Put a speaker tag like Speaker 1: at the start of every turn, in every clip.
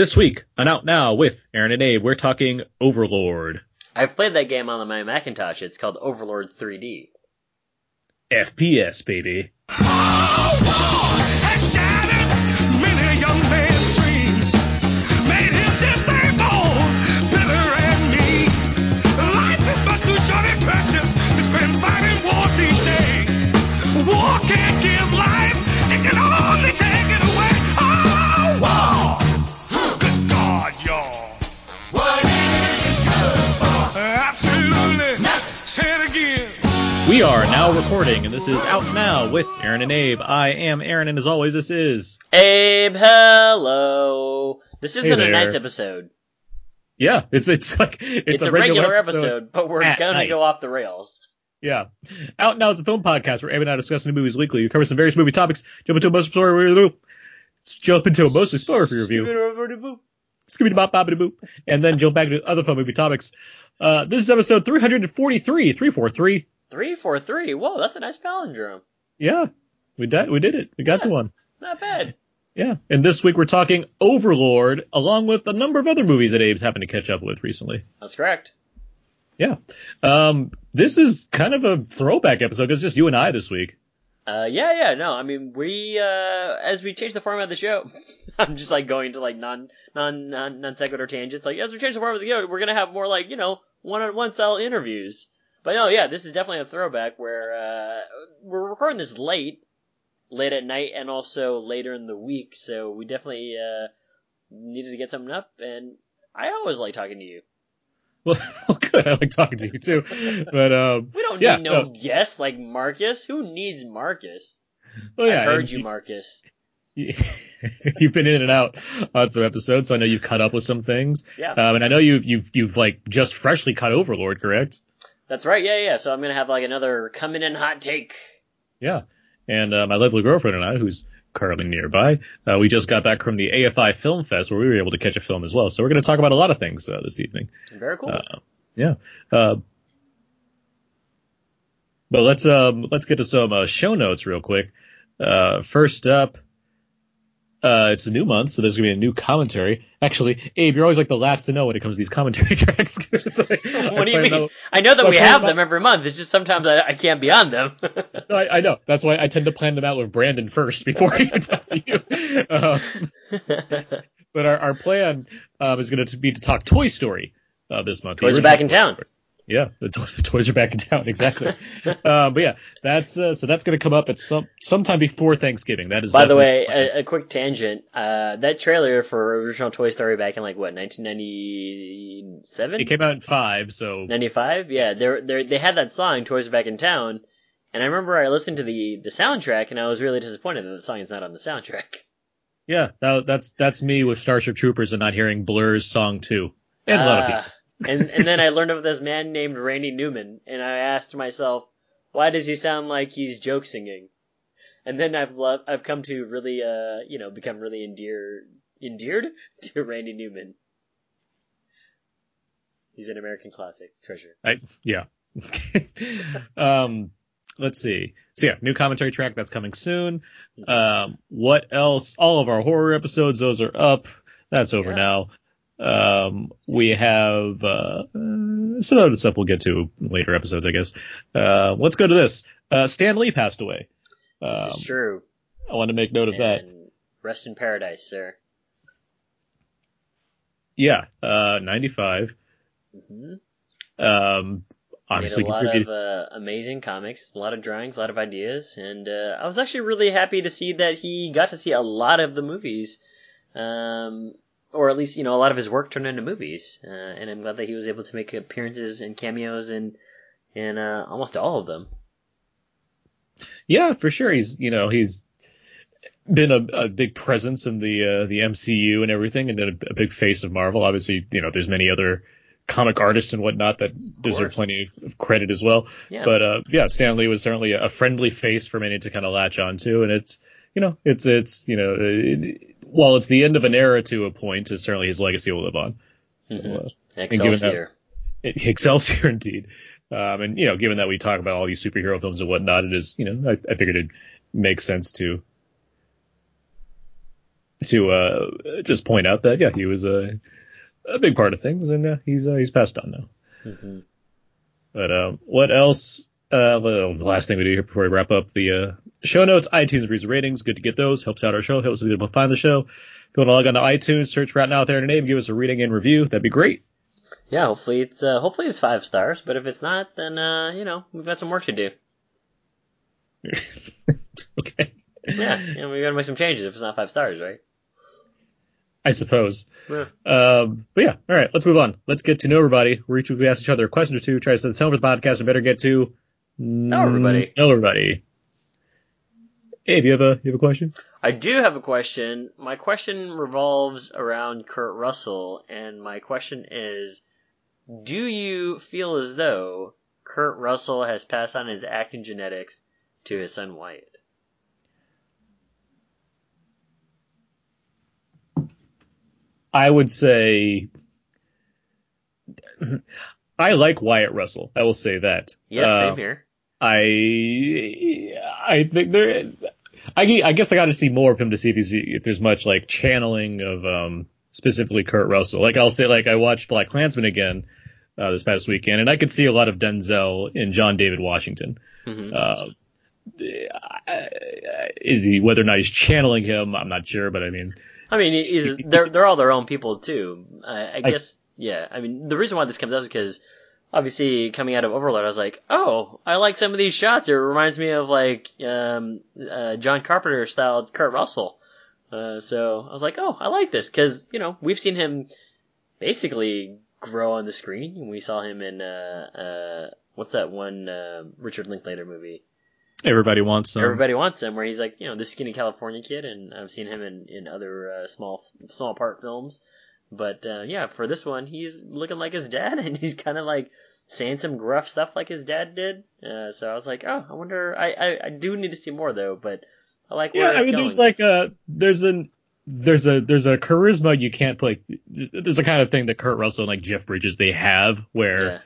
Speaker 1: This week on Out Now with Aaron and Abe, we're talking Overlord.
Speaker 2: I've played that game on my Macintosh. It's called Overlord 3D.
Speaker 1: FPS, baby. We are now recording, and this is Out Now with Aaron and Abe. I am Aaron, and as always, this is.
Speaker 2: Abe, hello. This isn't
Speaker 1: Hey
Speaker 2: a night's episode.
Speaker 1: Yeah, it's it's like
Speaker 2: It's,
Speaker 1: it's,
Speaker 2: a, regular, episode, but we're gonna
Speaker 1: night.
Speaker 2: go off the rails.
Speaker 1: Yeah. Out Now is a film podcast where Abe and I discuss new movies weekly. We cover some various movie topics, jump into a mostly spoiler review, jump into a mostly spoiler free review, Scooby Bop Bobbity Boop, and then jump back to other fun movie topics. Uh, this is episode 343, 343.
Speaker 2: Three, four, three. Whoa, that's a nice palindrome.
Speaker 1: Yeah, we did, we did it. We got to one.
Speaker 2: Not bad.
Speaker 1: Yeah. And this week we're talking Overlord, along with a number of other movies that Abe's happened to catch up with recently.
Speaker 2: That's correct.
Speaker 1: Yeah. Um, this is kind of a throwback episode because it's just you and I this week.
Speaker 2: Uh, yeah, yeah, no, I mean, we, uh, as we change the format of the show, I'm just like going to like non, non, non, non sequitur tangents. Like, as we change the format of the show, we're gonna have more like, you know, one on one style interviews. But no, yeah, this is definitely a throwback where, uh, we're recording this late, late at night and also later in the week, so we definitely, uh, needed to get something up, and I always like talking to you.
Speaker 1: Well, good. I like talking to you too. But, um,
Speaker 2: We don't
Speaker 1: Yeah,
Speaker 2: need no
Speaker 1: no.
Speaker 2: guests like Marcus. Who needs Marcus?
Speaker 1: well, yeah.
Speaker 2: I heard
Speaker 1: and
Speaker 2: you, Marcus.
Speaker 1: You've been in and out on some episodes, so I know you've caught up with some things.
Speaker 2: Yeah.
Speaker 1: Um, and I know you've, you've, you've like just freshly caught Overlord, correct?
Speaker 2: That's right, yeah, yeah. So I'm gonna have like another coming in hot take.
Speaker 1: Yeah. And, uh, my lovely girlfriend and I, who's currently nearby, uh, we just got back from the AFI Film Fest where we were able to catch a film as well. So we're going to talk about a lot of things, uh, this evening.
Speaker 2: Very cool.
Speaker 1: Uh, yeah. Uh, but let's um let's get to some uh, show notes real quick. Uh, first up, uh, it's a new month, so there's gonna be a new commentary. Actually, Abe, you're always like the last to know when it comes to these commentary tracks. Like, I
Speaker 2: what do you mean?
Speaker 1: out-
Speaker 2: I know that
Speaker 1: I
Speaker 2: we have them every month. It's just sometimes I, I can't be on them.
Speaker 1: No, I, I know. That's why I tend to plan them out with Brandon first before I talk to you. Um, but our, our plan um, is going to be to talk Toy Story uh, this month.
Speaker 2: Toys are back in town.
Speaker 1: Story. Yeah, the, to- the toys are back in town. Exactly. um, but yeah, that's uh, so that's going to come up at some sometime before Thanksgiving. That is.
Speaker 2: By the way, a, a quick tangent. Uh, that trailer for original Toy Story back in like what 1997,
Speaker 1: it came out in five, so
Speaker 2: 95. Yeah, they they they had that song "Toys Are Back in Town," and I remember I listened to the the soundtrack and I was really disappointed that the song is not on the soundtrack.
Speaker 1: yeah, that, that's that's me with Starship Troopers and not hearing Blur's song too, and a lot of people.
Speaker 2: And and then I learned of this man named Randy Newman, and I asked myself, why does he sound like he's joke singing? And then I've loved, I've come to really, uh, you know, become really endeared, endeared to Randy Newman. He's an American classic treasure.
Speaker 1: I, yeah. um, let's see. So yeah, new commentary track that's coming soon. Um, what else? All of our horror episodes, those are up. That's over
Speaker 2: Yeah.
Speaker 1: now. Um, we have, uh, some other stuff we'll get to in later episodes, I guess. Uh, let's go to this. Uh, Stan Lee passed away.
Speaker 2: This
Speaker 1: Um,
Speaker 2: is true.
Speaker 1: I want to make note of that.
Speaker 2: Rest in paradise, sir.
Speaker 1: Yeah, uh, 95.
Speaker 2: hmm
Speaker 1: Um, obviously
Speaker 2: a lot
Speaker 1: contributed.
Speaker 2: of uh, amazing comics, a lot of drawings, a lot of ideas, and uh, I was actually really happy to see that he got to see a lot of the movies, um, or at least you know a lot of his work turned into movies, uh, and I'm glad that he was able to make appearances and cameos in in uh, almost all of them.
Speaker 1: Yeah, for sure. He's you know he's been a, a big presence in the uh, the MCU and everything, and then a, a big face of Marvel. Obviously, you know there's many other comic artists and whatnot that deserve plenty of credit as well.
Speaker 2: Yeah,
Speaker 1: But uh, yeah, Stan Lee was certainly a friendly face for many to kind of latch onto, and it's you know it's it's you know it, while it's the end of an era to a point, it's certainly his legacy will live on. So,
Speaker 2: Mhm.
Speaker 1: uh, given that-
Speaker 2: Excelsior.
Speaker 1: Excelsior indeed. Um, and you know, given that we talk about all these superhero films and whatnot, it is you know I, I figured it makes sense to to uh, just point out that yeah, he was a a big part of things, and uh, he's uh, he's passed on now.
Speaker 2: Mm-hmm.
Speaker 1: But um, what else? Uh, well, the last thing we do here before we wrap up the uh, show notes, iTunes reviews, and ratings. Good to get those. Helps out our show. Helps people find the show. If you want to log on to iTunes, search Out Now Out There in a name, give us a reading and review. That'd be great.
Speaker 2: Yeah, hopefully it's uh, hopefully it's five stars. But if it's not, then uh, you know we've got some work to do.
Speaker 1: okay.
Speaker 2: Yeah, you know, we got to make some changes if it's not five stars, right?
Speaker 1: I suppose.
Speaker 2: Yeah.
Speaker 1: Um, but yeah, all right, let's move on. Let's get to know everybody. We're each we ask each other a question or two, try to set the tone for the podcast, and better get to
Speaker 2: Know everybody.
Speaker 1: Know everybody. Abe, you have a you have a question?
Speaker 2: I do have a question. My question revolves around Kurt Russell, and my question is Do you feel as though Kurt Russell has passed on his acting genetics to his son Wyatt?
Speaker 1: I would say I like Wyatt Russell. I will say that.
Speaker 2: Yes,
Speaker 1: Uh,
Speaker 2: same here.
Speaker 1: I I think there. I, I guess I got to see more of him to see if he's if there's much like channeling of um specifically Kurt Russell. Like I'll say like I watched BlacKkKlansman again uh, this past weekend, and I could see a lot of Denzel in John David Washington.
Speaker 2: hmm
Speaker 1: Uh, is he whether or not he's channeling him? I'm not sure, but I mean,
Speaker 2: I mean, they're they're all their own people too. I, I
Speaker 1: I-
Speaker 2: guess, yeah. I mean, the reason why this comes up is because obviously coming out of Overlord, I was like, oh, I like some of these shots. It reminds me of like um, uh, John Carpenter style Kurt Russell. Uh, so I was like, oh, I like this because you know we've seen him basically grow on the screen. We saw him in uh, uh, what's that one uh, Richard Linklater movie?
Speaker 1: everybody wants some.
Speaker 2: Everybody wants him, where he's like, you know, the skinny California kid, and I've seen him in in other uh, small small part films. But uh, yeah, for this one, he's looking like his dad, and he's kind of like saying some gruff stuff like his dad did. Uh, so I was like, oh, I wonder. I, I I do need to see more though, but I like where
Speaker 1: Yeah, I mean,
Speaker 2: going.
Speaker 1: there's like a there's an there's a there's a charisma you can't play. There's a kind of thing that Kurt Russell and like Jeff Bridges they have where
Speaker 2: yeah.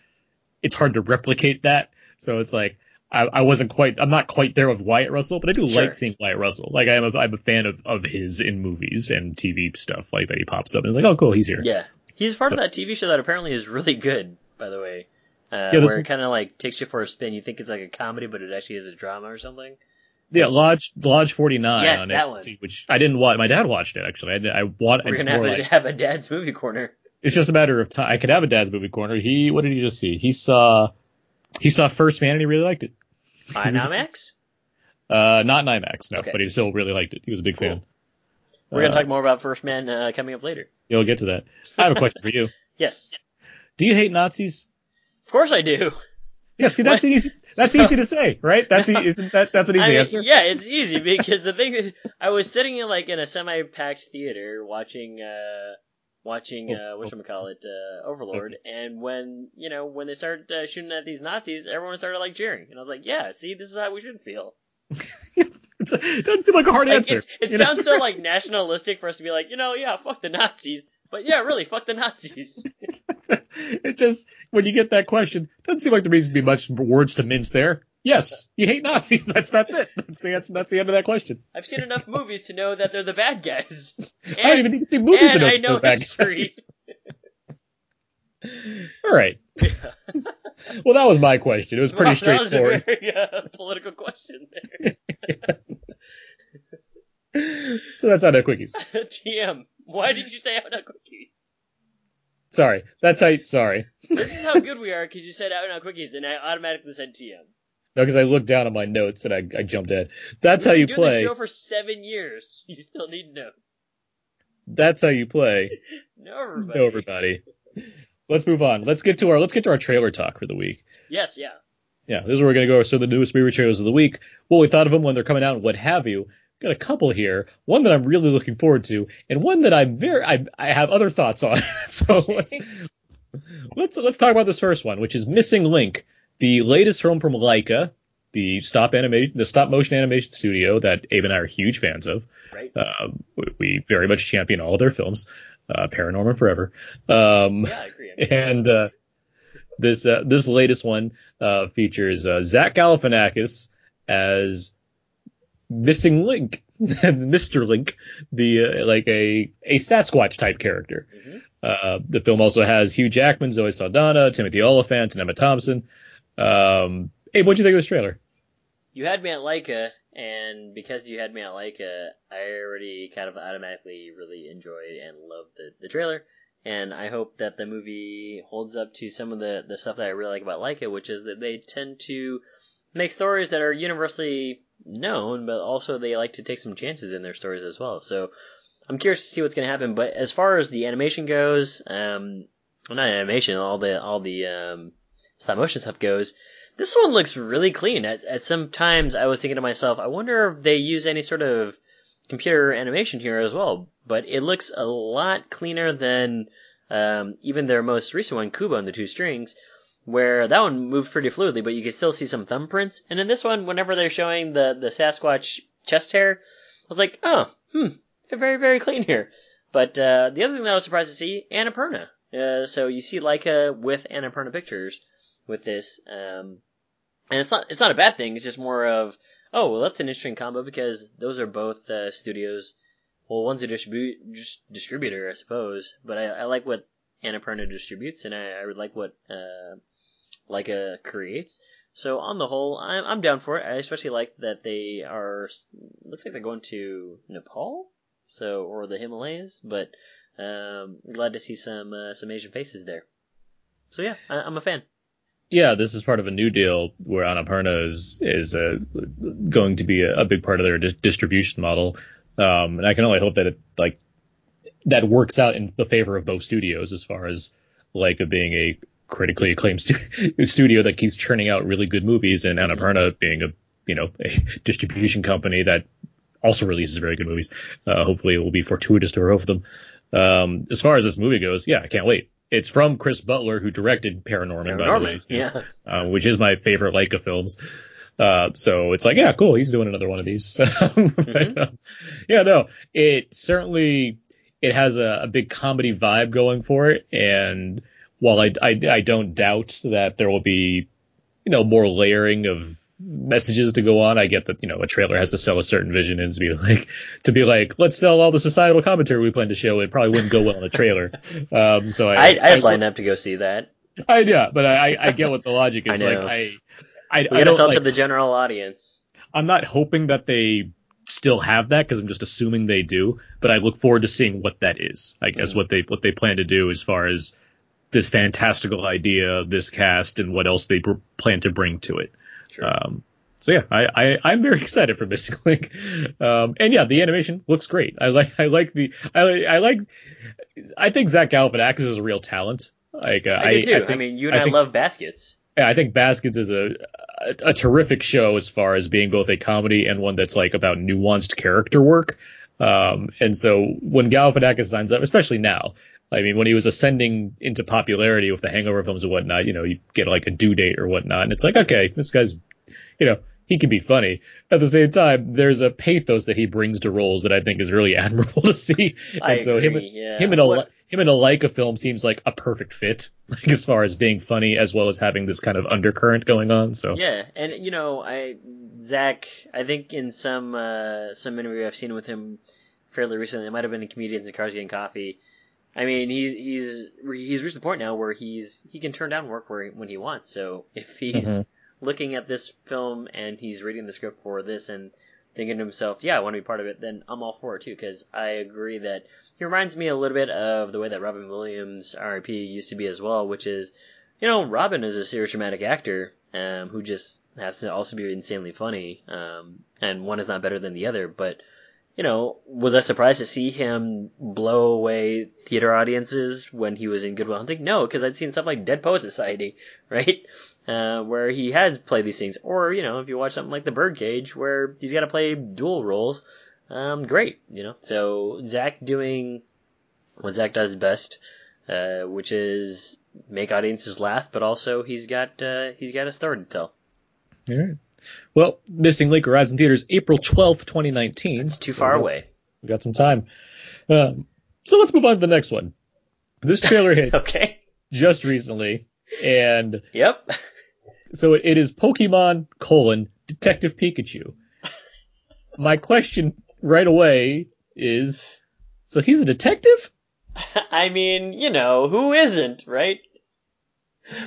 Speaker 1: it's hard to replicate that. So it's like I, I wasn't quite I'm not quite there with Wyatt Russell, but I do
Speaker 2: Sure.
Speaker 1: like seeing Wyatt Russell. Like I'm a I'm a fan of of his in movies and TV stuff like that. He pops up and it's like, oh cool, he's here.
Speaker 2: yeah, he's part of that TV show that apparently is really good, by the way. Uh,
Speaker 1: Yeah,
Speaker 2: where it kind of like takes you for a spin. You think it's like a comedy, but it actually is a drama or something.
Speaker 1: Yeah, Lodge Lodge 49
Speaker 2: Yes,
Speaker 1: on
Speaker 2: that one.
Speaker 1: which I didn't watch. My dad watched it actually. I I want.
Speaker 2: We're
Speaker 1: It's
Speaker 2: gonna have
Speaker 1: like
Speaker 2: have a dad's movie corner.
Speaker 1: it's just a matter of time. I could have a dad's movie corner. He what did he just see? He saw he saw First Man and he really liked it.
Speaker 2: IMAX.
Speaker 1: Uh, not in IMAX, no,
Speaker 2: Okay.
Speaker 1: but he still really liked it. He was a big
Speaker 2: Cool.
Speaker 1: fan.
Speaker 2: We're gonna
Speaker 1: Uh,
Speaker 2: talk more about First Man uh, coming up later.
Speaker 1: You'll get to that. I have a question for you.
Speaker 2: Yes,
Speaker 1: Do you hate Nazis?
Speaker 2: of course I do.
Speaker 1: Yeah, see, that's
Speaker 2: What?
Speaker 1: easy. That's
Speaker 2: So-
Speaker 1: easy to say, right? That's e- isn't that that's an easy
Speaker 2: I mean,
Speaker 1: answer?
Speaker 2: Yeah, it's easy because the thing is, I was sitting in like in a semi-packed theater watching, uh, watching, uh,
Speaker 1: Oh,
Speaker 2: whatchamacallit, uh, Overlord, and when, you know, when they started uh, shooting at these Nazis, everyone started like cheering. And I was like, yeah, see, this is how we should feel.
Speaker 1: It doesn't seem like a hard
Speaker 2: Like,
Speaker 1: answer.
Speaker 2: it sounds so like nationalistic for us to be like, you know, yeah, fuck the Nazis. But yeah, really, fuck the Nazis.
Speaker 1: it just when you get that question, doesn't seem like there needs to be much words to mince there. Yes, you hate Nazis. That's that's it. That's the answer. That's the end of that question.
Speaker 2: I've seen enough movies to know that they're the bad guys. And,
Speaker 1: I don't even need to see movies to know.
Speaker 2: I know
Speaker 1: they're bad
Speaker 2: history.
Speaker 1: guys. All right. well, that was my question. It was pretty
Speaker 2: Wow, that was a
Speaker 1: straightforward.
Speaker 2: very uh, political question there.
Speaker 1: so that's out of quickies.
Speaker 2: TM, why did you say out now cookies?
Speaker 1: Sorry, that's how. Sorry,
Speaker 2: This is how good we are because you said out now cookies, and I automatically said TM.
Speaker 1: No, because I looked down at my notes and I, I jumped in. That's how you
Speaker 2: We've been doing
Speaker 1: play.
Speaker 2: the show for seven years. You still need notes.
Speaker 1: That's how you play.
Speaker 2: No, everybody.
Speaker 1: No, everybody. Let's move on. Let's get to our let's get to our trailer talk for the week.
Speaker 2: Yes, yeah.
Speaker 1: Yeah, this is where we're gonna go. So the newest movie trailers of the week. What we thought of them when they're coming out and what have you. Got a couple here. One that I'm really looking forward to, and one that I'm very I, I have other thoughts on. so let's let's let's talk about this first one, which is Missing Link, the latest film from Laika, the stop animation the stop motion animation studio that Abe and I are huge fans of.
Speaker 2: Right.
Speaker 1: Um, we, very much champion all of their films. Uh, Paranorman Forever. Um,
Speaker 2: Yeah, I agree. I mean,
Speaker 1: and uh, this uh, this latest one uh, features uh, Zach Galifianakis as Missing Link. Mr. Link, the uh, like a a Sasquatch type character.
Speaker 2: Mhm.
Speaker 1: Uh, the film also has Hugh Jackman, Zoe Saldana, Timothy Olyphant, and Emma Thompson. Um, hey, what'd you think of this trailer?
Speaker 2: You had me at Laika, and because you had me at Laika, I already kind of automatically really enjoyed and loved the, the trailer. And I hope that the movie holds up to some of the, the stuff that I really like about Laika, which is that they tend to make stories that are universally known, but also they like to take some chances in their stories as well. So I'm curious to see what's going to happen. But as far as the animation goes, um, well, not animation, all the all the um, stop motion stuff goes, this one looks really clean. At, at some times, I was thinking to myself, I wonder if they use any sort of computer animation here as well. But it looks a lot cleaner than um, even their most recent one, Kubo and the Two Strings, where that one moved pretty fluidly, but you could still see some thumbprints. And in this one, whenever they're showing the, the Sasquatch chest hair, I was like, oh, hmm, very, very clean here. But uh, the other thing that I was surprised to see, Annapurna. Uh, so you see Laika with Annapurna Pictures with this. Um, and it's not it's not a bad thing. It's just more of oh well, that's an interesting combo because those are both uh, studios. Well, one's a distribu- dis- distributor, I suppose, but I, I like what Annapurna distributes, and I, I would like what uh, Laika creates. So on the whole, I'm I'm down for it. I especially like that they are looks like they're going to Nepal, so or the Himalayas, but um, glad to see some uh, some Asian faces there. So yeah, I, I'm a fan.
Speaker 1: Yeah, this is part of a new deal where Annapurna is is uh, going to be a, a big part of their dis- distribution model, um, and I can only hope that it like that works out in the favor of both studios as far as Laika being a critically acclaimed stu- studio that keeps churning out really good movies, and Annapurna being a you know a distribution company that also releases very good movies. Uh, hopefully, it will be fortuitous to both of them. Um, as far as this movie goes, yeah, I can't wait. It's from Chris Butler, who directed Paranorman, by the way, so,
Speaker 2: yeah.
Speaker 1: uh, which is my favorite Laika films. Uh, so it's like, yeah, cool. He's doing another one of these. But, um, yeah, no, it certainly, it has a, a big comedy vibe going for it. And while I, I, I don't doubt that there will be, you know, more layering of messages to go on, I get that, you know, a trailer has to sell a certain vision and to be like, to be like, let's sell all the societal commentary we plan to show. It probably wouldn't go well in a trailer. Um, so I,
Speaker 2: I, I'd line up to go see that.
Speaker 1: I, yeah, but I, I get what the logic is.
Speaker 2: I
Speaker 1: like. I, I,
Speaker 2: We
Speaker 1: I
Speaker 2: gotta
Speaker 1: don't
Speaker 2: sell
Speaker 1: like,
Speaker 2: to the general audience.
Speaker 1: I'm not hoping that they still have that because I'm just assuming they do, but I look forward to seeing what that is. I guess
Speaker 2: Mhm.
Speaker 1: what they what they plan to do as far as this fantastical idea, this cast, and what else they br- plan to bring to it.
Speaker 2: Sure.
Speaker 1: Um, so yeah, I, I I'm very excited for Missing Link, um, and yeah, the animation looks great. I like I like the I I like I think Zach Galifianakis is a real talent. Like uh,
Speaker 2: I. I,
Speaker 1: think-
Speaker 2: mean, you and
Speaker 1: I
Speaker 2: I,
Speaker 1: think-
Speaker 2: love baskets.
Speaker 1: yeah, I think Baskets is a, a a terrific show as far as being both a comedy and one that's like about nuanced character work. Um, and so when Galifianakis signs up, especially now, I mean, when he was ascending into popularity with the Hangover films and whatnot, you know, you get like a due date or whatnot, and it's like, okay, this guy's, you know, he can be funny. At the same time, there's a pathos that he brings to roles that I think is really admirable to see.
Speaker 2: I
Speaker 1: and so him,
Speaker 2: agree, yeah.
Speaker 1: him in a
Speaker 2: What-
Speaker 1: him in a Laika film seems like a perfect fit, like as far as being funny as well as having this kind of undercurrent going on. So
Speaker 2: Yeah, and you know, I Zach, I think in some uh, some interview I've seen with him fairly recently, it might have been in Comedians and Cars Getting Coffee. I mean, he's he's he's reached the point now where he's he can turn down work where when he wants. So if he's
Speaker 1: Mhm.
Speaker 2: looking at this film and he's reading the script for this and thinking to himself, "Yeah, I want to be part of it," then I'm all for it too. Because I agree that he reminds me a little bit of the way that Robin Williams, R.I.P., used to be as well, which is you know, Robin is a serious dramatic actor um, who just has to also be insanely funny, um, and one is not better than the other. But you know, was I surprised to see him blow away theater audiences when he was in Good Will Hunting? No, because I'd seen stuff like Dead Poet Society, right, uh, where he has played these things, or you know, if you watch something like The Birdcage, where he's got to play dual roles, um, great, you know. So Zach doing what Zach does best, uh, which is make audiences laugh, but also he's got uh, he's got a story to tell.
Speaker 1: All right. Well, Missing Link arrives in theaters April 12th, 2019.
Speaker 2: It's too far away.
Speaker 1: We got some time. Um, so let's move on to the next one. This trailer hit
Speaker 2: Okay.
Speaker 1: just recently, and
Speaker 2: Yep.
Speaker 1: so it, it is Pokemon colon Detective Pikachu. My question, right away is, so he's a detective?
Speaker 2: I mean, you know, who isn't, right?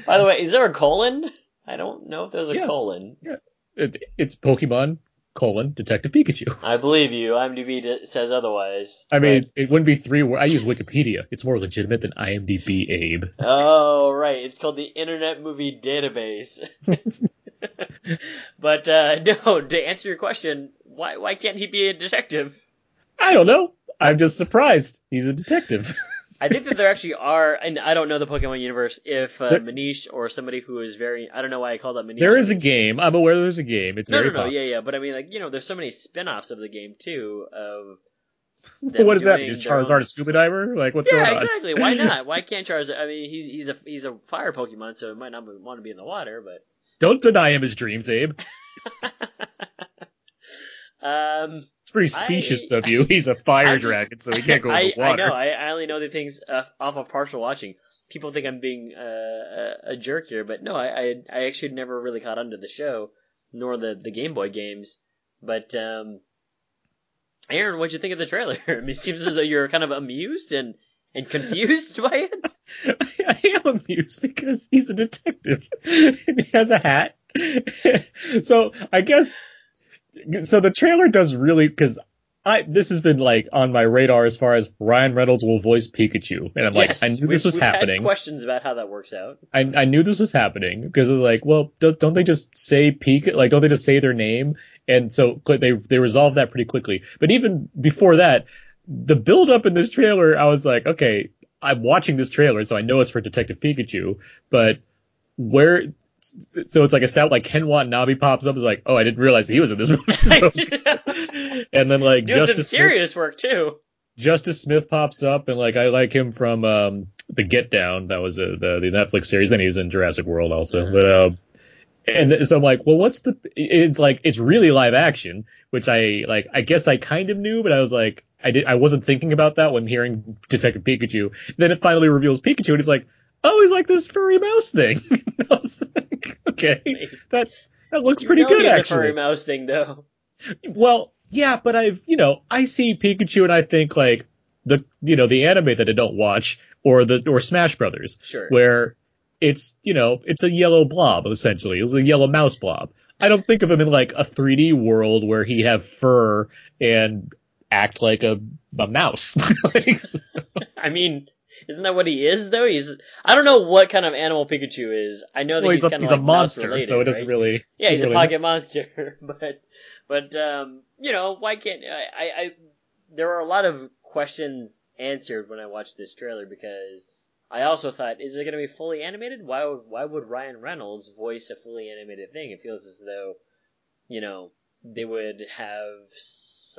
Speaker 2: By the way, is there a colon? I don't know if there's a
Speaker 1: Yeah.
Speaker 2: colon.
Speaker 1: It, it's Pokemon colon Detective Pikachu.
Speaker 2: I believe you. IMDb d- says otherwise.
Speaker 1: I mean,
Speaker 2: but-
Speaker 1: it wouldn't be three. wor- I use Wikipedia. It's more legitimate than IMDb, Abe.
Speaker 2: oh right, it's called the Internet Movie Database. but uh, no, to answer your question, why why can't he be a detective?
Speaker 1: I don't know. I'm just surprised. He's a detective.
Speaker 2: I think that there actually are, and I don't know the Pokemon universe. If uh,
Speaker 1: There-
Speaker 2: Manish or somebody who is very, I don't know why I call that Manish.
Speaker 1: there is a game. I'm aware there's a game. It's
Speaker 2: No,
Speaker 1: very
Speaker 2: no, no,
Speaker 1: popular.
Speaker 2: yeah, yeah, but I mean, like, you know, there's so many spin-offs of the game too. Of
Speaker 1: what does that mean? Is
Speaker 2: own
Speaker 1: Charizard a
Speaker 2: s-
Speaker 1: scuba diver? Like, what's
Speaker 2: yeah,
Speaker 1: going on?
Speaker 2: exactly. Why not? Why can't Charizard? I mean, he's he's a he's a fire Pokemon, so he might not want to be in the water, but
Speaker 1: Don't deny him his dreams, Abe.
Speaker 2: um,
Speaker 1: It's pretty
Speaker 2: I-
Speaker 1: specious of you. He's a fire
Speaker 2: just-
Speaker 1: dragon, so he can't go in the water.
Speaker 2: I know. I, I only know the things uh, off of partial watching. People think I'm being uh, a, jerk here, but no, I, I I actually never really caught onto the show, nor the the Game Boy games. But um, Aaron, what'd you think of the trailer? I mean, it seems as though you're kind of amused and and confused by it.
Speaker 1: I am amused because he's a detective and he has a hat. so I guess so. The trailer does really because I this has been like on my radar as far as Ryan Reynolds will voice Pikachu, and I'm
Speaker 2: Yes,
Speaker 1: like I knew this was happening.
Speaker 2: questions about how that works out.
Speaker 1: I I knew this was happening because it was like, well, don't, don't they just say Pika? Like, don't they just say their name? And so they they resolved that pretty quickly. But even before that, the build up in this trailer, I was like, okay, I'm watching this trailer, so I know it's for Detective Pikachu. But where? So it's like a stat like Ken Watanabe pops up is like, oh, I didn't realize he was in this movie. So- and then like
Speaker 2: some
Speaker 1: Justice Smith,
Speaker 2: serious work too.
Speaker 1: Justice Smith pops up, and like I like him from um, the Get Down. That was uh, the the Netflix series. Then he's in Jurassic World also.
Speaker 2: Mhm.
Speaker 1: But um, and so I'm like, well, what's the? It's like it's really live action, which I like. I guess I kind of knew, but I was like, I did. I wasn't thinking about that when hearing Detective Pikachu. Then it finally reveals Pikachu, and he's like, oh, he's like this furry mouse thing. Like, okay, that that looks pretty
Speaker 2: You know
Speaker 1: good actually.
Speaker 2: A furry mouse thing though.
Speaker 1: Well, yeah, but I've, you know, I see Pikachu and I think like the, you know, the anime that I don't watch or the, or Smash Brothers
Speaker 2: Sure.
Speaker 1: where it's, you know, it's a yellow blob essentially. It's a yellow mouse blob. I don't think of him in like a 3D world where he'd have fur and act like a, a mouse. Like,
Speaker 2: I mean, isn't that what he is though? He's I don't know what kind of animal Pikachu is. I know that
Speaker 1: well,
Speaker 2: he's,
Speaker 1: he's, a, he's
Speaker 2: of
Speaker 1: a monster,
Speaker 2: related,
Speaker 1: so it doesn't
Speaker 2: right?
Speaker 1: really.
Speaker 2: Yeah, he's a pocket monster, but but um, you know, why can't I, I? I there are a lot of questions answered when I watched this trailer because I also thought, is it going to be fully animated? Why would why would Ryan Reynolds voice a fully animated thing? It feels as though, you know, they would have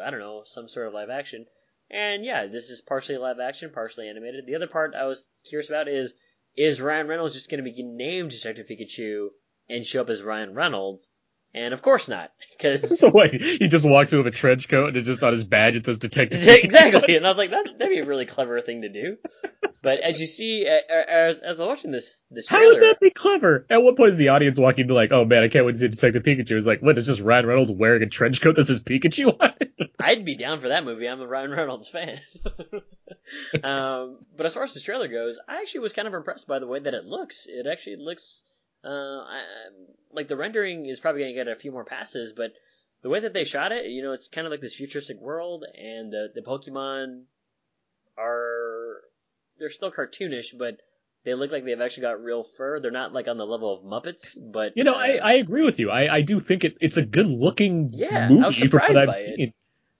Speaker 2: I don't know some sort of live action. And yeah, this is partially live action, partially animated. The other part I was curious about is is Ryan Reynolds just going to be named Detective Pikachu and show up as Ryan Reynolds? And of course not, because
Speaker 1: So? He just walks in with a trench coat and it's just on his badge it says Detective. Pikachu.
Speaker 2: exactly. And I was like, that, that'd be a really clever thing to do. But as you see, as, as I was watching this this trailer, How
Speaker 1: would that be clever? At what point is the audience walking to like, oh man, I can't wait to see Detective Pikachu? It's like, what? It's just Ryan Reynolds wearing a trench coat that says Pikachu on it?
Speaker 2: I'd be down for that movie. I'm a Ryan Reynolds fan. um, but as far as the trailer goes, I actually was kind of impressed by the way that it looks. It actually looks uh, I, like the rendering is probably going to get a few more passes, but the way that they shot it, you know, it's kind of like this futuristic world, and the the Pokemon are they're still cartoonish, but they look like they've actually got real fur. They're not like on the level of Muppets, but
Speaker 1: You know,
Speaker 2: uh,
Speaker 1: I, I agree with you. I, I do think it, it's a good looking
Speaker 2: Yeah, I
Speaker 1: movie
Speaker 2: was surprised
Speaker 1: what I've
Speaker 2: by
Speaker 1: seen.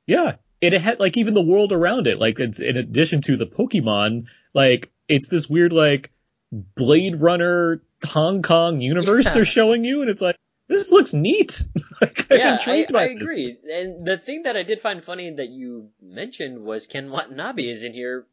Speaker 1: Yeah. And it had like even the world around it, like it's, in addition to the Pokemon, like it's this weird like Blade Runner Hong Kong universe
Speaker 2: Yeah.
Speaker 1: they're showing you, and it's like this looks neat. like I'm
Speaker 2: yeah, I,
Speaker 1: intrigued
Speaker 2: I
Speaker 1: by this.
Speaker 2: agree. And the thing that I did find funny that you mentioned was Ken Watanabe is in here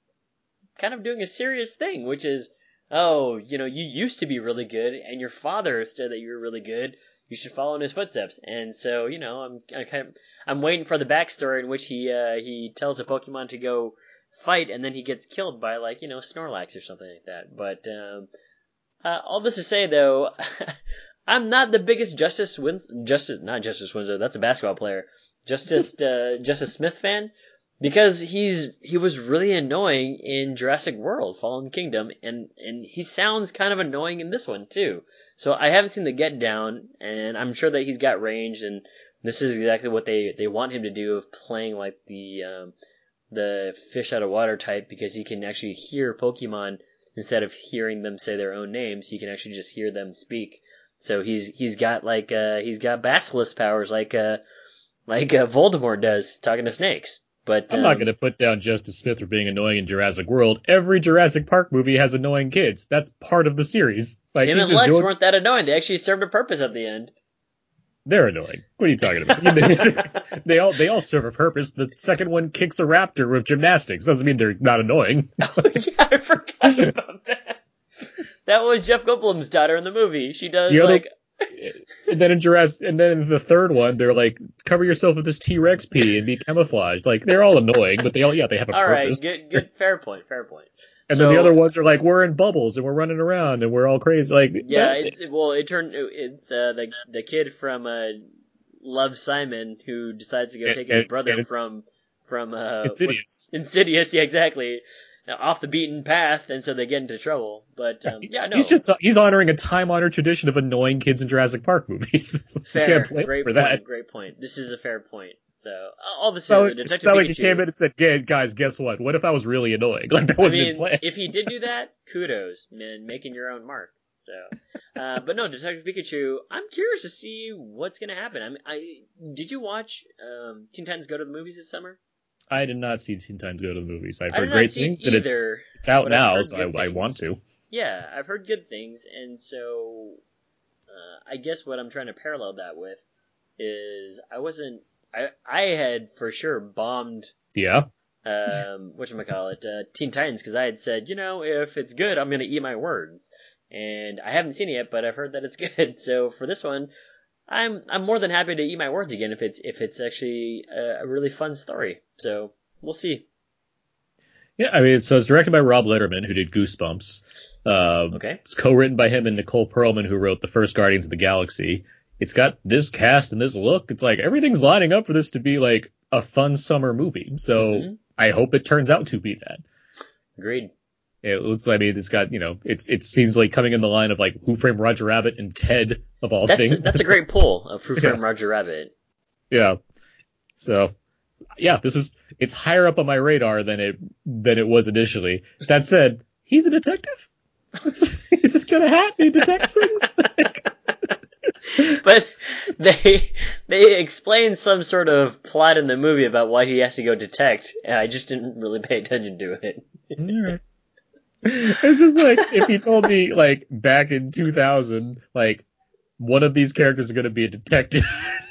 Speaker 2: kind of doing a serious thing, which is, oh, you know, you used to be really good, and your father said that you were really good. You should follow in his footsteps. And so, you know, I'm I kind of, I'm waiting for the backstory in which he uh, he tells a Pokemon to go fight, and then he gets killed by like you know Snorlax or something like that. But um, uh, all this to say, though, I'm not the biggest Justice Wins Justice not Justise Winslow. That's a basketball player. Justice uh, Justice Smith fan because he's he was really annoying in Jurassic World: Fallen Kingdom, and and he sounds kind of annoying in this one too. So I haven't seen the Get Down, and I'm sure that he's got range, and this is exactly what they they want him to do of playing like the um, the fish out of water type because he can actually hear Pokemon instead of hearing them say their own names. He can actually just hear them speak. So he's he's got like uh, he's got basilisk powers like uh, like uh, Voldemort does talking to snakes. But
Speaker 1: I'm
Speaker 2: um,
Speaker 1: not going to put down Justice Smith for being annoying in Jurassic World. Every Jurassic Park movie has annoying kids. That's part of the series. Like,
Speaker 2: Tim and Lex
Speaker 1: doing-
Speaker 2: weren't that annoying. They actually served a purpose at the end.
Speaker 1: They're annoying. What are you talking about? they all they all serve a purpose. The second one kicks a raptor with gymnastics. Doesn't mean they're not annoying.
Speaker 2: oh yeah, I forgot about that. That was Jeff Goldblum's daughter in the movie. She does
Speaker 1: The other-
Speaker 2: like
Speaker 1: and then in Jurassic, and then in the third one, they're like, cover yourself with this T Rex pee and be camouflaged. Like they're all annoying, but they all yeah they have a
Speaker 2: all right,
Speaker 1: purpose.
Speaker 2: good, good, fair point, fair point.
Speaker 1: And then the other ones are like, we're in bubbles and we're running around and we're all crazy. Like
Speaker 2: Yeah, it, it- well, it turned it's uh, the the kid from uh, Love Simon who decides to go
Speaker 1: And-
Speaker 2: take his
Speaker 1: and-
Speaker 2: brother
Speaker 1: and
Speaker 2: from from uh,
Speaker 1: Insidious.
Speaker 2: what- Insidious, yeah, exactly. Off the beaten path, and so they get into trouble. But um,
Speaker 1: He's,
Speaker 2: yeah, no,
Speaker 1: he's just he's honoring a time honored tradition of annoying kids in Jurassic Park movies.
Speaker 2: fair. Great
Speaker 1: for
Speaker 2: point.
Speaker 1: that.
Speaker 2: Great point. This is a fair point. So all this
Speaker 1: So,
Speaker 2: is Detective
Speaker 1: like he
Speaker 2: Pikachu.
Speaker 1: came in and said, "Hey, guys, guess what? What if I was really annoying? Like that
Speaker 2: I
Speaker 1: was his plan."
Speaker 2: if he did do that, kudos, man, making your own mark. So, uh, but no, Detective Pikachu. I'm curious to see what's gonna happen. I, mean, I did you watch um, Teen Titans Go to the movies this summer?
Speaker 1: I did not see Teen Titans Go to the movies. I've heard great things, and it's it's out now, so I, I want to.
Speaker 2: Yeah, I've heard good things, and so uh, I guess what I'm trying to parallel that with is I wasn't. I I had for sure bombed
Speaker 1: Yeah,
Speaker 2: um, what call it, uh, Teen Titans, because I had said, you know, if it's good, I'm gonna eat my words, and I haven't seen it yet, but I've heard that it's good. So for this one, I'm I'm more than happy to eat my words again if it's if it's actually a, a really fun story. So we'll see.
Speaker 1: yeah. I mean, so it's directed by Rob Letterman, who did Goosebumps. Um,
Speaker 2: Okay.
Speaker 1: It's co-written by him and Nicole Perlman, who wrote the first Guardians of the Galaxy. It's got this cast and this look. It's like everything's lining up for this to be like a fun summer movie. So
Speaker 2: Mhm.
Speaker 1: I hope it turns out to be that.
Speaker 2: Agreed.
Speaker 1: It looks. I mean, it's got you know, it's it seems like coming in the line of like Who Framed Roger Rabbit and Ted of all
Speaker 2: That's
Speaker 1: things.
Speaker 2: that's a great pull of Fruit
Speaker 1: Yeah.
Speaker 2: Roger Rabbit.
Speaker 1: Yeah. So, yeah, this is it's higher up on my radar than it than it was initially. That said, he's a detective. he's just got a hat and he detects things.
Speaker 2: but they they explain some sort of plot in the movie about why he has to go detect, and I just didn't really pay attention to it.
Speaker 1: It's just like if he told me like back in 2000, like one of these characters is going to be a detective.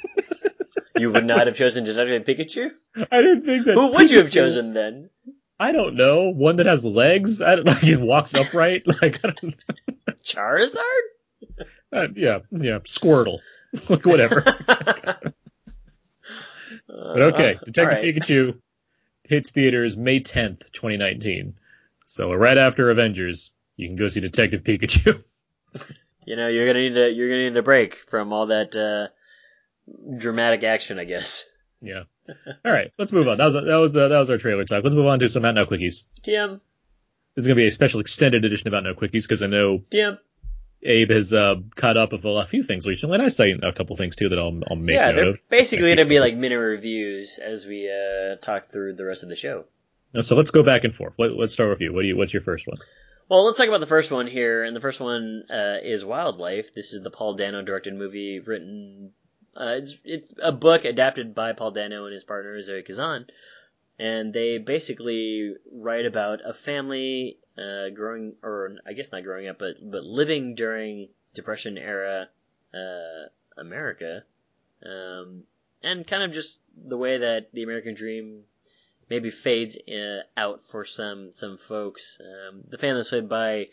Speaker 2: You would not have chosen Detective Pikachu?
Speaker 1: I didn't think that.
Speaker 2: Who would you have chosen then?
Speaker 1: I don't know. One that has legs. I don't like it walks upright. Like I don't.
Speaker 2: Charizard?
Speaker 1: Uh, yeah, yeah. Squirtle. like whatever. But okay, Detective Pikachu hits theaters May 10th, 2019. So right after Avengers, you can go see Detective Pikachu.
Speaker 2: You know, you're gonna need a you're gonna need a break from all that uh, dramatic action, I guess.
Speaker 1: yeah. All right, let's move on. That was that was uh, that was our trailer talk. Let's move on to some Out Now quickies.
Speaker 2: TM,
Speaker 1: This is gonna be a special extended edition of Out Now quickies because I know
Speaker 2: TM.
Speaker 1: Abe has uh, caught up with a few things recently, and I say a couple things too that I'll I'll make
Speaker 2: Yeah,
Speaker 1: note
Speaker 2: they're
Speaker 1: of.
Speaker 2: basically gonna be like mini reviews as we uh, talk through the rest of the show.
Speaker 1: So let's go back and forth. Let, let's start with you. What do you? What's your first one?
Speaker 2: Well, let's talk about the first one here, and the first one uh, is Wildlife. This is the Paul Dano directed movie, written. Uh, it's it's a book adapted by Paul Dano and his partner Zoe Kazan, and they basically write about a family uh, growing, or I guess not growing up, but but living during Depression era uh, America, um, and kind of just the way that the American dream maybe fades uh, out for some some folks. Um, the family is played by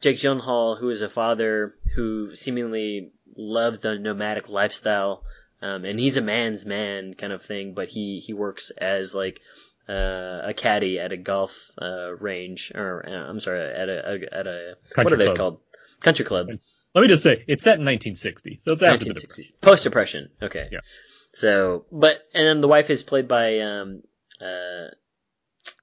Speaker 2: Jake Gyllenhaal, who is a father who seemingly loves the nomadic lifestyle, um, and he's a man's man kind of thing. But he he works as like uh, a caddy at a golf uh, range, or uh, I'm sorry, at a, a at a what
Speaker 1: Country
Speaker 2: are they
Speaker 1: club.
Speaker 2: called? Country club.
Speaker 1: Let me just say, it's set in 1960, so it's after the
Speaker 2: 1960s. Post depression. Okay.
Speaker 1: Yeah.
Speaker 2: So, but and then the wife is played by um, uh,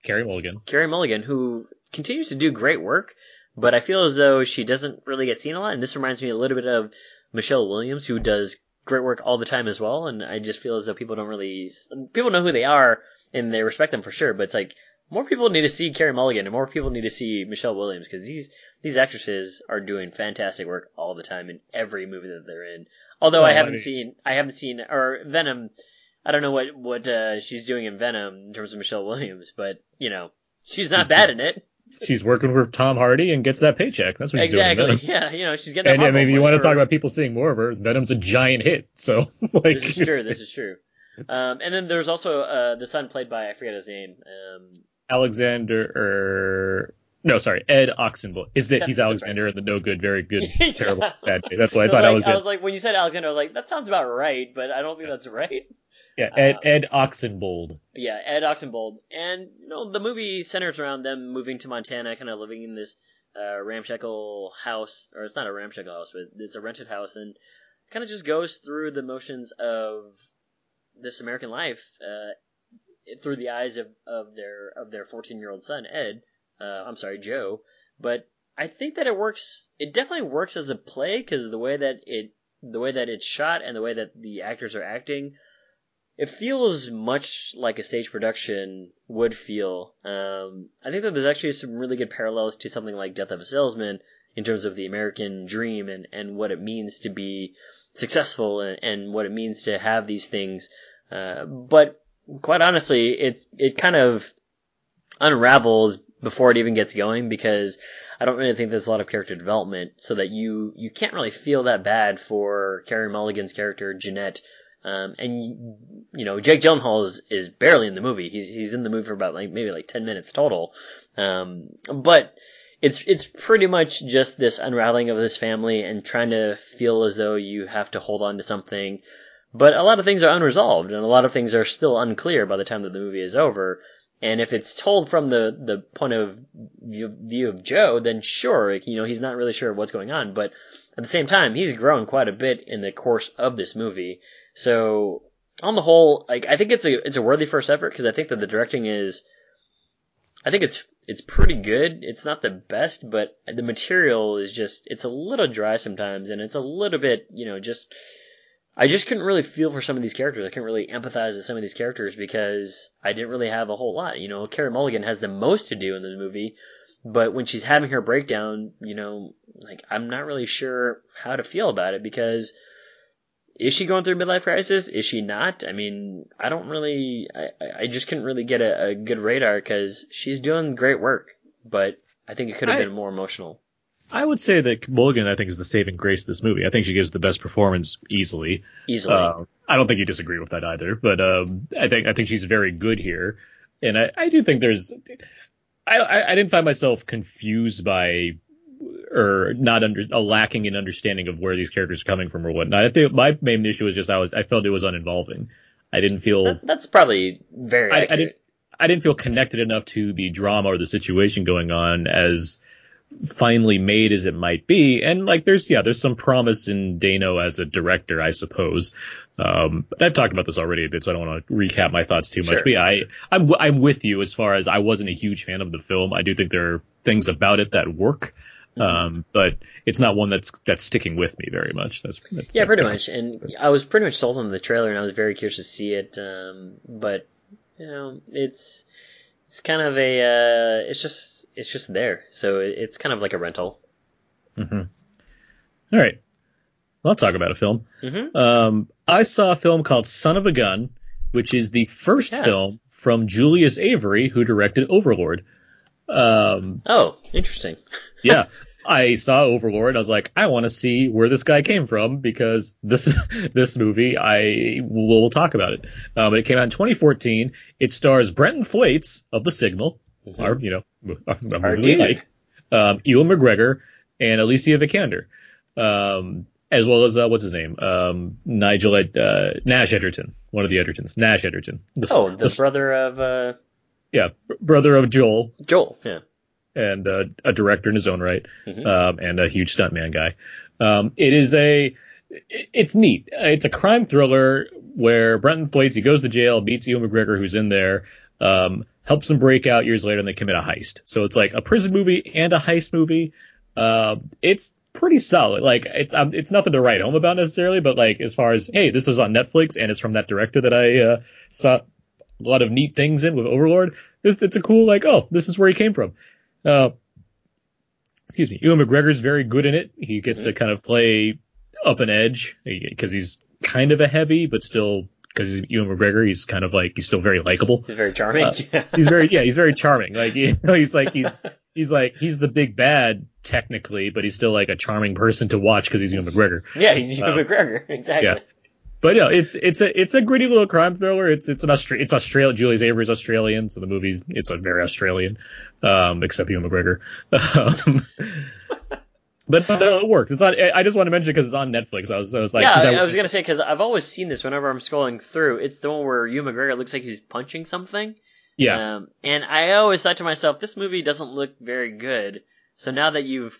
Speaker 1: Carey Mulligan.
Speaker 2: Carey Mulligan, who continues to do great work, but I feel as though she doesn't really get seen a lot. And this reminds me a little bit of Michelle Williams, who does great work all the time as well. And I just feel as though people don't really people know who they are and they respect them for sure. But it's like more people need to see Carey Mulligan and more people need to see Michelle Williams because these these actresses are doing fantastic work all the time in every movie that they're in. Although
Speaker 1: Well,
Speaker 2: I
Speaker 1: I
Speaker 2: haven't
Speaker 1: mean-
Speaker 2: seen I haven't seen or Venom. I don't know what what uh, she's doing in Venom in terms of Michelle Williams, but you know she's not bad in it.
Speaker 1: She's working with Tom Hardy and gets that paycheck. That's what she's doing.
Speaker 2: Exactly. Yeah, you know she's getting.
Speaker 1: And yeah, maybe you want to talk about people seeing more of her. Venom's a giant hit, so like
Speaker 2: This is true. This is true. Um, and then there's also uh, the son played by I forget his name. Um,
Speaker 1: Alexander or no, sorry, Ed Oxenbould. Is that he's. Alexander in the no good, very good,
Speaker 2: Yeah.
Speaker 1: terrible, bad day. That's what I thought
Speaker 2: like,
Speaker 1: I was
Speaker 2: I was like, when you said Alexander, I was like, that sounds about right, but I don't think that's right.
Speaker 1: Yeah, Ed,
Speaker 2: uh,
Speaker 1: Ed Oxenbould.
Speaker 2: Yeah, Ed Oxenbould, and you know the movie centers around them moving to Montana, kind of living in this uh, ramshackle house, or it's not a ramshackle house, but it's a rented house, and kind of just goes through the motions of this American life uh, through the eyes of, of their of their 14 year old son Ed. Uh, I'm sorry, Joe. But I think that it works. It definitely works as a play because the way that it the way that it's shot and the way that the actors are acting it feels much like a stage production would feel. Um, I think that there's actually some really good parallels to something like Death of a Salesman in terms of the American dream and, and what it means to be successful and, and what it means to have these things. Uh, but quite honestly, it's it kind of unravels before it even gets going because I don't really think there's a lot of character development, so that you you can't really feel that bad for Carey Mulligan's character Jeanette. Um, and you know, Jake Gyllenhaal is, is barely in the movie. He's he's in the movie for about like maybe like ten minutes total. Um, but it's it's pretty much just this unraveling of this family and trying to feel as though you have to hold on to something. But a lot of things are unresolved, and a lot of things are still unclear by the time that the movie is over. And if it's told from the, the point of view, view of Joe, then sure, you know, he's not really sure what's going on. But at the same time, he's grown quite a bit in the course of this movie. So on the whole, like I think it's a it's a worthy first effort because I think that the directing is, I think it's it's pretty good. It's not the best, but the material is just it's a little dry sometimes, and it's a little bit you know just. I just couldn't really feel for some of these characters. I couldn't really empathize with some of these characters because I didn't really have a whole lot. You know, Carey Mulligan has the most to do in the movie, but when she's having her breakdown, you know, like I'm not really sure how to feel about it because is she going through a midlife crisis? Is she not? I mean, I don't really, I, I- just couldn't really get a, a good radar because she's doing great work, but I think it could have
Speaker 1: I-
Speaker 2: been more emotional.
Speaker 1: I would say that Mulligan, I think, is the saving grace of this movie. I think she gives the best performance easily.
Speaker 2: Easily.
Speaker 1: Uh, I don't think you disagree with that either, but um, I think I think she's very good here, and I, I do think there's. I, I I didn't find myself confused by or not under a lacking in understanding of where these characters are coming from or whatnot. I think my main issue was just I was I felt it was uninvolving. I didn't feel
Speaker 2: That- that's probably very
Speaker 1: I- I didn't- I didn't feel connected enough to the drama or the situation going on as finely made as it might be. And like, there's, yeah, there's some promise in Dano as a director, I suppose. Um, but I've talked about this already a bit, so I don't want to recap my thoughts too much.
Speaker 2: Sure.
Speaker 1: But yeah, I, I'm, I'm with you as far as I wasn't a huge fan of the film. I do think there are things about it that work.
Speaker 2: Mm-hmm.
Speaker 1: Um, but it's not one that's, that's sticking with me very much. That's, that's
Speaker 2: Yeah,
Speaker 1: that's
Speaker 2: pretty much. And I was pretty much sold on the trailer, and I was very curious to see it. Um, but you know, it's it's kind of a uh, it's just it's just there, so it's kind of like a rental.
Speaker 1: Mhm. All right. Well, I'll talk about a film.
Speaker 2: hmm
Speaker 1: Um, I saw a film called Son of a Gun, which is the first
Speaker 2: Yeah.
Speaker 1: film from Julius Avery, who directed Overlord. Um,
Speaker 2: Oh, interesting.
Speaker 1: yeah, I saw Overlord. I was like, I want to see where this guy came from because this this movie, I will talk about it. Um, but it came out in 2014. It stars Brenton Thwaites of The Signal,
Speaker 2: Mhm.
Speaker 1: our you know a, a
Speaker 2: Our
Speaker 1: movie like, um, Ewan McGregor and Alicia Vikander, um, as well as uh, what's his name, um, Nigel Ed, uh, Nash Edgerton, one of the Edgertons, Nash Edgerton. The,
Speaker 2: Oh, the
Speaker 1: the-
Speaker 2: brother of uh,
Speaker 1: yeah, brother of Joel
Speaker 2: Joel. Yeah.
Speaker 1: And uh, a director in his own right,
Speaker 2: Mhm.
Speaker 1: um, and a huge stuntman guy. Um, it is a, it's neat. It's a crime thriller where Brenton Thwaites he goes to jail, meets Ewan McGregor who's in there, um, helps him break out years later, and they commit a heist. So it's like a prison movie and a heist movie. Uh, it's pretty solid. Like it's um, it's nothing to write home about necessarily, but like as far as hey, this is on Netflix and it's from that director that I uh, saw a lot of neat things in with Overlord. It's it's a cool like oh this is where he came from. Uh, excuse me, Ewan McGregor's very good in it. He gets to kind of play up an edge because he's kind of a heavy, but still because Ewan McGregor, he's kind of like he's still very likable.
Speaker 2: He's very charming.
Speaker 1: Uh, he's very yeah, he's very charming. Like you know, he's like he's he's like he's the big bad technically, but he's still like a charming person to watch because he's Ewan McGregor.
Speaker 2: yeah, he's Ewan
Speaker 1: Uh,
Speaker 2: McGregor. Exactly.
Speaker 1: yeah. But no, it's it's a it's a gritty little crime thriller. It's it's an Austra- it's Australia. Julius Avery's Australian, so the movie's it's a very Australian, um, except Ewan McGregor. Um, but no, it works. It's on. I just want to mention it because it's on Netflix. I was I was like,
Speaker 2: yeah, I,
Speaker 1: I-
Speaker 2: was gonna say because I've always seen this whenever I'm scrolling through. It's the one where Ewan McGregor looks like he's punching something.
Speaker 1: yeah.
Speaker 2: Um, and I always thought to myself, this movie doesn't look very good. So now that you've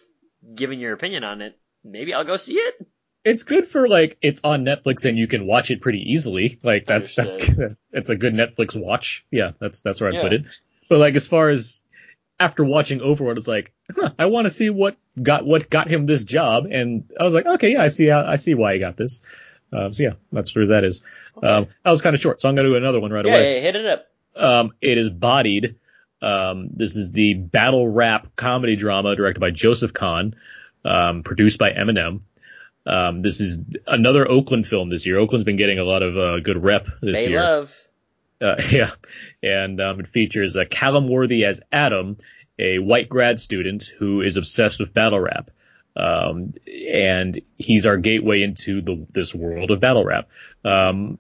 Speaker 2: given your opinion on it, maybe I'll go see it.
Speaker 1: It's good for like it's on Netflix and you can watch it pretty easily. Like that's that's it's a good Netflix watch. Yeah, that's that's where I would put it. But like as far as after watching Overlord, it's like huh, I want to see what got what got him this job, and I was like, okay, yeah, I see how, I see why he got this. Um, so yeah, that's where that is. Um, that was kind of short, so I'm gonna do another one right
Speaker 2: Yeah,
Speaker 1: away.
Speaker 2: yeah, hit it up.
Speaker 1: Um, it is Bodied. Um, this is the battle rap comedy drama directed by Joseph Kahn, um, produced by Eminem. Um, this is another Oakland film this year. Oakland's been getting a lot of uh, good rep this
Speaker 2: Bay
Speaker 1: year.
Speaker 2: Love.
Speaker 1: Uh, yeah, and um, it features uh, Callum Worthy as Adam, a white grad student who is obsessed with battle rap, um, and he's our gateway into the this world of battle rap. Um,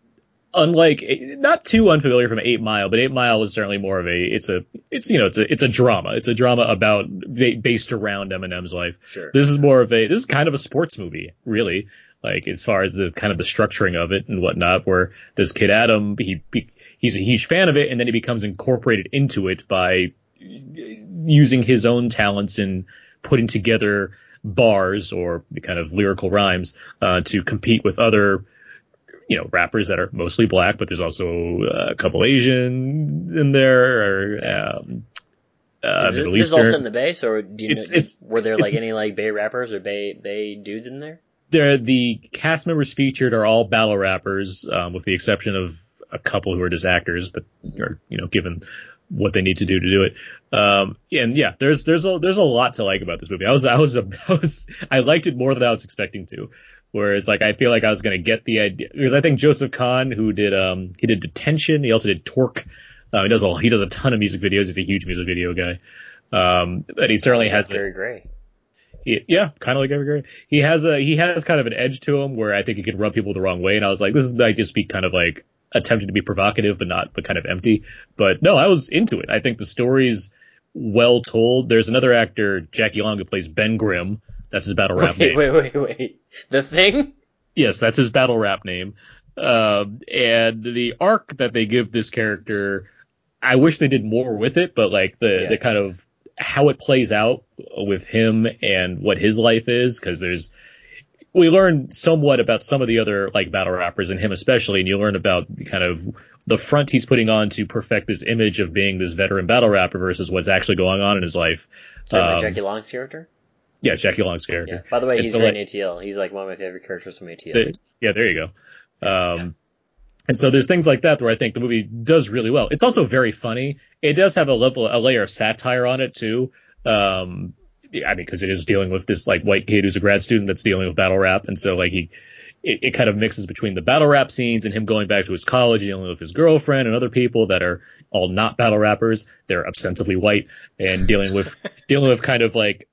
Speaker 1: unlike not too unfamiliar from Eight Mile, but Eight Mile was certainly more of a it's a it's you know it's a it's a drama. It's a drama about based around Eminem's life.
Speaker 2: Sure.
Speaker 1: This is more of a this is kind of a sports movie, really. Like as far as the kind of the structuring of it and whatnot, where this kid Adam he, he he's a huge fan of it, and then he becomes incorporated into it by using his own talents and putting together bars or the kind of lyrical rhymes uh, to compete with other you know rappers that are mostly black, but there's also a couple Asian in there or um, uh,
Speaker 2: is it,
Speaker 1: Middle
Speaker 2: this is all in the base, or do you
Speaker 1: It's-
Speaker 2: know,
Speaker 1: it's-
Speaker 2: were there like any like Bay rappers or Bay Bay dudes in there?
Speaker 1: there the cast members featured are all battle rappers, um, with the exception of a couple who are just actors, but are you know given what they need to do to do it. Um, and yeah, there's there's a there's a lot to like about this movie. I was I was a, I was I liked it more than I was expecting to. Whereas like I feel like I was gonna get the idea because I think Joseph Kahn who did um he did Detention, he also did Torque. Uh, he does a he does a ton of music videos. He's a huge music video guy. Um, but he certainly has a,
Speaker 2: Gary Gray.
Speaker 1: he- yeah, kind of like Evergreen. He has a he has kind of an edge to him where I think he could rub people the wrong way, and I was like, this is might just be kind of like attempting to be provocative, but not, but kind of empty. But no, I was into it. I think the story's well told. There's another actor, Jackie Long, who plays Ben Grimm. That's his battle rap
Speaker 2: Wait,
Speaker 1: name.
Speaker 2: wait, wait, wait. The thing?
Speaker 1: Yes, that's his battle rap name. Um, and the arc that they give this character, I wish they did more with it, but like the,
Speaker 2: Yeah.
Speaker 1: the kind of how it plays out with him and what his life is, cause there's, we learn somewhat about some of the other like battle rappers and him especially, and you learn about the kind of the front he's putting on to perfect this image of being this veteran battle rapper versus what's actually going on in his life.
Speaker 2: Talking
Speaker 1: Um,
Speaker 2: Jackie Long's character?
Speaker 1: Yeah, Jackie Long's
Speaker 2: Yeah.
Speaker 1: character.
Speaker 2: By the way,
Speaker 1: It's
Speaker 2: he's
Speaker 1: a
Speaker 2: great
Speaker 1: li-
Speaker 2: in ATL. He's like one of my favorite characters from ATL.
Speaker 1: The- yeah, there you go. Um, and so there's things like that where I think the movie does really well. It's also very funny. It does have a level, a layer of satire on it too. Um, I mean, because it is dealing with this like white kid who's a grad student that's dealing with battle rap, and so like he, it, it kind of mixes between the battle rap scenes and him going back to his college, dealing with his girlfriend and other people that are all not battle rappers. They're ostensibly white and dealing with dealing with kind of like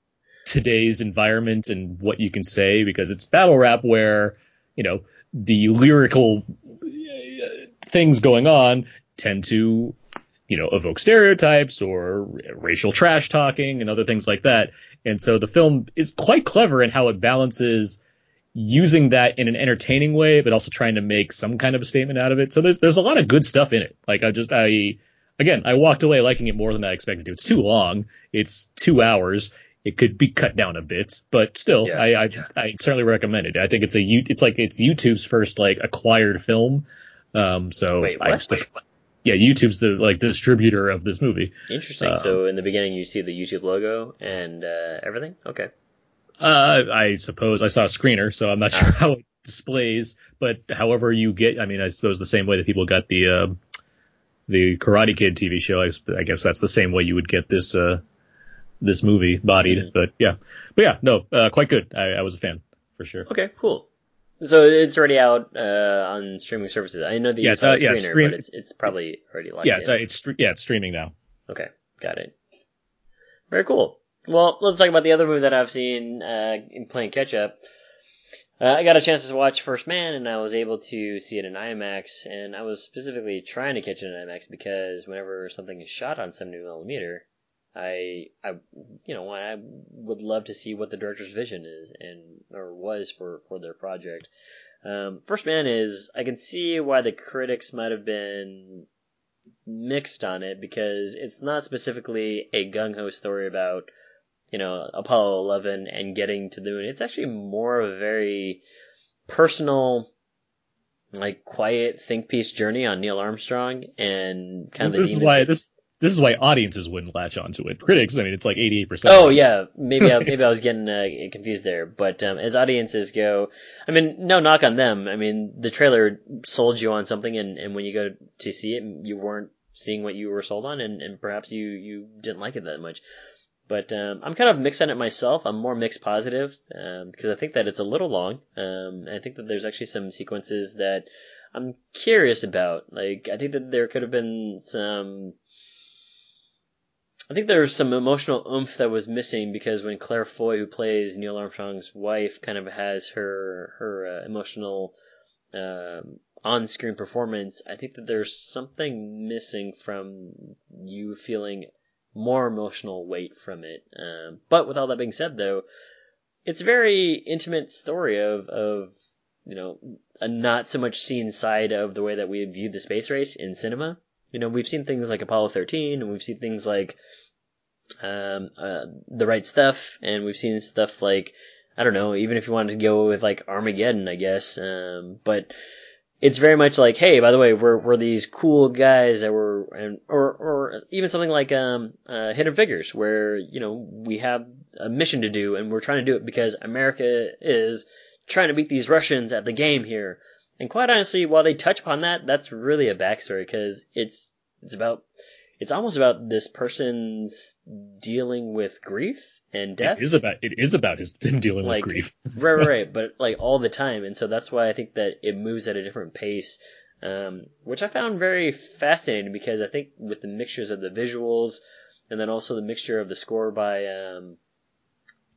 Speaker 1: today's environment and what you can say because it's battle rap where you know the lyrical uh, things going on tend to you know evoke stereotypes or racial trash talking and other things like that. And so the film is quite clever in how it balances using that in an entertaining way but also trying to make some kind of a statement out of it. So there's there's a lot of good stuff in it. Like i just i again i walked away liking it more than i expected to. It's too long. It's two hours it could be cut down a bit, but still,
Speaker 2: Yeah,
Speaker 1: I I,
Speaker 2: yeah.
Speaker 1: I certainly recommend it. I think it's a it's like it's YouTube's first like acquired film. Um, so
Speaker 2: Wait,
Speaker 1: I
Speaker 2: what?
Speaker 1: yeah, YouTube's the like distributor of this movie.
Speaker 2: Interesting.
Speaker 1: Um,
Speaker 2: so in the beginning, you see the YouTube logo and uh, everything. Okay.
Speaker 1: Uh, I suppose I saw a screener, so I'm not sure how it displays, but however you get, I mean, I suppose the same way that people got the, uh, the Karate Kid TV show, I guess that's the same way you would get this, uh, this movie bodied,
Speaker 2: Mhm.
Speaker 1: but yeah, but yeah, no, uh, quite good. I, I was a fan for sure.
Speaker 2: Okay. Cool. So it's already out uh, on streaming services. I know that you
Speaker 1: Yeah,
Speaker 2: saw
Speaker 1: uh, yeah,
Speaker 2: screener,
Speaker 1: stream-
Speaker 2: but it's it's probably already locked
Speaker 1: Yeah, it's, uh, it's, stre- yeah, it's streaming now.
Speaker 2: Okay, got it. Very cool. Well, let's talk about the other movie that I've seen uh, in playing catch up. Uh, I got a chance to watch First Man, and I was able to see it in IMAX. And I was specifically trying to catch it in IMAX because whenever something is shot on 70 millimeter, I, I, you know, I would love to see what the director's vision is and or was for for their project. Um, First Man is I can see why the critics might have been mixed on it because it's not specifically a gung ho story about you know Apollo 11 and getting to the moon. It's actually more of a very personal, like quiet think piece journey on Neil Armstrong and kind of the
Speaker 1: this is why this this is why audiences wouldn't latch onto it. Critics, I mean, it's like 88%.
Speaker 2: Oh yeah, maybe I, maybe I was getting uh, confused there. But um, as audiences go, I mean, no knock on them. I mean, the trailer sold you on something, and, and when you go to see it, you weren't seeing what you were sold on, and, and perhaps you you didn't like it that much. But um, I'm kind of mixed on it myself. I'm more mixed positive um, because I think that it's a little long. Um, I think that there's actually some sequences that I'm curious about. Like I think that there could have been some. I think there's some emotional oomph that was missing because when Claire Foy, who plays Neil Armstrong's wife, kind of has her her uh, emotional um, on-screen performance, I think that there's something missing from you feeling more emotional weight from it. Um, but with all that being said, though, it's a very intimate story of of you know a not so much seen side of the way that we view the space race in cinema. You know, we've seen things like Apollo 13, and we've seen things like um, uh, The Right Stuff, and we've seen stuff like I don't know, even if you wanted to go with like Armageddon, I guess. Um, but it's very much like, hey, by the way, we're we're these cool guys that were, and or or even something like um, uh, Hidden Figures, where you know we have a mission to do, and we're trying to do it because America is trying to beat these Russians at the game here. And quite honestly, while they touch upon that, that's really a backstory because it's it's about it's almost about this person's dealing with grief and death.
Speaker 1: It is about it is about his him dealing
Speaker 2: Like,
Speaker 1: with grief.
Speaker 2: right, right, right, but like all the time, and so that's why I think that it moves at a different pace, um, which I found very fascinating because I think with the mixtures of the visuals and then also the mixture of the score by um,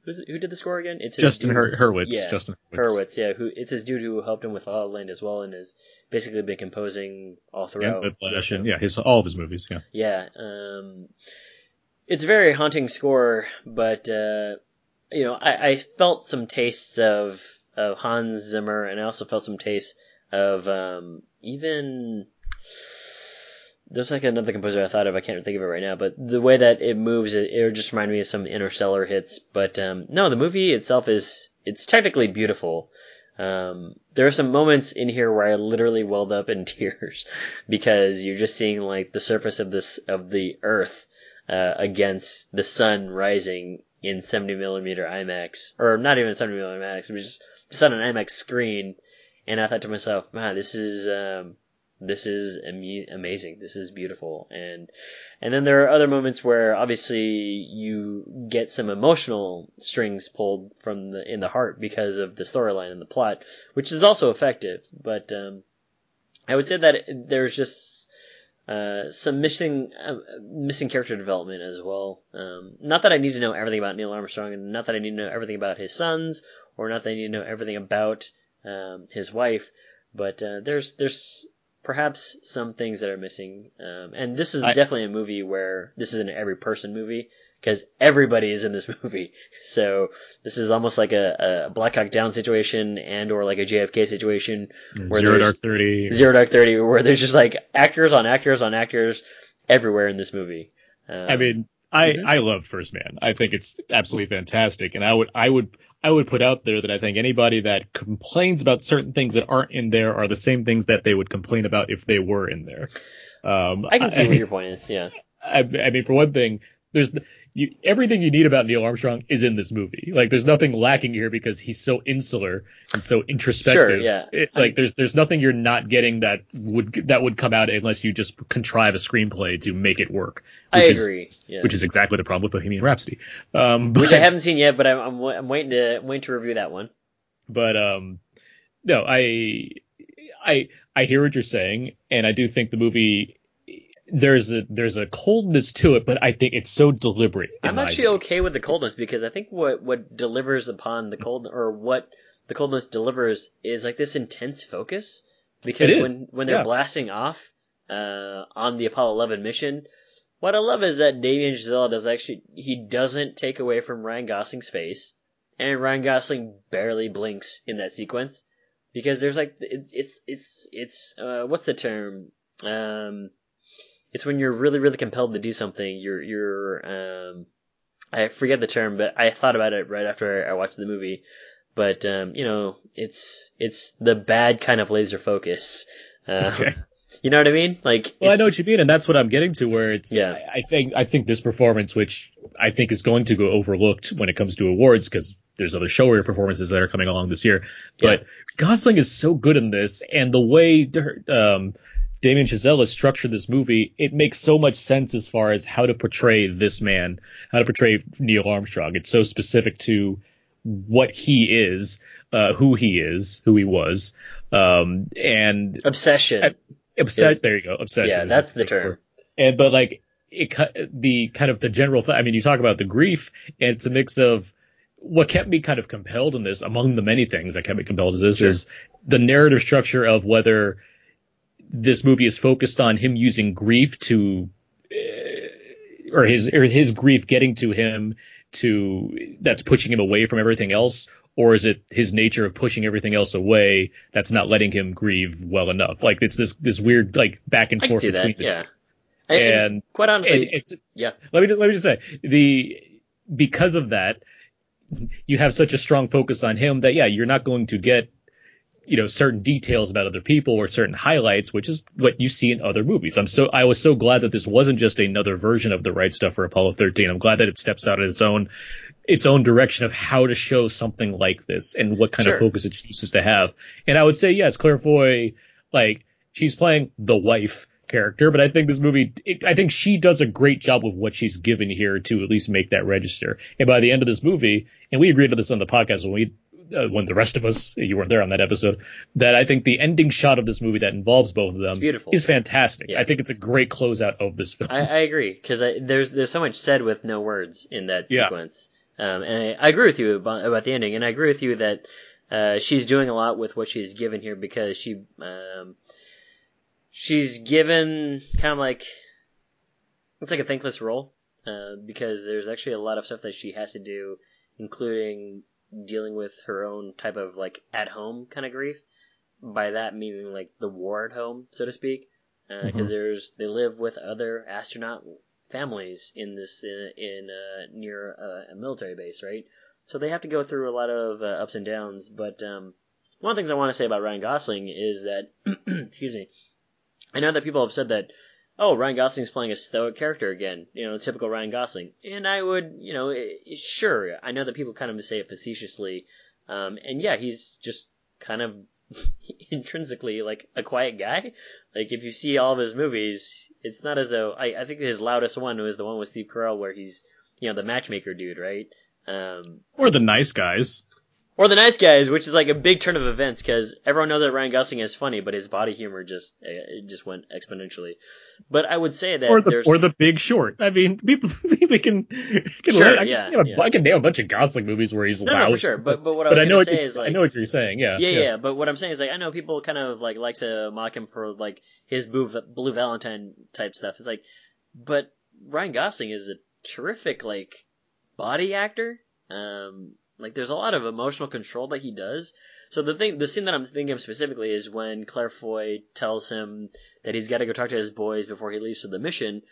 Speaker 2: who's who did the score again? It's
Speaker 1: Justin Hur- Hurwitz.
Speaker 2: Yeah,
Speaker 1: Justin Hurwitz.
Speaker 2: Hurwitz, yeah, who it's his dude who helped him with La La Land as well, and has basically been composing all throughout.
Speaker 1: Whiplash and yeah, his all of his movies. Yeah.
Speaker 2: Yeah, um, it's a very haunting score, but uh, you know, I, I felt some tastes of of Hans Zimmer, and I also felt some tastes of um, even. There's like another composer I thought of. I can't think of it right now, but the way that it moves, it, it just reminded me of some Interstellar hits. But um, no, the movie itself is it's technically beautiful. Um, there are some moments in here where I literally welled up in tears because you're just seeing like the surface of this of the Earth uh, against the sun rising in 70 millimeter IMAX, or not even 70 millimeter IMAX, it was just, just on an IMAX screen. And I thought to myself, man, this is um, this is amu- amazing. This is beautiful. And and then there are other moments where obviously you get some emotional strings pulled from the in the heart because of the storyline and the plot, which is also effective. But um, I would say that there's just uh, some missing uh, missing character development as well. Um, not that I need to know everything about Neil Armstrong, and not that I need to know everything about his sons, or not that I need to know everything about um, his wife. But uh, there's there's perhaps some things that are missing. Um, and this is
Speaker 1: I-
Speaker 2: definitely a movie where this is an every person movie because everybody is in this movie. So this is almost like a, a Black Hawk Down situation and or like a JFK situation Where
Speaker 1: Zero
Speaker 2: there's-
Speaker 1: Dark Thirty.
Speaker 2: Zero Dark Thirty, where there's just like actors on actors on actors everywhere in this movie. Um,
Speaker 1: I mean, I
Speaker 2: Mhm.
Speaker 1: I love First Man. I think it's absolutely fantastic, and I would I would I would put out there that I think anybody that complains about certain things that aren't in there are the same things that they would complain about if they were in there. Um,
Speaker 2: I can see what your point is. Yeah.
Speaker 1: I, I mean, for one thing, there's you, everything you need about Neil Armstrong is in this movie. Like, there's nothing lacking here because he's so insular and so introspective.
Speaker 2: Sure, yeah.
Speaker 1: It- like, there's there's nothing you're not getting that would that would come out unless you just contrive a screenplay to make it work.
Speaker 2: I
Speaker 1: which is-
Speaker 2: agree. Yeah.
Speaker 1: Which is exactly the problem with Bohemian Rhapsody. Um,
Speaker 2: Which I haven't seen yet, but I'm I'm, I'm waiting to waiting to review that one.
Speaker 1: but um no i i i hear what you're saying and i do think the movie there's a there's a coldness to it but i think it's so deliberate
Speaker 2: I'm actually okay with the coldness because I think what what delivers upon the cold or what the coldness delivers is like this intense focus. Because when when they're
Speaker 1: yeah.
Speaker 2: blasting off uh, on the Apollo 11 mission, what I love is that Damien Chazelle does actually he doesn't take away from Ryan Gosling's face, and Ryan Gosling barely blinks in that sequence. Because there's like it's it's it's it's uh, what's the term? Um it's when you're really really compelled to do something you're you're um I forget the term but I thought about it right after I watched the movie. But um you know it's it's the bad kind of laser focus. Um,
Speaker 1: Okay.
Speaker 2: you know what I mean? Like
Speaker 1: well i know what you mean and that's what i'm getting to where it's
Speaker 2: Yeah.
Speaker 1: I, I think i think this performance which i think is going to go overlooked when it comes to awards because there's other showier performances that are coming along this year. But gosling is so good in this and the way um Damien Chazelle has structured this movie, it makes so much sense as far as how to portray this man, how to portray Neil Armstrong. It's so specific to what he is, uh, who he is, who he was, um, and
Speaker 2: obsession
Speaker 1: obsessed.
Speaker 2: Is-
Speaker 1: There you go, obsession.
Speaker 2: yeah that's the term
Speaker 1: word. And but like it, the kind of the general. Th- I mean, you talk about the grief, and it's a mix of what kept me kind of compelled in this, among the many things that kept me compelled in this,
Speaker 2: Sure.
Speaker 1: is the narrative structure of whether this movie is focused on him using grief to, uh, or his or his grief getting to him to that's pushing him away from everything else, or is it his nature of pushing everything else away that's not letting him grieve well enough? Like it's this this weird like back and forth between
Speaker 2: that
Speaker 1: the
Speaker 2: yeah
Speaker 1: two.
Speaker 2: and,
Speaker 1: And-
Speaker 2: quite honestly
Speaker 1: And
Speaker 2: yeah
Speaker 1: let me just let me just say the because of that you have such a strong focus on him that yeah you're not going to get you know certain details about other people or certain highlights which is what you see in other movies i'm so i was so glad that this wasn't just another version of the right stuff for apollo 13 i'm glad that it steps out in its own its own direction of how to show something like this and what kind
Speaker 2: Sure.
Speaker 1: of focus it chooses to have and i would say yes claire foy like she's playing the wife character, but I think this movie, it, I think she does a great job with what she's given here to at least make that register. And by the end of this movie, and we agreed to this on the podcast when we, uh, when the rest of us, you weren't there on that episode, that I think the ending shot of this movie that involves both of them is fantastic.
Speaker 2: Yeah.
Speaker 1: I think it's a great closeout of this film.
Speaker 2: I, I agree because there's there's so much said with no words in that
Speaker 1: Yeah.
Speaker 2: sequence, um, and I, I agree with you about, about the ending, and I agree with you that uh, she's doing a lot with what she's given here because she um, she's given kind of like it's like a thankless role uh, because there's actually a lot of stuff that she has to do, including dealing with her own type of like at home kind of grief. By that meaning like the war at home, so to speak because
Speaker 1: Mhm.
Speaker 2: there's they live with other astronaut families in this in, in uh, near uh, a military base, right? So they have to go through a lot of uh, ups and downs. But um, one of the things I want to say about Ryan Gosling is that, excuse me, I know that people have said that, oh, Ryan Gosling's playing a stoic character again, you know, typical Ryan Gosling, and I would, you know, i sure, I know that people kind of say it facetiously, um, and yeah, he's just kind of intrinsically like a quiet guy. Like if you see all of his movies, it's not as though I, I think his loudest one was the one with Steve Carell where he's you know the matchmaker dude, right? Um,
Speaker 1: or the nice guys.
Speaker 2: Or the nice guys, which is like a big turn of events because everyone knows that Ryan Gosling is funny, but his body humor just it just went exponentially. But I would say that
Speaker 1: Or the
Speaker 2: there's
Speaker 1: or the Big Short. I mean, people people can, can
Speaker 2: Sure,
Speaker 1: I,
Speaker 2: yeah,
Speaker 1: can,
Speaker 2: yeah.
Speaker 1: I can name a bunch of Gosling movies where he's
Speaker 2: no,
Speaker 1: loud.
Speaker 2: no, for sure. But but what I
Speaker 1: but
Speaker 2: was
Speaker 1: I know
Speaker 2: say
Speaker 1: you,
Speaker 2: is like
Speaker 1: I know what you're saying. Yeah,
Speaker 2: Yeah, yeah, but what I'm saying is like I know people kind of like like to mock him for like his blue, blue Valentine type stuff. It's like, but Ryan Gosling is a terrific like body actor. Um, like there's a lot of emotional control that he does. So the thing, the scene that I'm thinking of specifically is when Claire Foy tells him that he's got to go talk to his boys before he leaves for the mission,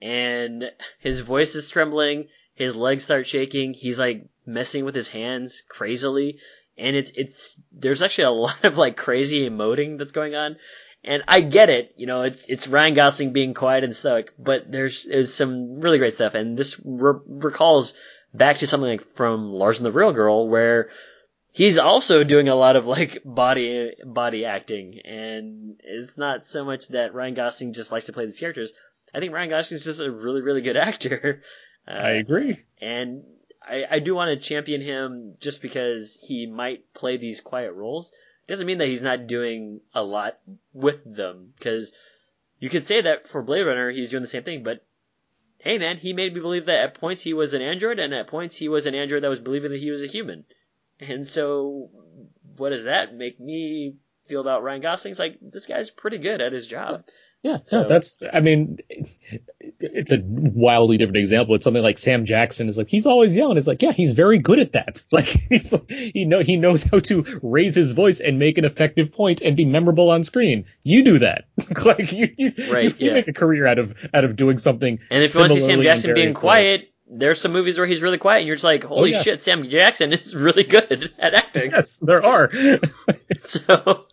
Speaker 2: and his voice is trembling, his legs start shaking. He's like messing with his hands crazily, and it's it's there's actually a lot of like crazy emoting that's going on. And I get it, you know, it's it's Ryan Gosling being quiet and stoic, but there's is some really great stuff, and this re- recalls back to something like from Lars and the Real Girl, where he's also doing a lot of like body body acting, and it's not so much that Ryan Gosling just likes to play these characters. I think Ryan Gosling is just a really really good actor. Uh,
Speaker 1: I agree.
Speaker 2: and I, I do want to champion him just because he might play these quiet roles. Doesn't mean that he's not doing a lot with them, because you could say that for Blade Runner he's doing the same thing, but hey man, he made me believe that at points he was an android, and at points he was an android that was believing that he was a human. And so, what does that make me feel about Ryan Gosling? It's like this guy's pretty good at his job.
Speaker 1: Yeah,
Speaker 2: So-
Speaker 1: no, that's. I mean, it's a wildly different example. It's something like Sam Jackson is like he's always yelling. It's like yeah, he's very good at that. Like he's he know he knows how to raise his voice and make an effective point and be memorable on screen. You do that. like you you,
Speaker 2: Right,
Speaker 1: you, you
Speaker 2: yeah.
Speaker 1: make a career out of out of doing something.
Speaker 2: And if you want to see Sam Jackson being
Speaker 1: various ways.
Speaker 2: quiet, there's some movies where he's really quiet, and you're just like, oh, holy
Speaker 1: Oh, yeah.
Speaker 2: shit, Sam Jackson is really good at acting.
Speaker 1: yes, there are.
Speaker 2: So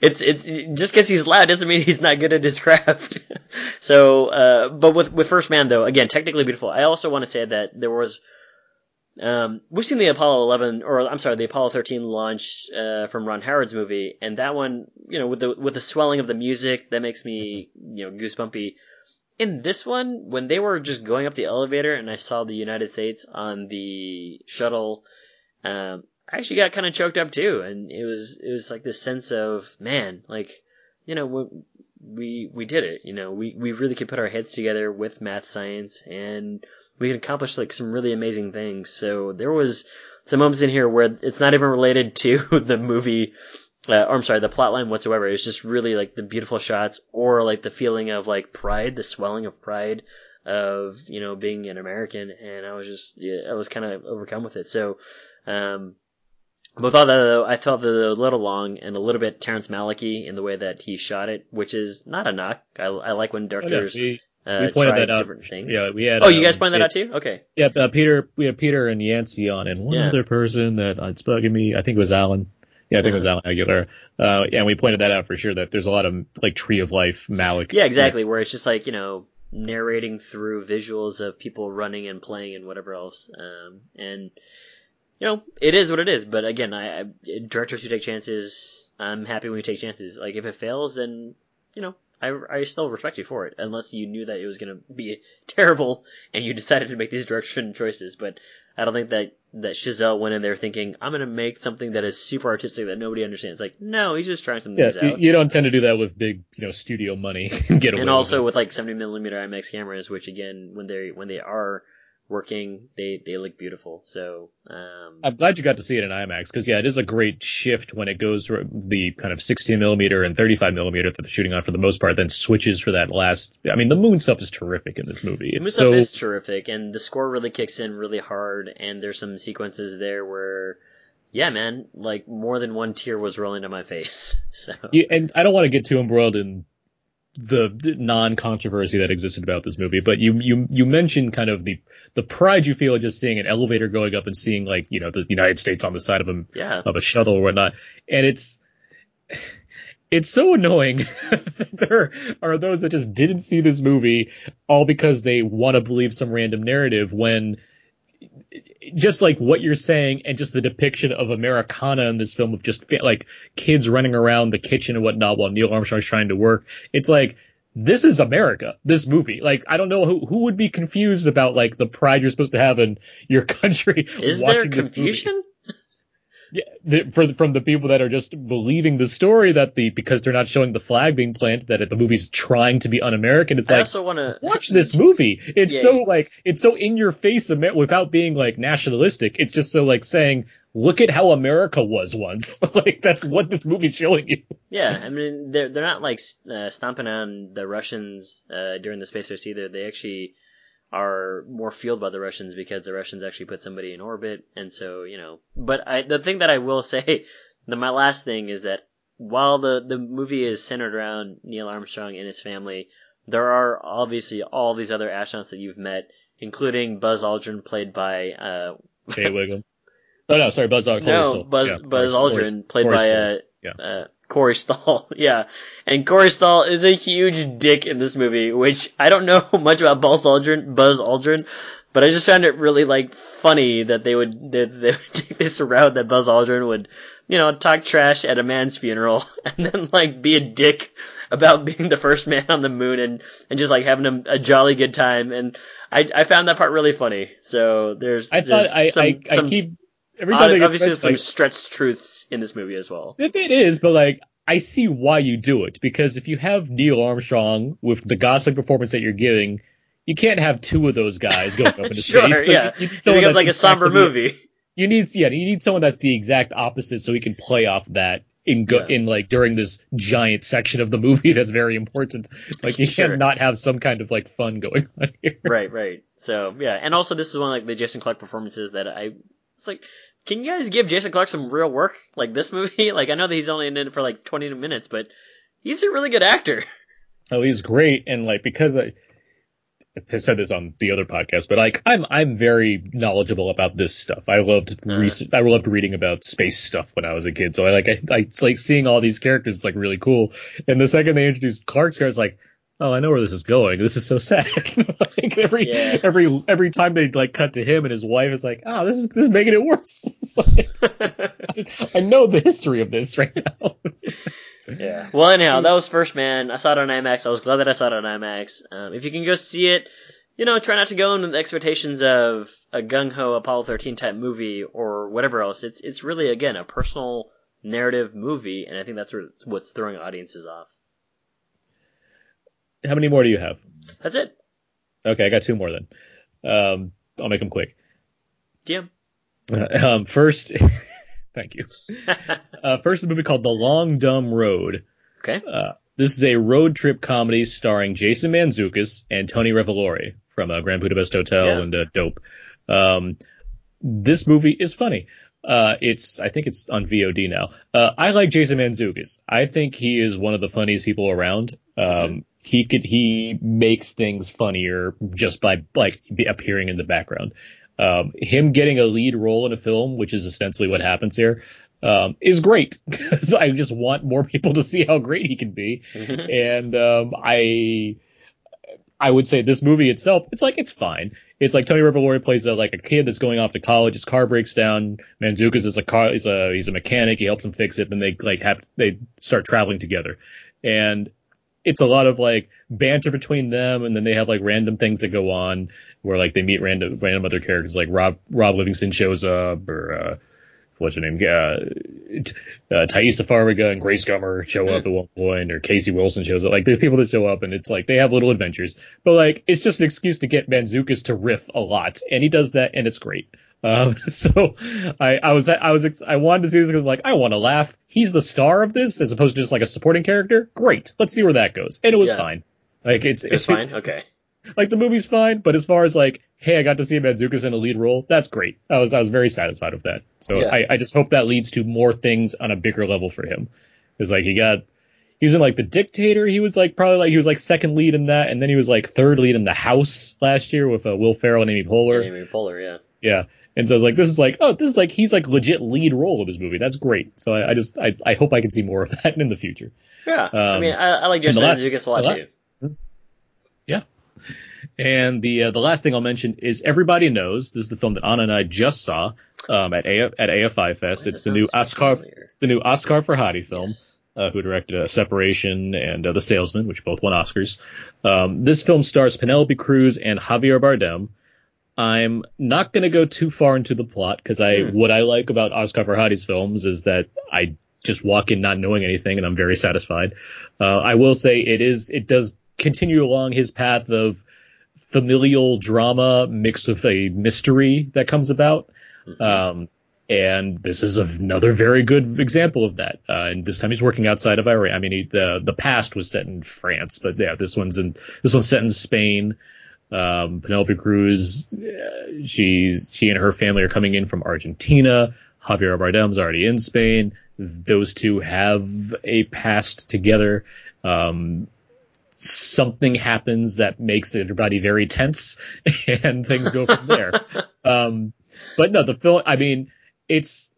Speaker 2: it's it's just because he's loud doesn't mean he's not good at his craft. so, uh, but with with First Man though, again, technically beautiful. I also want to say that there was. Um, we've seen the Apollo 11, or I'm sorry, the Apollo 13 launch uh, from Ron Howard's movie, and that one, you know, with the with the swelling of the music, that makes me, you know, goosebumpy. In this one, when they were just going up the elevator, and I saw the United States on the shuttle, um, I actually got kind of choked up too, and it was it was like this sense of man, like you know we we, we did it. You know, we we really could put our heads together with math, science, and we could accomplish like some really amazing things. So there was some moments in here where it's not even related to the movie. Uh, or I'm sorry, the plot line whatsoever. It's just really like the beautiful shots or like the feeling of like pride, the swelling of pride of, you know, being an American. And I was just, yeah, I was kind of overcome with it. So, um, with all that though, I felt that a little long and a little bit Terrence Malick in the way that he shot it, which is not a knock. I, I like when
Speaker 1: Oh, yeah,
Speaker 2: directors
Speaker 1: we,
Speaker 2: uh,
Speaker 1: we pointed that out.
Speaker 2: different things.
Speaker 1: Yeah, we had.
Speaker 2: oh, you guys
Speaker 1: um,
Speaker 2: pointed that out too? Okay.
Speaker 1: Yeah, uh, Peter. We had Peter and Yancey on, and one
Speaker 2: Yeah.
Speaker 1: other person that uh, it's bugging me. I think it was Alan. Yeah, I think it was Alan Aguilar. Uh, and we pointed that out for sure. That there's a lot of like Tree of Life, Malick.
Speaker 2: Yeah, exactly. Where it's just like you know narrating through visuals of people running and playing and whatever else. Um, and you know it is what it is. But again, I, I directors who take chances, I'm happy when you take chances. Like if it fails, then you know I I still respect you for it, unless you knew that it was gonna be terrible and you decided to make these direction choices. But I don't think that that Chazelle went in there thinking I'm gonna make something that is super artistic that nobody understands. Like no, he's just trying some
Speaker 1: Yeah,
Speaker 2: things
Speaker 1: you,
Speaker 2: out
Speaker 1: you don't tend to do that with big, you know, studio money and get away.
Speaker 2: and also
Speaker 1: with
Speaker 2: with like 70 millimeter IMAX cameras, which again, when they when they are working, they they look beautiful. So um.
Speaker 1: I'm glad you got to see it in IMAX because yeah, it is a great shift when it goes from the kind of 16 millimeter and 35 millimeter that they're shooting on for the most part, then switches for that last. I mean, the moon stuff is terrific in this movie.
Speaker 2: the
Speaker 1: It's
Speaker 2: stuff
Speaker 1: so
Speaker 2: is terrific, and the score really kicks in really hard. And there's some sequences there where, yeah, man, like more than one tear was rolling down my face. So
Speaker 1: Yeah, and I don't want to get too embroiled in the non-controversy that existed about this movie, but you you you mentioned kind of the the pride you feel just seeing an elevator going up and seeing like you know the United States on the side of a
Speaker 2: yeah,
Speaker 1: of a shuttle or whatnot, and it's it's so annoying that there are those that just didn't see this movie all because they want to believe some random narrative when just like what you're saying and just the depiction of Americana in this film of just fa- like kids running around the kitchen and whatnot while Neil Armstrong's trying to work. It's like, this is America, this movie. Like, I don't know who, who would be confused about like the pride you're supposed to have in your country
Speaker 2: is there
Speaker 1: watching this movie. Yeah, the, for from the people that are just believing the story that the because they're not showing the flag being planted that the movie's trying to be un-American. It's
Speaker 2: I
Speaker 1: like
Speaker 2: also want to
Speaker 1: watch this movie. It's
Speaker 2: Yeah.
Speaker 1: so like it's so in your face without being like nationalistic. It's just so like saying, look at how America was once. like that's what this movie's showing you.
Speaker 2: Yeah, I mean they're they're not like uh, stomping on the Russians uh, during the space race either. They actually are more fueled by the Russians because the Russians actually put somebody in orbit, and so you know. But I, the thing that I will say, the, my last thing is that while the the movie is centered around Neil Armstrong and his family, there are obviously all these other astronauts that you've met including Buzz Aldrin, played by uh,
Speaker 1: Jay Wiggum. Oh no, sorry, Buzz Aldrin.
Speaker 2: No Buzz
Speaker 1: Yeah,
Speaker 2: Buzz Aldrin, played by uh,
Speaker 1: Yeah.
Speaker 2: uh, Corey Stoll. yeah, and Corey Stoll is a huge dick in this movie, which I don't know much about Buzz Aldrin. Buzz Aldrin. But I just found it really like funny that they would that they would take this route that Buzz Aldrin would, you know, talk trash at a man's funeral and then like be a dick about being the first man on the moon and and just like having a, a jolly good time. And I I found that part really funny. So there's
Speaker 1: I thought
Speaker 2: there's
Speaker 1: I,
Speaker 2: some,
Speaker 1: I, I keep every time they get
Speaker 2: obviously some
Speaker 1: like,
Speaker 2: stretched truths in this movie as well.
Speaker 1: It, it is, but like I see why you do it because if you have Neil Armstrong with the gosling performance that you're giving, you can't have two of those guys going up into
Speaker 2: Sure,
Speaker 1: space.
Speaker 2: yeah.
Speaker 1: you, you need someone
Speaker 2: got
Speaker 1: that's
Speaker 2: like a somber movie.
Speaker 1: You need yeah, you need someone that's the exact opposite so he can play off that in go,
Speaker 2: Yeah.
Speaker 1: in like during this giant section of the movie that's very important. It's like you
Speaker 2: Sure.
Speaker 1: can't not have some kind of like fun going on here.
Speaker 2: right, right. So yeah, and also this is one of like the Jason Clarke performances that I it's like, can you guys give Jason Clarke some real work like this movie? Like I know that he's only in it for like twenty minutes, but he's a really good actor.
Speaker 1: Oh, he's great, and like because I, I said this on the other podcast, but like I'm I'm very knowledgeable about this stuff. I loved
Speaker 2: Uh.
Speaker 1: I loved reading about space stuff when I was a kid, so I like I, I like seeing all these characters. It's like really cool. And the second they introduced Clarke's character, it's like. Oh, I know where this is going. This is so sad. like every
Speaker 2: Yeah.
Speaker 1: every every time they like cut to him and his wife, it's like, oh, this is this is making it worse. It's like, I know the history of this right now.
Speaker 2: yeah. Well, anyhow, that was First Man. I saw it on IMAX. I was glad that I saw it on IMAX. Um, if you can go see it, you know, try not to go in with expectations of a gung ho Apollo 13 type movie or whatever else. It's it's really again a personal narrative movie, and I think that's what's throwing audiences off.
Speaker 1: How many more do you have?
Speaker 2: That's it.
Speaker 1: Okay, I got two more then. Um, I'll make them quick.
Speaker 2: DM.
Speaker 1: Um, first, thank you. Uh, first, a movie called The Long Dumb Road.
Speaker 2: okay.
Speaker 1: Uh, this is a road trip comedy starring Jason Mantzoukas and Tony Revolori from uh, Grand Budapest Hotel
Speaker 2: Yeah.
Speaker 1: and uh, Dope. Um, this movie is funny. Uh, it's, I think it's on VOD now. Uh, I like Jason Mantzoukas. I think he is one of the funniest people around. Um, he could, he makes things funnier just by like appearing in the background. Um, him getting a lead role in a film, which is ostensibly what happens here, um, is great because I just want more people to see how great he can be. And um, I, I would say this movie itself, it's like it's fine. It's like Tony Revolori plays a, like a kid that's going off to college. His car breaks down. Mantzoukas is a car. He's a he's a mechanic. He helps him fix it. Then they like have they start traveling together, and it's a lot of like banter between them. And then they have like random things that go on where like they meet random random other characters. Like Rob Rob Livingston shows up or. uh what's her name? Uh, uh, Taissa Farmiga and Grace Gummer show up at one point, or Casey Wilson shows up. Like, there's people that show up, and it's like they have little adventures. But like, it's just an excuse to get Mantzoukas to riff a lot, and he does that, and it's great. Um, so I, I was, I was, ex- I wanted to see this because like, I want to laugh. He's the star of this as opposed to just like a supporting character. Great. Let's see where that goes. And it was
Speaker 2: Yeah.
Speaker 1: fine. Like, it's,
Speaker 2: It fine. Okay.
Speaker 1: like the movie's fine, but as far as like, hey, I got to see Mantzoukas in a lead role, that's great. I was I was very satisfied with that. So
Speaker 2: Yeah.
Speaker 1: I, I just hope that leads to more things on a bigger level for him. Because like he got he was in like the Dictator, he was like probably like he was like second lead in that, and then he was like third lead in the House last year with uh, Will Ferrell and Amy Poehler.
Speaker 2: Amy Poehler, yeah.
Speaker 1: Yeah. And so I was like, this is like, oh, this is like, he's like legit lead role of this movie. That's great. So I, I just, I, I hope I can see more of that in the future.
Speaker 2: Yeah. I
Speaker 1: Um,
Speaker 2: mean, I, I like
Speaker 1: last-
Speaker 2: Mantzoukas a lot
Speaker 1: last-
Speaker 2: too.
Speaker 1: And the uh, the last thing I'll mention is everybody knows this is the film that Anna and I just saw um, at A- at AFI Fest. It's the new
Speaker 2: so
Speaker 1: Oscar it's the new Asghar Farhadi film,
Speaker 2: Yes.
Speaker 1: uh, who directed uh, Separation and uh, The Salesman, which both won Oscars. Um, this film stars Penelope Cruz and Javier Bardem. I'm not going to go too far into the plot because I
Speaker 2: Hmm.
Speaker 1: what I like about Asghar Farhadi's films is that I just walk in not knowing anything and I'm very satisfied. Uh, I will say it is it does continue along his path of familial drama mixed with a mystery that comes about. Um, and this is another very good example of that. Uh, and this time he's working outside of Iran. I mean, he, the the past was set in France, but yeah, this one's in this one's set in Spain. Um, Penelope Cruz, uh, she's she and her family are coming in from Argentina. Javier Bardem's already in Spain. Those two have a past together. Um, something happens that makes everybody very tense, and things go from there. um, but no, the film. I mean, it's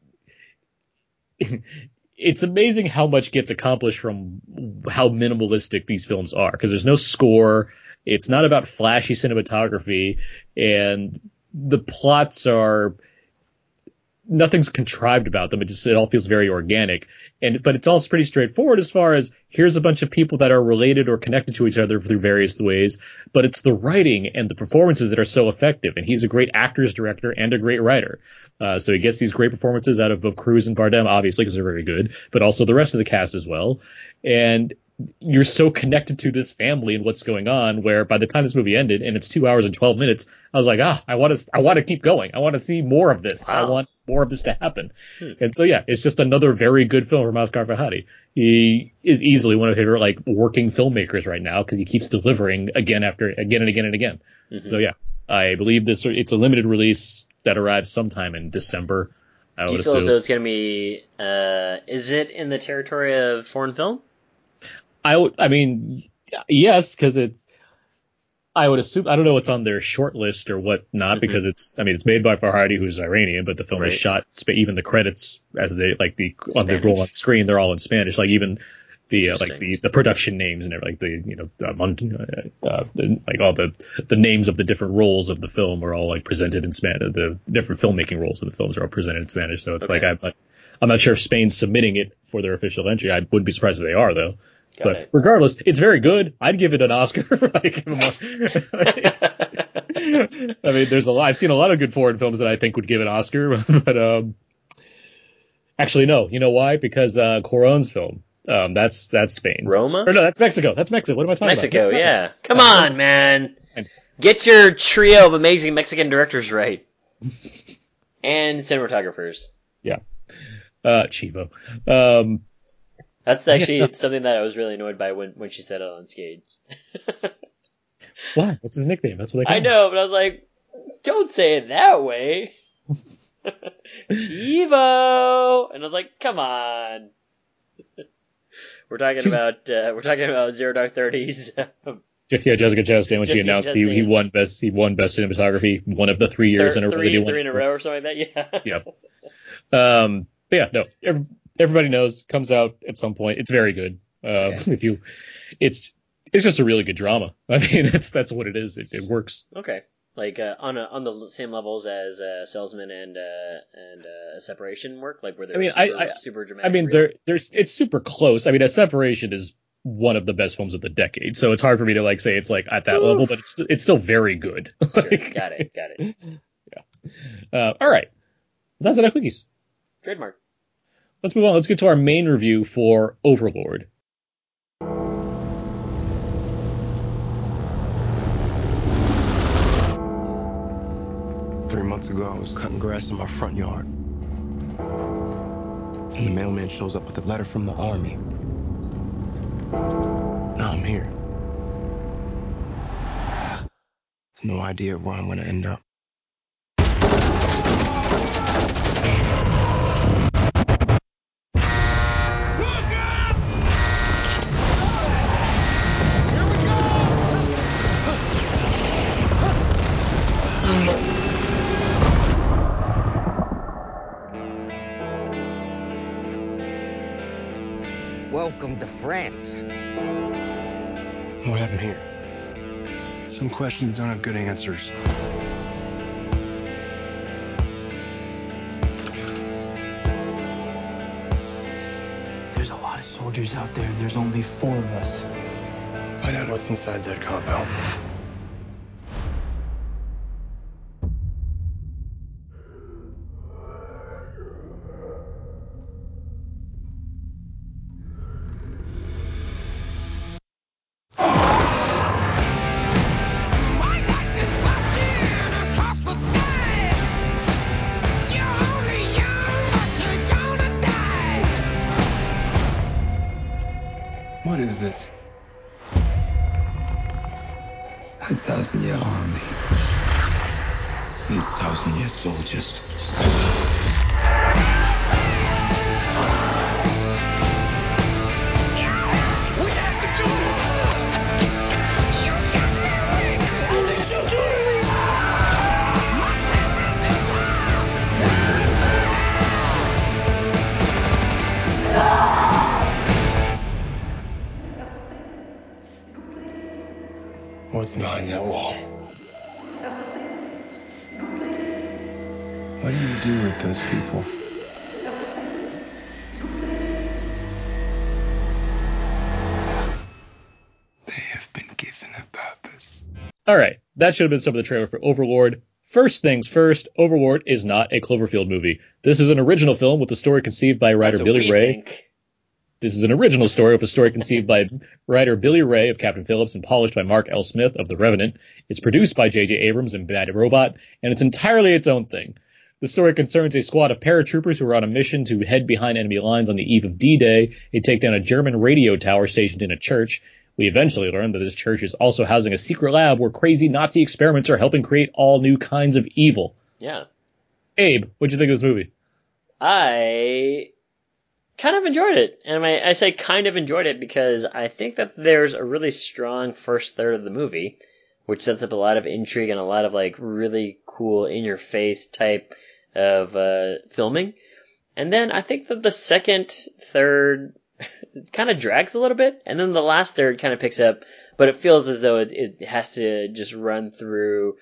Speaker 1: it's amazing how much gets accomplished from how minimalistic these films are because there's no score. It's not about flashy cinematography, and the plots are nothing's contrived about them. It just it all feels very organic. And but it's also pretty straightforward as far as here's a bunch of people that are related or connected to each other through various ways. But it's the writing and the performances that are so effective. And he's a great actors director and a great writer. Uh, so he gets these great performances out of both Cruz and Bardem, obviously because they're very good, but also the rest of the cast as well. And you're so connected to this family and what's going on where by the time this movie ended and it's two hours and 12 minutes i was like ah i want to i want to keep going i want to see more of this i want more of this to happen
Speaker 2: Hmm.
Speaker 1: and so yeah it's just another very good film from Asghar Farhadi he is easily one of my favorite like working filmmakers right now because he keeps delivering again after again and again and again
Speaker 2: Mhm.
Speaker 1: so yeah i believe this it's a limited release that arrives sometime in december i
Speaker 2: Do you
Speaker 1: would
Speaker 2: feel as though it's going to be? Uh, is it in the territory of foreign film?
Speaker 1: I would, I mean, yes, because it's. I would assume I don't know what's on their short list or what not
Speaker 2: Mhm.
Speaker 1: because it's I mean it's made by Farhadi who's Iranian but the film
Speaker 2: Right.
Speaker 1: is shot even the credits as they like the on the roll on screen they're all in Spanish like even the uh, like the, the production names and everything, like the you know uh, uh, the, like all the the names of the different roles of the film are all like presented in Spanish the different filmmaking roles of the films are all presented in Spanish so it's
Speaker 2: Okay.
Speaker 1: like I'm not, I'm not sure if Spain's submitting it for their official entry I wouldn't be surprised if they are though
Speaker 2: Got
Speaker 1: but
Speaker 2: it.
Speaker 1: regardless, it's very good. I'd give it an Oscar. like, I mean, there's a lot. I've seen a lot of good foreign films that I think would give an Oscar, but um, actually, no. You know why? Because uh, Cuarón's film. Um, that's that's Spain.
Speaker 2: Roma?
Speaker 1: Or no, that's Mexico. That's Mexico. What am I talking
Speaker 2: Mexico,
Speaker 1: about? Mexico.
Speaker 2: Yeah. Come on, man. Get your trio of amazing Mexican directors right. and cinematographers. Yeah.
Speaker 1: Uh, Chivo. Um,
Speaker 2: That's actually something that I was really annoyed by when, when she said it on stage.
Speaker 1: what? What's his nickname? That's what I. call
Speaker 2: I
Speaker 1: him.
Speaker 2: know, but I was like, don't say it that way. Chivo! And I was like, come on. We're talking
Speaker 1: She's-
Speaker 2: about, uh, we're talking about Zero Dark Thirties.
Speaker 1: Yeah, Jessica Chastain when she announced he, he won best he won best cinematography one of the three years in a row
Speaker 2: three, three in a row or something like that, yeah.
Speaker 1: Yeah. Um, but yeah, no, every, everybody knows comes out at some point. It's very good. Uh,
Speaker 2: Okay.
Speaker 1: if you, it's, it's just a really good drama. I mean, it's, that's what it is. It, it works.
Speaker 2: Okay. Like uh, on a, on the same levels as uh, Salesman and uh, and uh, Separation work, like where they're
Speaker 1: I mean,
Speaker 2: super,
Speaker 1: I- I-
Speaker 2: super dramatic.
Speaker 1: I mean, there, there's, it's super close. I mean, a separation is one of the best films of the decade. So it's hard for me to like say it's like at that
Speaker 2: Oof.
Speaker 1: level, but it's, it's still very good.
Speaker 2: Sure.
Speaker 1: Like,
Speaker 2: got it, got it. Yeah.
Speaker 1: Uh, all right. That's enough quickies.
Speaker 2: Trademark.
Speaker 1: Let's move on. Let's get to our main review for Overlord.
Speaker 3: Three months ago, I was cutting grass in my front yard. And the mailman shows up with a letter from the army. Now I'm here. No idea where I'm gonna end up.
Speaker 4: Welcome to France.
Speaker 3: What happened here? Some questions don't have good answers.
Speaker 5: There's a lot of soldiers out there, and there's only four of us.
Speaker 3: Find out what's inside that compound.
Speaker 6: Do with those people? They have been given a purpose.
Speaker 1: All right, that should have been some of the trailer for Overlord. First things first, Overlord is not a Cloverfield movie. This is an original film with a story conceived by writer Billy Ray.
Speaker 2: think.
Speaker 1: This is an original story with a story conceived by writer Billy Ray of Captain Phillips and polished by Mark L. Smith of The Revenant. It's produced by J.J. Abrams and Bad Robot, and it's entirely its own thing. The story concerns a squad of paratroopers who are on a mission to head behind enemy lines on the eve of D-Day They take down a German radio tower stationed in a church. We eventually learn that this church is also housing a secret lab where crazy Nazi experiments are helping create all new kinds of evil.
Speaker 2: Yeah.
Speaker 1: Abe, what'd you think of this movie?
Speaker 2: I kind of enjoyed it. And I, I say kind of enjoyed it because I think that there's a really strong first third of the movie, which sets up a lot of intrigue and a lot of like really cool in your face type of uh, filming. And then I think that the second third kind of drags a little bit, and then the last third kind of picks up, but it feels as though it, it has to just run through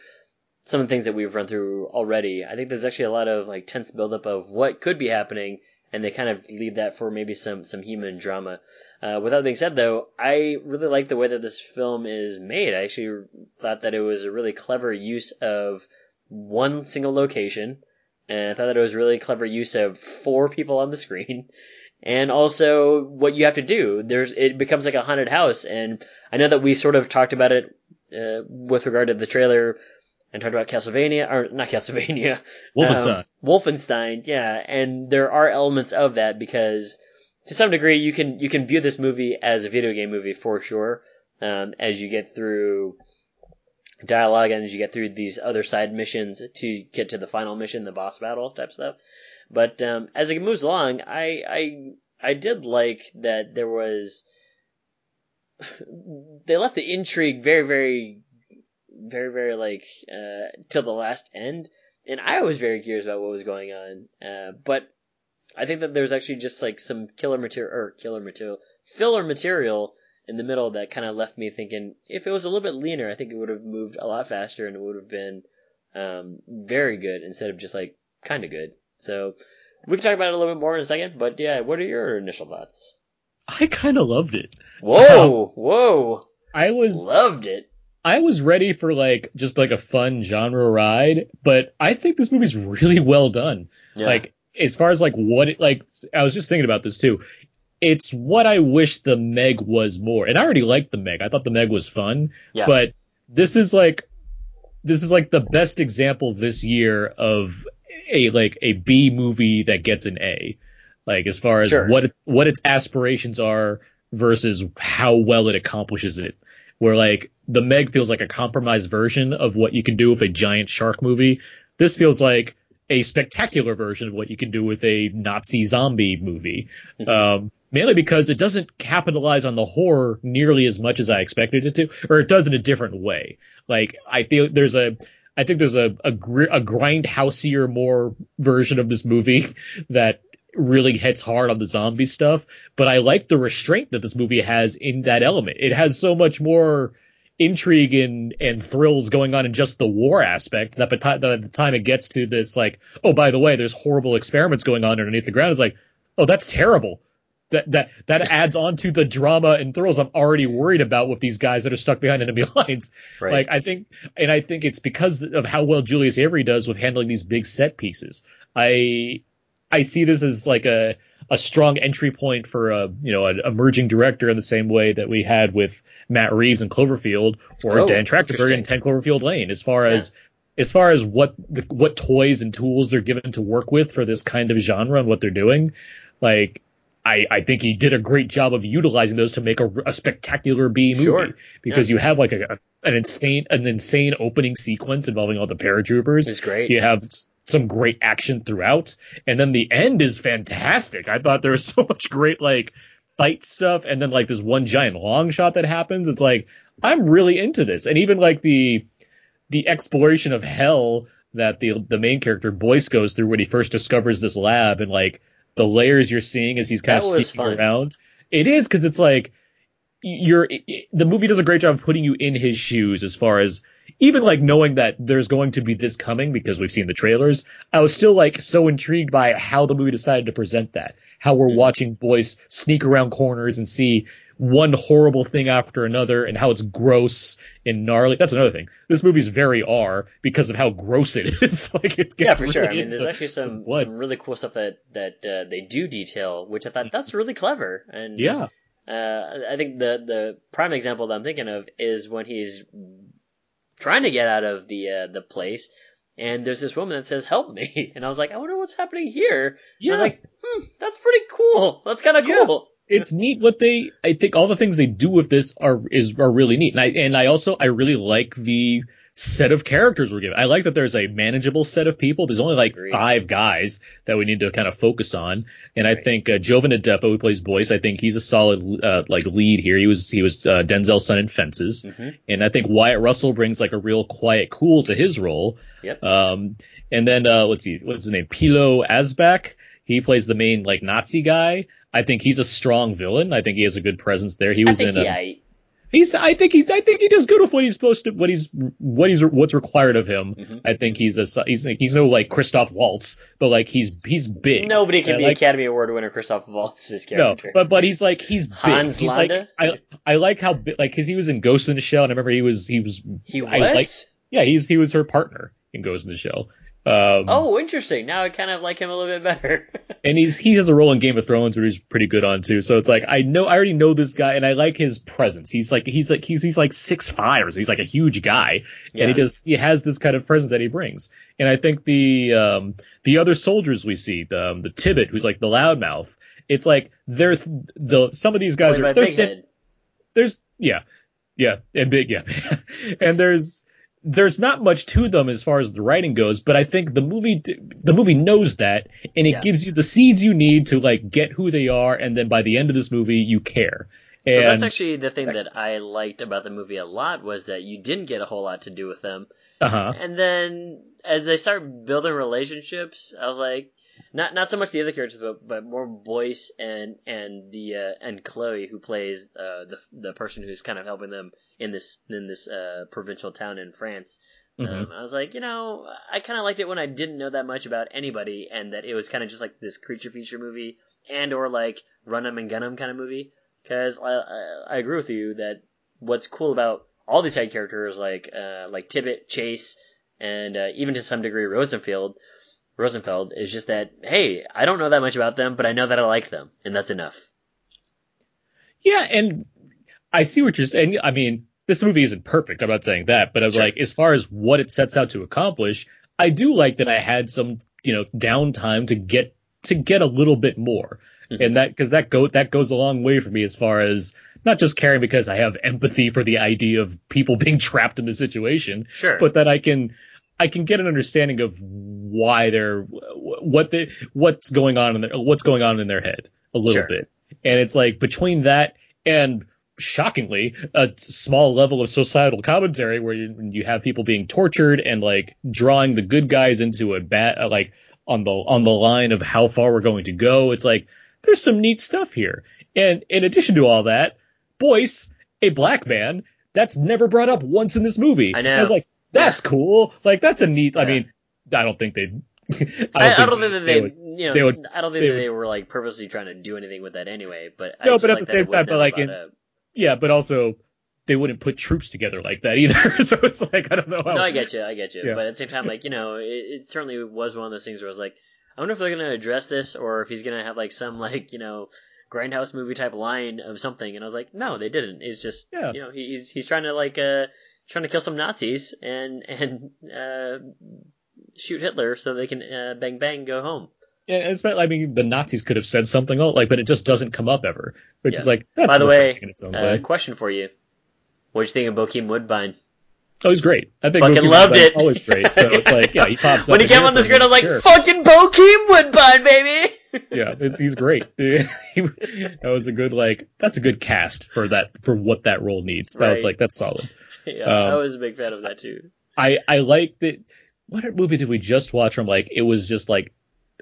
Speaker 2: some of the things that we've run through already. I think there's actually a lot of like tense buildup of what could be happening, and they kind of leave that for maybe some some human drama. Uh, with that being said, though, I really like the way that this film is made. I actually thought that it was a really clever use of one single location, and I thought that it was really clever use of four people on the screen. And also what you have to do. There's it becomes like a haunted house, and I know that we sort of talked about it uh, with regard to the trailer and talked about Castlevania or not Castlevania,
Speaker 1: Wolfenstein.
Speaker 2: um, Wolfenstein, yeah, and there are elements of that because to some degree you can you can view this movie as a video game movie for sure. Um, as you get through dialogue and as you get through these other side missions to get to the final mission, the boss battle type stuff. But um, as it moves along, I I I did like that there was they left the intrigue very very very very like uh, till the last end, and I was very curious about what was going on. Uh, but I think that there's actually just like some killer material or killer material filler material in the middle that kind of left me thinking if it was a little bit leaner, I think it would have moved a lot faster and it would have been um, very good instead of just like kind of good. So we can talk about it a little bit more in a second. But yeah, what are your initial thoughts?
Speaker 1: I kind of loved it.
Speaker 2: Whoa, whoa,
Speaker 1: I was
Speaker 2: loved it.
Speaker 1: I was ready for like just like a fun genre ride, but I think this movie's really well done.
Speaker 2: Yeah.
Speaker 1: Like as far as like what it like I was just thinking about this too. It's what I wish the Meg was more. And I already liked the Meg. I thought the Meg was fun,
Speaker 2: Yeah.
Speaker 1: but this is like this is like the best example this year of a like a B movie that gets an A. Like as far as
Speaker 2: Sure.
Speaker 1: what it, what its aspirations are versus how well it accomplishes it. Where like the Meg feels like a compromised version of what you can do with a giant shark movie. This feels like a spectacular version of what you can do with a Nazi zombie movie. Um, mainly because it doesn't capitalize on the horror nearly as much as I expected it to, or it does in a different way. Like I feel there's a, I think there's a a, gr- a grindhouseier more version of this movie that really hits hard on the zombie stuff. But I like the restraint that this movie has in that element. It has so much more intrigue and and thrills going on in just the war aspect that by ti- that at the time it gets to this like oh by the way there's horrible experiments going on underneath the ground it's like oh that's terrible that that that adds on to the drama and thrills I'm already worried about with these guys that are stuck behind enemy lines
Speaker 2: Right.
Speaker 1: like I think and I think it's because of how well Julius Avery does with handling these big set pieces I I see this as like a a strong entry point for a you know an emerging director in the same way that we had with Matt Reeves in Cloverfield or
Speaker 2: Oh,
Speaker 1: Dan Trachtenberg in. Ten Cloverfield Lane. As far as as far as what the, what toys and tools they're given to work with for this kind of genre and what they're doing, like I I think he did a great job of utilizing those to make a, a spectacular B movie
Speaker 2: Sure.
Speaker 1: because you have like a, a an insane an insane opening sequence involving all the paratroopers.
Speaker 2: It's great.
Speaker 1: You have some great action throughout, and then the end is fantastic. I thought there was so much great like fight stuff, and then like this one giant long shot that happens. It's like I'm really into this, and even like the the exploration of hell that the the main character Boyce goes through when he first discovers this lab, and like the layers you're seeing as he's kind
Speaker 2: That
Speaker 1: of sneaking
Speaker 2: fun.
Speaker 1: around. It is because it's like you're the movie does a great job of putting you in his shoes as far as even like knowing that there's going to be this coming because we've seen the trailers. I was still like so intrigued by how the movie decided to present that. How we're mm. watching boys sneak around corners and see one horrible thing after another and how it's gross and gnarly. That's another thing. This movie's very R because of how gross it is. like it
Speaker 2: Yeah, for sure. I mean, there's actually some some really cool stuff that that uh, they do detail, which I thought that's really clever. And
Speaker 1: Yeah.
Speaker 2: uh, I think the the prime example that I'm thinking of is when he's trying to get out of the uh, the place, and there's this woman that says, "Help me," and I was like, I wonder what's happening here.
Speaker 1: Yeah.
Speaker 2: like, hmm, that's pretty cool. That's kind of
Speaker 1: Yeah. It's neat what they I think all the things they do with this are is are really neat. And I and I also I really like the set of characters we're given. I like that there's a manageable set of people. There's only like
Speaker 2: Agreed.
Speaker 1: five guys that we need to kind of focus on. And I think uh, Jovan Adepo, who plays Boyce, I think he's a solid uh, like lead here. He was he was uh, Denzel's son in Fences,
Speaker 2: Mhm.
Speaker 1: and I think Wyatt Russell brings like a real quiet cool to his role.
Speaker 2: Yep.
Speaker 1: Um, and then uh, let's see, what's his name? Pilou Asbæk. He plays the main like Nazi guy. I think he's a strong villain. I think he has a good presence there. He was in.
Speaker 2: he, I,
Speaker 1: he's. I think he's. I think he does good with what he's supposed to. What he's. What he's. What's required of him.
Speaker 2: Mhm.
Speaker 1: I think he's a. He's. He's no like Christoph Waltz, but like he's. He's big.
Speaker 2: nobody can
Speaker 1: And,
Speaker 2: be
Speaker 1: like,
Speaker 2: Academy Award winner Christoph Waltz's character.
Speaker 1: no, but but he's like he's big.
Speaker 2: Hans
Speaker 1: he's
Speaker 2: Landa?
Speaker 1: like I I like how big like because he was in Ghost in the Shell and I remember he was he was
Speaker 2: he was.
Speaker 1: like yeah he's he was her partner in Ghost in the Shell. Um,
Speaker 2: oh, interesting. Now I kind of like him a little bit better.
Speaker 1: and he's he has a role in Game of Thrones where he's pretty good on too. So it's like I know I already know this guy and I like his presence. He's like he's like he's he's like six five or so he's like a huge guy
Speaker 2: Yeah.
Speaker 1: and he does he has this kind of presence that he brings. And I think the um the other soldiers we see the um, the Tibbet who's like the loudmouth. It's like they're th- the some of these guys are they're
Speaker 2: Big
Speaker 1: thin- there's yeah yeah and big yeah and there's there's not much to them as far as the writing goes but i think the movie the movie knows that and it
Speaker 2: Yeah.
Speaker 1: gives you the seeds you need to like get who they are and then by the end of this movie you care.
Speaker 2: So
Speaker 1: and
Speaker 2: that's actually the thing that I liked about the movie a lot was that you didn't get a whole lot to do with them,
Speaker 1: uh-huh.
Speaker 2: And then as they start building relationships, I was like, not not so much the other characters, but but more Boyce and and the uh, and Chloe who plays uh, the the person who's kind of helping them in this in this uh, provincial town in France.
Speaker 1: Mhm.
Speaker 2: Um, I was like, you know, I kind of liked it when I didn't know that much about anybody, and that it was kind of just like this creature feature movie, and or like run 'em and gun 'em kind of movie. Because I, I I agree with you that what's cool about all these side characters like uh, like Tibbet, Chase, and uh, even to some degree Rosenfeld, Rosenfeld is just that hey, I don't know that much about them, but I know that I like them, and that's enough.
Speaker 1: yeah and i see what you're saying i mean this movie isn't perfect i'm not saying that but i was
Speaker 2: Sure.
Speaker 1: like as far as what it sets out to accomplish i do like that i had some you know downtime to get to get a little bit more
Speaker 2: Mhm.
Speaker 1: and that because that go that goes a long way for me as far as not just caring because I have empathy for the idea of people being trapped in the situation,
Speaker 2: Sure,
Speaker 1: but that I can I can get an understanding of why they're what they what's going on in their what's going on in their head a little
Speaker 2: Sure.
Speaker 1: bit, and it's like between that and shockingly a small level of societal commentary where you you have people being tortured and like drawing the good guys into a bad uh, like on the on the line of how far we're going to go. It's like there's some neat stuff here. And in addition to all that, Boyce, a black man, that's never brought up once in this movie.
Speaker 2: I know.
Speaker 1: I was like, that's cool. Like that's a neat. I mean, I don't think they.
Speaker 2: I, I don't think that they,
Speaker 1: would.
Speaker 2: you know,
Speaker 1: they would-
Speaker 2: I don't think
Speaker 1: they
Speaker 2: that
Speaker 1: would-
Speaker 2: they were like purposely trying to do anything with that anyway. But
Speaker 1: No, but at
Speaker 2: like
Speaker 1: the same time, but like in-
Speaker 2: up.
Speaker 1: Yeah, but also they wouldn't put troops together like that either. so it's like I don't know how.
Speaker 2: No, I get you, I get you.
Speaker 1: Yeah.
Speaker 2: But at the same time, like you know, it, it certainly was one of those things where I was like, I wonder if they're gonna address this or if he's gonna have like some like you know grindhouse movie type line of something. And I was like, no, they didn't. It's just
Speaker 1: Yeah.
Speaker 2: you know he- he's he's trying to like uh trying to kill some Nazis and and uh shoot Hitler so they can uh, bang bang go home.
Speaker 1: Yeah, it's about, I mean, the Nazis could have said something else, like, but it just doesn't come up ever, which
Speaker 2: Yeah.
Speaker 1: is like that's
Speaker 2: By the way,
Speaker 1: refreshing in its own
Speaker 2: uh,
Speaker 1: way.
Speaker 2: question for you: What do you think of Bokeem Woodbine?
Speaker 1: Oh, he's great. I think
Speaker 2: Fucking
Speaker 1: Mookie
Speaker 2: loved
Speaker 1: Woodbine's
Speaker 2: it.
Speaker 1: Always great. So it's like, yeah, he pops up.
Speaker 2: when he came on the screen, I was like,
Speaker 1: sure.
Speaker 2: "Fucking Bokeem Woodbine, baby!"
Speaker 1: yeah, it's, he's great. That was a good like. That's a good cast for that for what that role needs. That was like that's solid.
Speaker 2: yeah,
Speaker 1: Um,
Speaker 2: I was a big fan of that too.
Speaker 1: I I like that. What movie did we just watch from? Like it was just like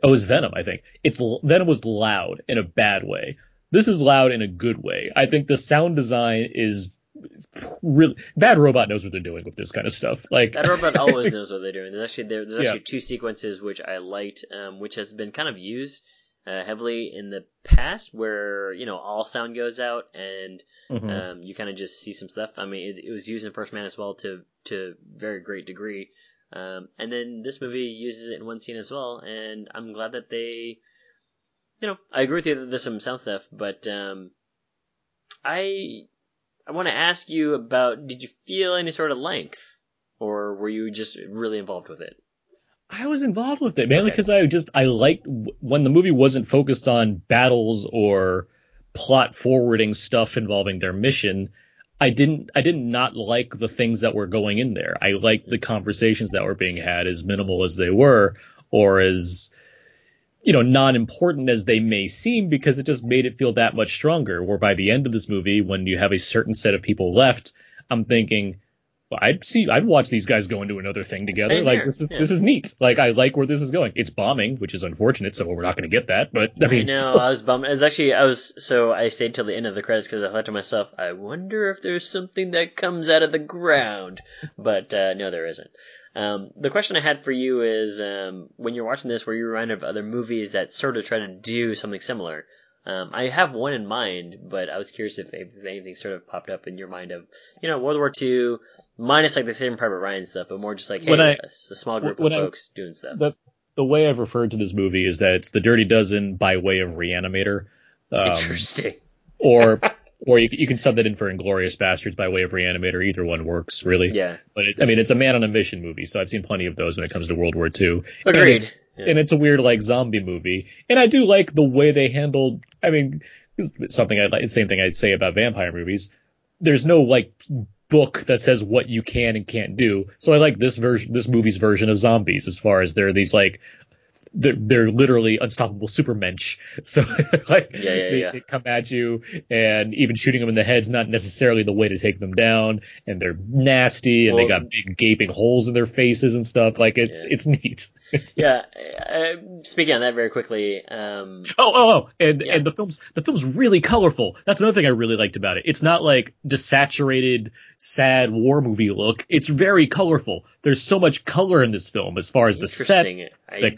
Speaker 1: oh, it was Venom. I think it's Venom was loud in a bad way. this is loud in a good way. I think the sound design is really Bad Robot knows what they're doing with this kind of stuff. Like
Speaker 2: bad robot always knows what they're doing. There's actually there, there's
Speaker 1: Yeah.
Speaker 2: actually two sequences which I liked, um, which has been kind of used uh, heavily in the past, where you know all sound goes out and
Speaker 1: Mhm.
Speaker 2: um, you kind of just see some stuff. I mean, it, it was used in First Man as well to to very great degree, um, and then this movie uses it in one scene as well. And I'm glad that they, you know, I agree with you that there's some sound stuff, but um, I I want to ask you about: Did you feel any sort of length, or were you just really involved with it?
Speaker 1: I was involved with it mainly
Speaker 2: Okay.
Speaker 1: because I just I liked when the movie wasn't focused on battles or plot forwarding stuff involving their mission. I didn't I did not like the things that were going in there. I liked the conversations that were being had as minimal as they were or as you know non-important as they may seem because it just made it feel that much stronger. Where by the end of this movie when you have a certain set of people left, I'm thinking I'd see, I'd watch these guys go into another thing together.
Speaker 2: Same
Speaker 1: like
Speaker 2: here,
Speaker 1: this is
Speaker 2: yeah.
Speaker 1: this is neat. Like I like where this is going. It's bombing, which is unfortunate, so we're not going to get that. But I
Speaker 2: I
Speaker 1: mean,
Speaker 2: know. I was bummed. It was actually I was so I stayed till the end of the credits because I thought to myself, I wonder if there's something that comes out of the ground. But uh, no, there isn't. Um, the question I had for you is, um, when you're watching this, were you reminded of other movies that sort of try to do something similar? Um, I have one in mind, but I was curious if, if anything sort of popped up in your mind of, you know, World War II, minus like the Saving Private Ryan stuff, but more just like, hey,
Speaker 1: When I-
Speaker 2: a, a small group of
Speaker 1: I-
Speaker 2: folks doing stuff.
Speaker 1: the the way I've referred to this movie is that it's the Dirty Dozen by way of Reanimator, um,
Speaker 2: Interesting.
Speaker 1: or or you, you can sub that in for Inglorious Bastards by way of Reanimator. Either one works really.
Speaker 2: Yeah.
Speaker 1: But it, I mean, it's a man on a mission movie, so I've seen plenty of those when it comes to World War II. And
Speaker 2: Agreed.
Speaker 1: it's,
Speaker 2: Yeah.
Speaker 1: and it's a weird like zombie movie, and I do like the way they handled. I mean, something I like. Same thing I'd say about vampire movies. There's no like book that says what you can and can't do. So I like this version, this movie's version of zombies, as far as they're these like. They're, they're literally unstoppable supermensch. So like
Speaker 2: Yeah, yeah,
Speaker 1: they,
Speaker 2: yeah.
Speaker 1: they come at you and even shooting them in the head's not necessarily the way to take them down. And they're nasty and they got big gaping holes in their faces and stuff. Like it's it's neat.
Speaker 2: Yeah. Uh, speaking on that very quickly, um,
Speaker 1: Oh, oh, oh, and and the film's the film's really colorful. That's another thing I really liked about it. It's not like desaturated, sad war movie look. It's very colorful. There's so much color in this film as far as the sets.
Speaker 2: I-
Speaker 1: the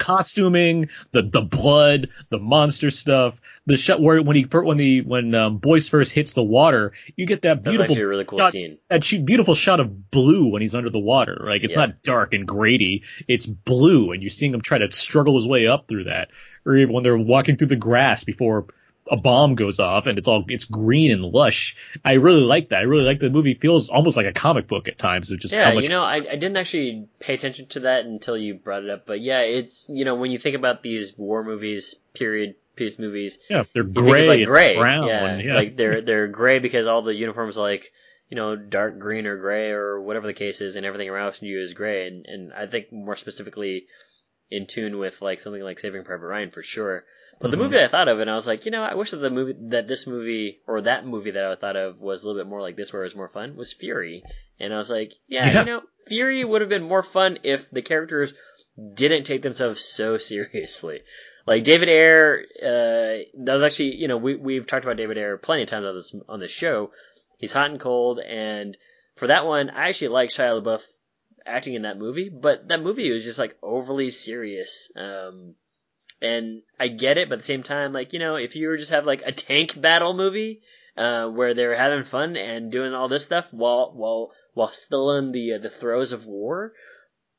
Speaker 1: costuming, the the blood, the monster stuff. The shot where when he when the when um, Boyce first hits the water, you get that beautiful
Speaker 2: really cool
Speaker 1: shot,
Speaker 2: scene.
Speaker 1: that beautiful shot of blue when he's under the water. Like it's
Speaker 2: Yeah.
Speaker 1: not dark and grady. It's blue, and you're seeing him try to struggle his way up through that. Or even when they're walking through the grass before a bomb goes off, and it's all it's green and lush. I really like that. I really like the movie. Feels almost like a comic book at times. Of just
Speaker 2: Yeah,
Speaker 1: how much
Speaker 2: you know, I, I didn't actually pay attention to that until you brought it up. But yeah, it's you know when you think about these war movies, period piece movies,
Speaker 1: yeah they're gray,
Speaker 2: like
Speaker 1: and
Speaker 2: gray,
Speaker 1: brown.
Speaker 2: yeah,
Speaker 1: Yeah,
Speaker 2: like they're they're gray because all the uniforms are like you know dark green or gray or whatever the case is, and everything around you is gray. And and I think more specifically in tune with like something like Saving Private Ryan for sure. But the
Speaker 1: Mhm.
Speaker 2: movie that I thought of, and I was like, you know, I wish that the movie that this movie or that movie that I thought of was a little bit more like this, where it was more fun, was Fury. And I was like, yeah,
Speaker 1: Yeah.
Speaker 2: you know, Fury would have been more fun if the characters didn't take themselves so seriously. Like David Ayer, uh, that was actually, you know, we we've talked about David Ayer plenty of times on this on this show. He's hot and cold, and for that one, I actually like Shia LaBeouf acting in that movie, but that movie was just like overly serious. Um, and I get it, but at the same time, like you know, if you were just have like a tank battle movie, uh, where they're having fun and doing all this stuff while while while still in the uh, the throes of war,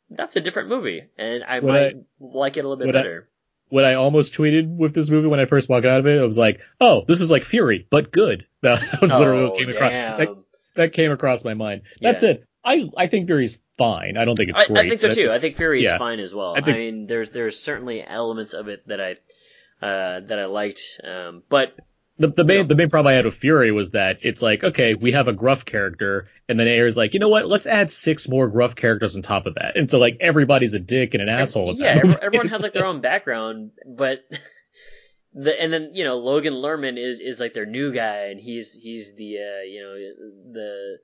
Speaker 2: that's a different movie, and I
Speaker 1: What
Speaker 2: might like it a little bit
Speaker 1: what I-
Speaker 2: better.
Speaker 1: what I almost tweeted with this movie when I first walked out of it, I was like, "Oh, this is like Fury, but good." That, was literally
Speaker 2: oh,
Speaker 1: what came across. That, that came across my mind. That's
Speaker 2: Yeah.
Speaker 1: it. I I think Fury's fine. I don't think it's
Speaker 2: I,
Speaker 1: great.
Speaker 2: I think so too. I think Fury is
Speaker 1: yeah.
Speaker 2: fine as well.
Speaker 1: I
Speaker 2: I, mean, there's there's certainly elements of it that I uh, that I liked, um, but
Speaker 1: The, the main
Speaker 2: Yeah.
Speaker 1: the main problem I had with Fury was that it's like okay we have a gruff character and then Ayer's like you know what let's add six more gruff characters on top of that and so like everybody's a dick and an asshole.
Speaker 2: Yeah, every, everyone has like their own background, but the and then you know Logan Lerman is is like their new guy, and he's he's the uh, you know the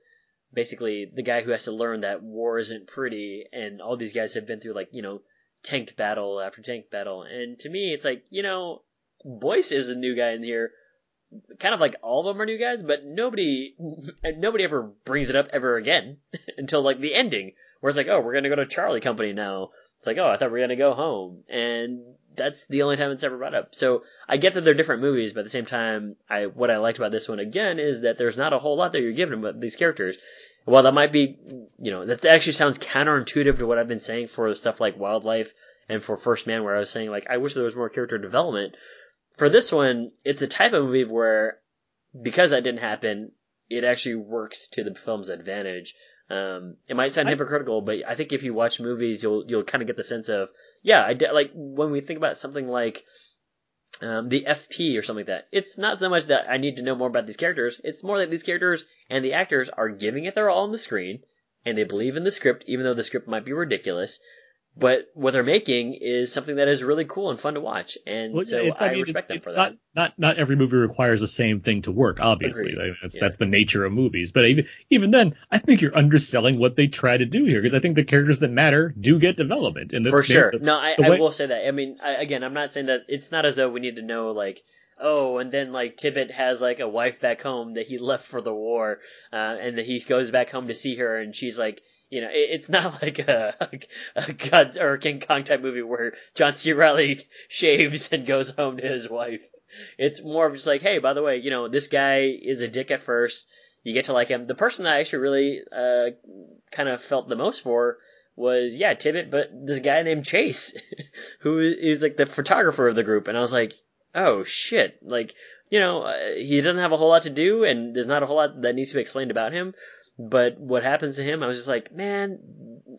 Speaker 2: basically the guy who has to learn that war isn't pretty, and all these guys have been through like you know tank battle after tank battle, and to me it's like you know Boyce is a new guy in here. kind of like all of them are new guys, but nobody nobody ever brings it up ever again until like the ending, where it's like, oh, we're gonna go to Charlie Company now. It's like, oh, I thought we were gonna go home, and that's the only time it's ever brought up. So I get that they're different movies, but at the same time, I what I liked about this one again is that there's not a whole lot that you're giving about these characters. While that might be, you know, that actually sounds counterintuitive to what I've been saying for stuff like Wildlife and for First Man, where I was saying like I wish there was more character development. For this one, it's a type of movie where because that didn't happen, it actually works to the film's advantage. Um, it might sound
Speaker 1: I-
Speaker 2: hypocritical, but I think if you watch movies, you'll you'll kind of get the sense of yeah, I de- like when we think about something like um, the FP or something like that. It's not so much that I need to know more about these characters. It's more that these characters and the actors are giving it their all on the screen, and they believe in the script, even though the script might be ridiculous. But what they're making is something that is really cool and fun to watch, and
Speaker 1: Well,
Speaker 2: so
Speaker 1: it's,
Speaker 2: I,
Speaker 1: mean,
Speaker 2: respect
Speaker 1: it's,
Speaker 2: them
Speaker 1: it's
Speaker 2: for
Speaker 1: not,
Speaker 2: that.
Speaker 1: not not every movie requires the same thing to work. Obviously,
Speaker 2: Agreed.
Speaker 1: That's
Speaker 2: Yeah.
Speaker 1: that's the nature of movies. But even even then, I think you're underselling what they try to do here because I think the characters that matter do get development. And the,
Speaker 2: For sure.
Speaker 1: the-
Speaker 2: No, I,
Speaker 1: the
Speaker 2: I will say that. I mean, I, again, I'm not saying that it's not as though we need to know like, oh, and then like Tibbet has like a wife back home that he left for the war, uh, and that he goes back home to see her, and she's like. You know, it, it's not like a, a God or a King Kong type movie where John C. Reilly shaves and goes home to his wife. It's more of just like, hey, by the way, you know, this guy is a dick at first. You get to like him. The person that I actually really uh, kind of felt the most for was yeah Tibbet, but this guy named Chase, who is like the photographer of the group, and I was like, oh shit, like you know uh, he doesn't have a whole lot to do, and there's not a whole lot that needs to be explained about him. But what happens to him, I was just like, man,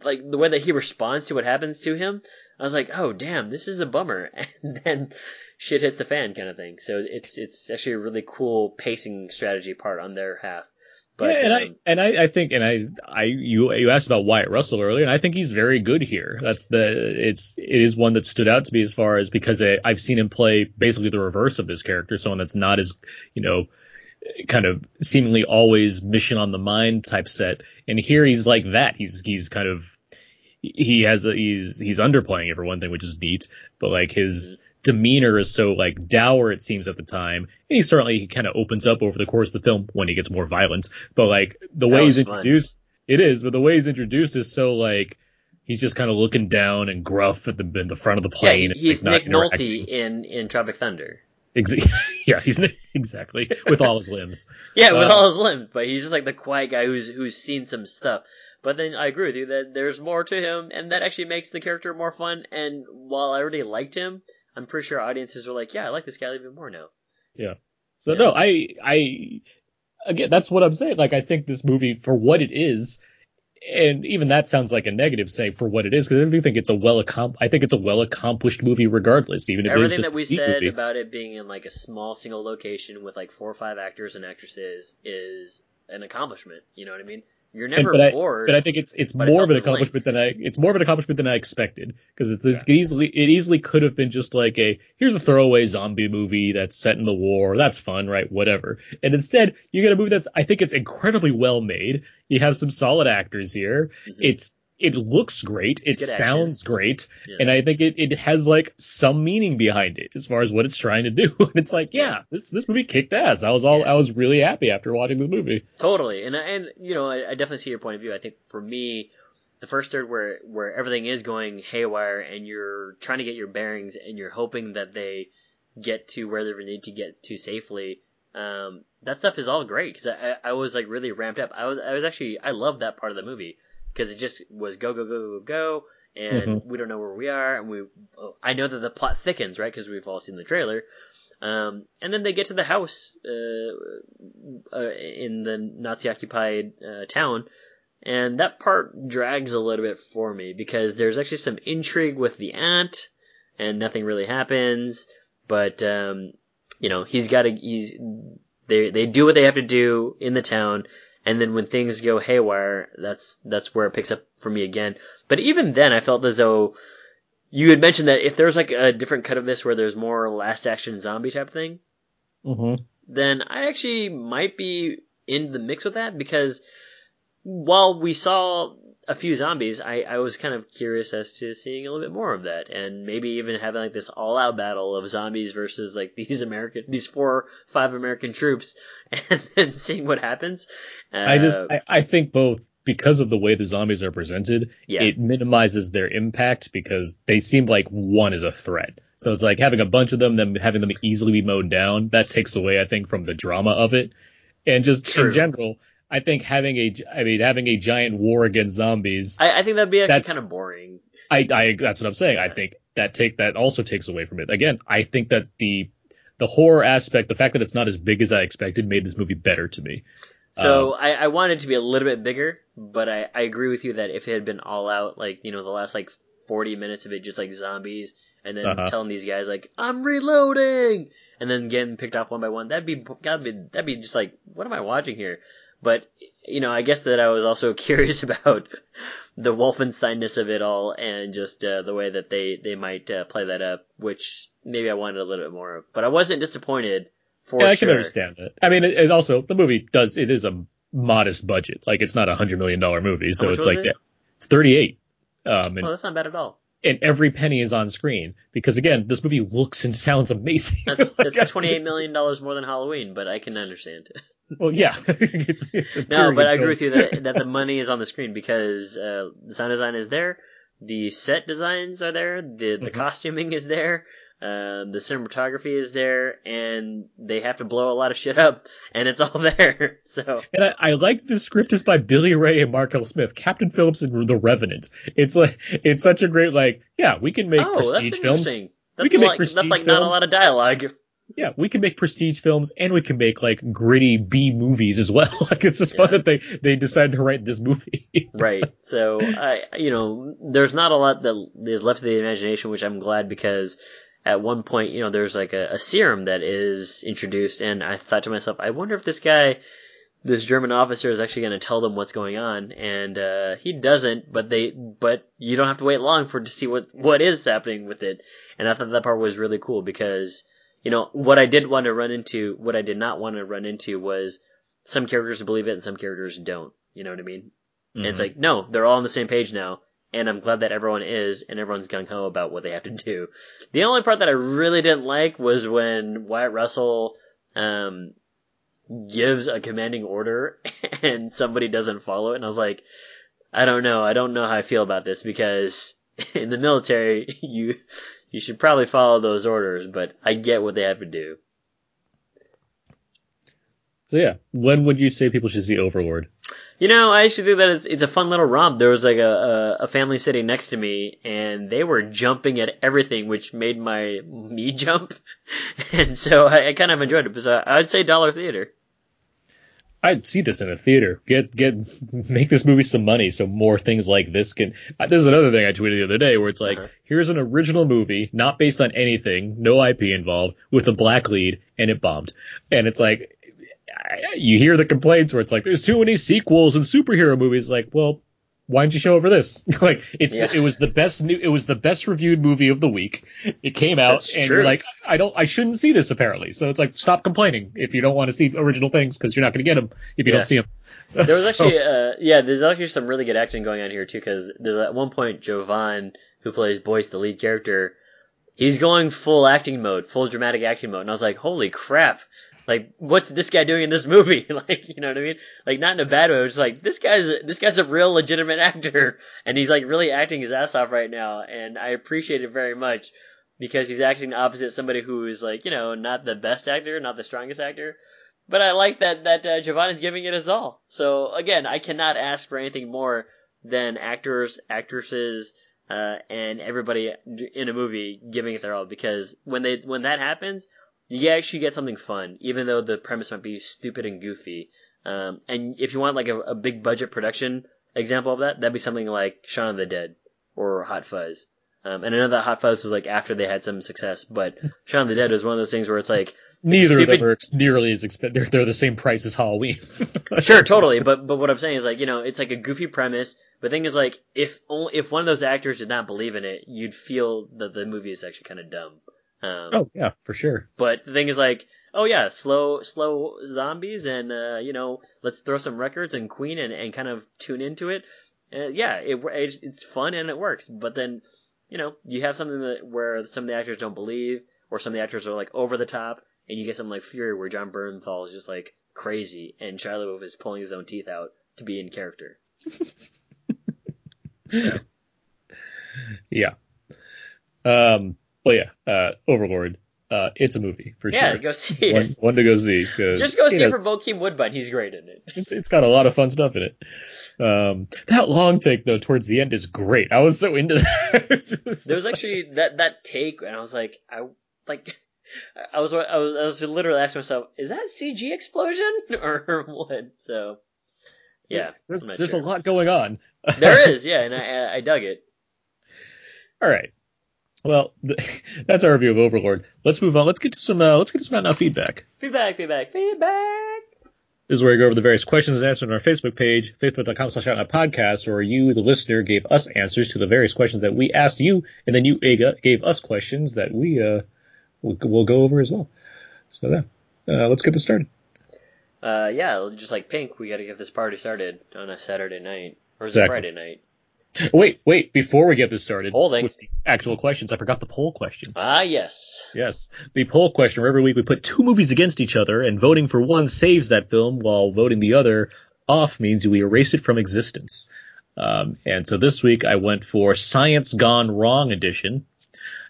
Speaker 2: like the way that he responds to what happens to him, I was like, oh damn, this is a bummer, and then shit hits the fan kind of thing. So it's it's actually a really cool pacing strategy part on their half. But
Speaker 1: yeah, and I
Speaker 2: um,
Speaker 1: and I, I think and I I you you asked about Wyatt Russell earlier, and I think he's very good here. That's the it's it is one that stood out to me as far as because I, I've seen him play basically the reverse of this character, someone that's not as you know kind of seemingly always mission on the mind type set, and here he's like that. He's he's kind of he has a he's he's underplaying it for one thing, which is neat, but like his demeanor is so like dour it seems at the time, and he certainly he kind of opens up over the course of the film when he gets more violent. But like the way he's
Speaker 2: was fun.
Speaker 1: introduced, it is, but the way he's introduced is so like he's just kind of looking down and gruff at the in the front of the plane.
Speaker 2: he- he's
Speaker 1: like,
Speaker 2: Nick Nolte in in Tropic Thunder.
Speaker 1: Ex- yeah, he's exactly with all his limbs.
Speaker 2: Yeah, with
Speaker 1: Uh,
Speaker 2: all his limbs, but he's just like the quiet guy who's who's seen some stuff. But then I agree with you that there's more to him, and that actually makes the character more fun. And while I already liked him, I'm pretty sure audiences were like, "Yeah, I like this guy even more now." Yeah.
Speaker 1: So
Speaker 2: Yeah.
Speaker 1: no, I I again that's what I'm saying. Like I think this movie for what it is, and even that sounds like a negative saying for what it is because I do think it's a well accom- I think it's a well accomplished movie regardless. Even if
Speaker 2: Everything that we said
Speaker 1: movie.
Speaker 2: about it being in like a small single location with like four or five actors and actresses is an accomplishment. You know what I mean? You're
Speaker 1: And-
Speaker 2: never
Speaker 1: but I,
Speaker 2: bored.
Speaker 1: but I think it's it's
Speaker 2: but it
Speaker 1: more of an accomplishment than I it's more of an accomplishment than I expected because it's this easily it easily could have been just like a here's a throwaway zombie movie that's set in the war that's fun right whatever and instead you get a movie that's I think it's incredibly well made you have some solid actors here
Speaker 2: Mhm.
Speaker 1: it's it looks great it
Speaker 2: It's good action.
Speaker 1: sounds great
Speaker 2: Yeah.
Speaker 1: and I think it, it has like some meaning behind it as far as what it's trying to do and it's like yeah this this movie kicked ass I was all
Speaker 2: Yeah.
Speaker 1: I was really happy after watching this movie
Speaker 2: Totally, and and you know I, I definitely see your point of view. I think for me, the first third where where everything is going haywire and you're trying to get your bearings and you're hoping that they get to where they need to get to safely. Um, that stuff is all great because I, I I was like really ramped up. I was I was actually I love that part of the movie because it just was go go go go go and we don't know where we are and we I know that the plot thickens right because we've all seen the trailer. Um, and then they get to the house uh, uh, in the Nazi-occupied uh, town, and that part drags a little bit for me because there's actually some intrigue with the aunt, and nothing really happens. But um, you know, he's got to he's they they do what they have to do in the town, and then when things go haywire, that's that's where it picks up for me again. But even then, I felt as though you had mentioned that if there's like a different cut of this where there's more last action zombie type thing,
Speaker 1: mm-hmm.
Speaker 2: then I actually might be in the mix with that because while we saw a few zombies, I, I was kind of curious as to seeing a little bit more of that, and maybe even having like this all out battle of zombies versus like these American, these four, five American troops, and then seeing what happens. Uh,
Speaker 1: I just I, I think both because of the way the zombies are presented,
Speaker 2: Yeah.
Speaker 1: it minimizes their impact because they seem like one is a threat. So it's like having a bunch of them, then having them easily be mowed down. That takes away, I think, from the drama of it. And just
Speaker 2: True.
Speaker 1: in general, I think having a, I mean, having a giant war against zombies,
Speaker 2: I, I think that'd be actually kind of boring.
Speaker 1: I, I, that's what I'm saying. I think that take, that also takes away from it. Again, I think that the, the horror aspect, the fact that it's not as big as I expected made this movie better to me.
Speaker 2: So
Speaker 1: Um,
Speaker 2: I, I wanted it to be a little bit bigger, but I, I agree with you that if it had been all out, like you know, the last like forty minutes of it just like zombies, and then
Speaker 1: Uh-huh.
Speaker 2: telling these guys like I'm reloading, and then getting picked off one by one, that'd be that'd be that'd be just like what am I watching here? But you know, I guess that I was also curious about the Wolfensteinness of it all, and just uh, the way that they they might uh, play that up, which maybe I wanted a little bit more of. But I wasn't disappointed. For
Speaker 1: yeah, I
Speaker 2: sure.
Speaker 1: can understand that. I mean, it, it also the movie does it is a modest budget. Like it's not a hundred million dollar movie, so it's like
Speaker 2: it?
Speaker 1: it's thirty eight. Um, and,
Speaker 2: Well, that's not bad at all.
Speaker 1: and every penny is on screen because again, this movie looks and sounds amazing.
Speaker 2: That's
Speaker 1: Like,
Speaker 2: that's twenty eight million dollars more than Halloween, but I can understand.
Speaker 1: Well, yeah, it's, it's a
Speaker 2: No, but I agree with you that that the money is on the screen because uh, the sound design is there, the set designs are there, the the
Speaker 1: Mhm.
Speaker 2: costuming is there, um, the cinematography is there, and they have to blow a lot of shit up, and it's all there. So
Speaker 1: And I, I like the script is by Billy Ray and Mark L. Smith, Captain Phillips and The Revenant. It's like it's such a great like yeah we can make
Speaker 2: oh, that's
Speaker 1: prestige films.
Speaker 2: That's
Speaker 1: can make
Speaker 2: like that's
Speaker 1: prestige
Speaker 2: like not a lot of dialogue.
Speaker 1: Yeah, we can make prestige films and we can make like gritty B movies as well. like it's just fun that they they decided to write this movie.
Speaker 2: right. So I, you know, there's not a lot that is left to the imagination, which I'm glad because at one point, you know, there's like a, a serum that is introduced, and I thought to myself, I wonder if this guy, this German officer, is actually going to tell them what's going on, and uh, he doesn't. But they, but you don't have to wait long for to see what what is happening with it, and I thought that part was really cool because. You know, what I did want to run into, what I did not want to run into was some characters believe it and some characters don't. You know what I mean? And it's like, no, they're all on the same page now. And I'm glad that everyone is, and everyone's gung ho about what they have to do. The only part that I really didn't like was when Wyatt Russell um, gives a commanding order and somebody doesn't follow it. And I was like, I don't know. I don't know how I feel about this because in the military, you you should probably follow those orders, but I get what they have to do.
Speaker 1: so yeah, when would you say people should see Overlord?
Speaker 2: You know, I actually think that it's it's a fun little romp. There was like a, a, a family sitting next to me, and they were jumping at everything, which made my me jump, and so I, I kind of enjoyed it. So I'd say dollar theater.
Speaker 1: I'd see this in a theater. Get get make this movie some money so more things like this can. uh, This is another thing I tweeted the other day where it's like,
Speaker 2: Uh-huh.
Speaker 1: here's an original movie, not based on anything, no IP involved, with a black lead, and it bombed. And it's like, I- you hear the complaints where it's like, there's too many sequels and superhero movies. Like, well, why didn't you show over this? like, it's
Speaker 2: Yeah.
Speaker 1: it was the best new, it was the best reviewed movie of the week. It came out,
Speaker 2: That's
Speaker 1: and
Speaker 2: true.
Speaker 1: you're like, I don't, I shouldn't see this apparently. So it's like, stop complaining if you don't want to see original things because you're not going to get them if you
Speaker 2: Yeah.
Speaker 1: don't see them.
Speaker 2: There was actually, uh, yeah, there's actually some really good acting going on here too, because there's at one point Jovan, who plays Boyce, the lead character, he's going full acting mode, full dramatic acting mode, and I was like, holy crap! Like, what's this guy doing in this movie? like, you know what I mean? Like, not in a bad way. It's like this guy's this guy's a real legitimate actor, and he's like really acting his ass off right now, and I appreciate it very much because he's acting opposite somebody who is like, you know, not the best actor, not the strongest actor, but I like that that uh, is giving it his all. So again, I cannot ask for anything more than actors, actresses, uh, and everybody in a movie giving it their all. Because when they when that happens, you actually get something fun, even though the premise might be stupid and goofy. Um, and if you want like a, a big budget production example of that, that'd be something like Shaun of the Dead or Hot Fuzz. Um, and I know that Hot Fuzz was like after they had some success, but Shaun of the Dead is one of those things where it's like
Speaker 1: Neither of them are nearly as expensive. They're, they're the same price as Halloween.
Speaker 2: sure, totally. But but what I'm saying is like you know it's like a goofy premise. But the thing is like if only if one of those actors did not believe in it, you'd feel that the movie is actually kind of dumb. Um,
Speaker 1: oh yeah, for sure.
Speaker 2: But the thing is like oh yeah, slow slow zombies and uh, you know let's throw some records and Queen and, and kind of tune into it. And yeah, it, it's it's fun and it works. But then, you know, you have something that where some of the actors don't believe, or some of the actors are like over the top, and you get something like Fury where Jon Bernthal is just like crazy, and Shia LaBeouf is pulling his own teeth out to be in character.
Speaker 1: Yeah. Um. Well, yeah. Uh, Overlord. Uh, it's a movie for
Speaker 2: Yeah,
Speaker 1: sure.
Speaker 2: Yeah, go see
Speaker 1: One,
Speaker 2: it.
Speaker 1: one to go see.
Speaker 2: Just go see it for Bokeem Woodbine. He's great in it.
Speaker 1: It's it's got a lot of fun stuff in it. Um, that long take though towards the end is great. I was so into that.
Speaker 2: There was actually that that take, and I was like, I like, I was I was I was literally asking myself, is that CG explosion or what? So, yeah,
Speaker 1: there's, there's
Speaker 2: sure.
Speaker 1: a lot going on.
Speaker 2: there is, yeah, and I- I dug it.
Speaker 1: All right. Well, that's our review of Overlord. Let's move on. Let's get to some. Uh, let's get to some out now feedback.
Speaker 2: Feedback, feedback, feedback.
Speaker 1: This is where we go over the various questions and answers on our Facebook page, facebook.com slash podcast, or you, the listener, gave us answers to the various questions that we asked you, and then you Aga, gave us questions that we uh, will we'll go over as well. So yeah, uh, let's get this started.
Speaker 2: Uh, yeah, just like Pink, we got to get this party started on a Saturday night, or is it Friday night?
Speaker 1: Wait, wait, before we get this started,
Speaker 2: Holding.
Speaker 1: with the actual questions, I forgot the poll question.
Speaker 2: Ah, yes.
Speaker 1: Yes, the poll question where every week we put two movies against each other, and voting for one saves that film, while voting the other off means we erase it from existence. Um, and so this week I went for Science Gone Wrong edition,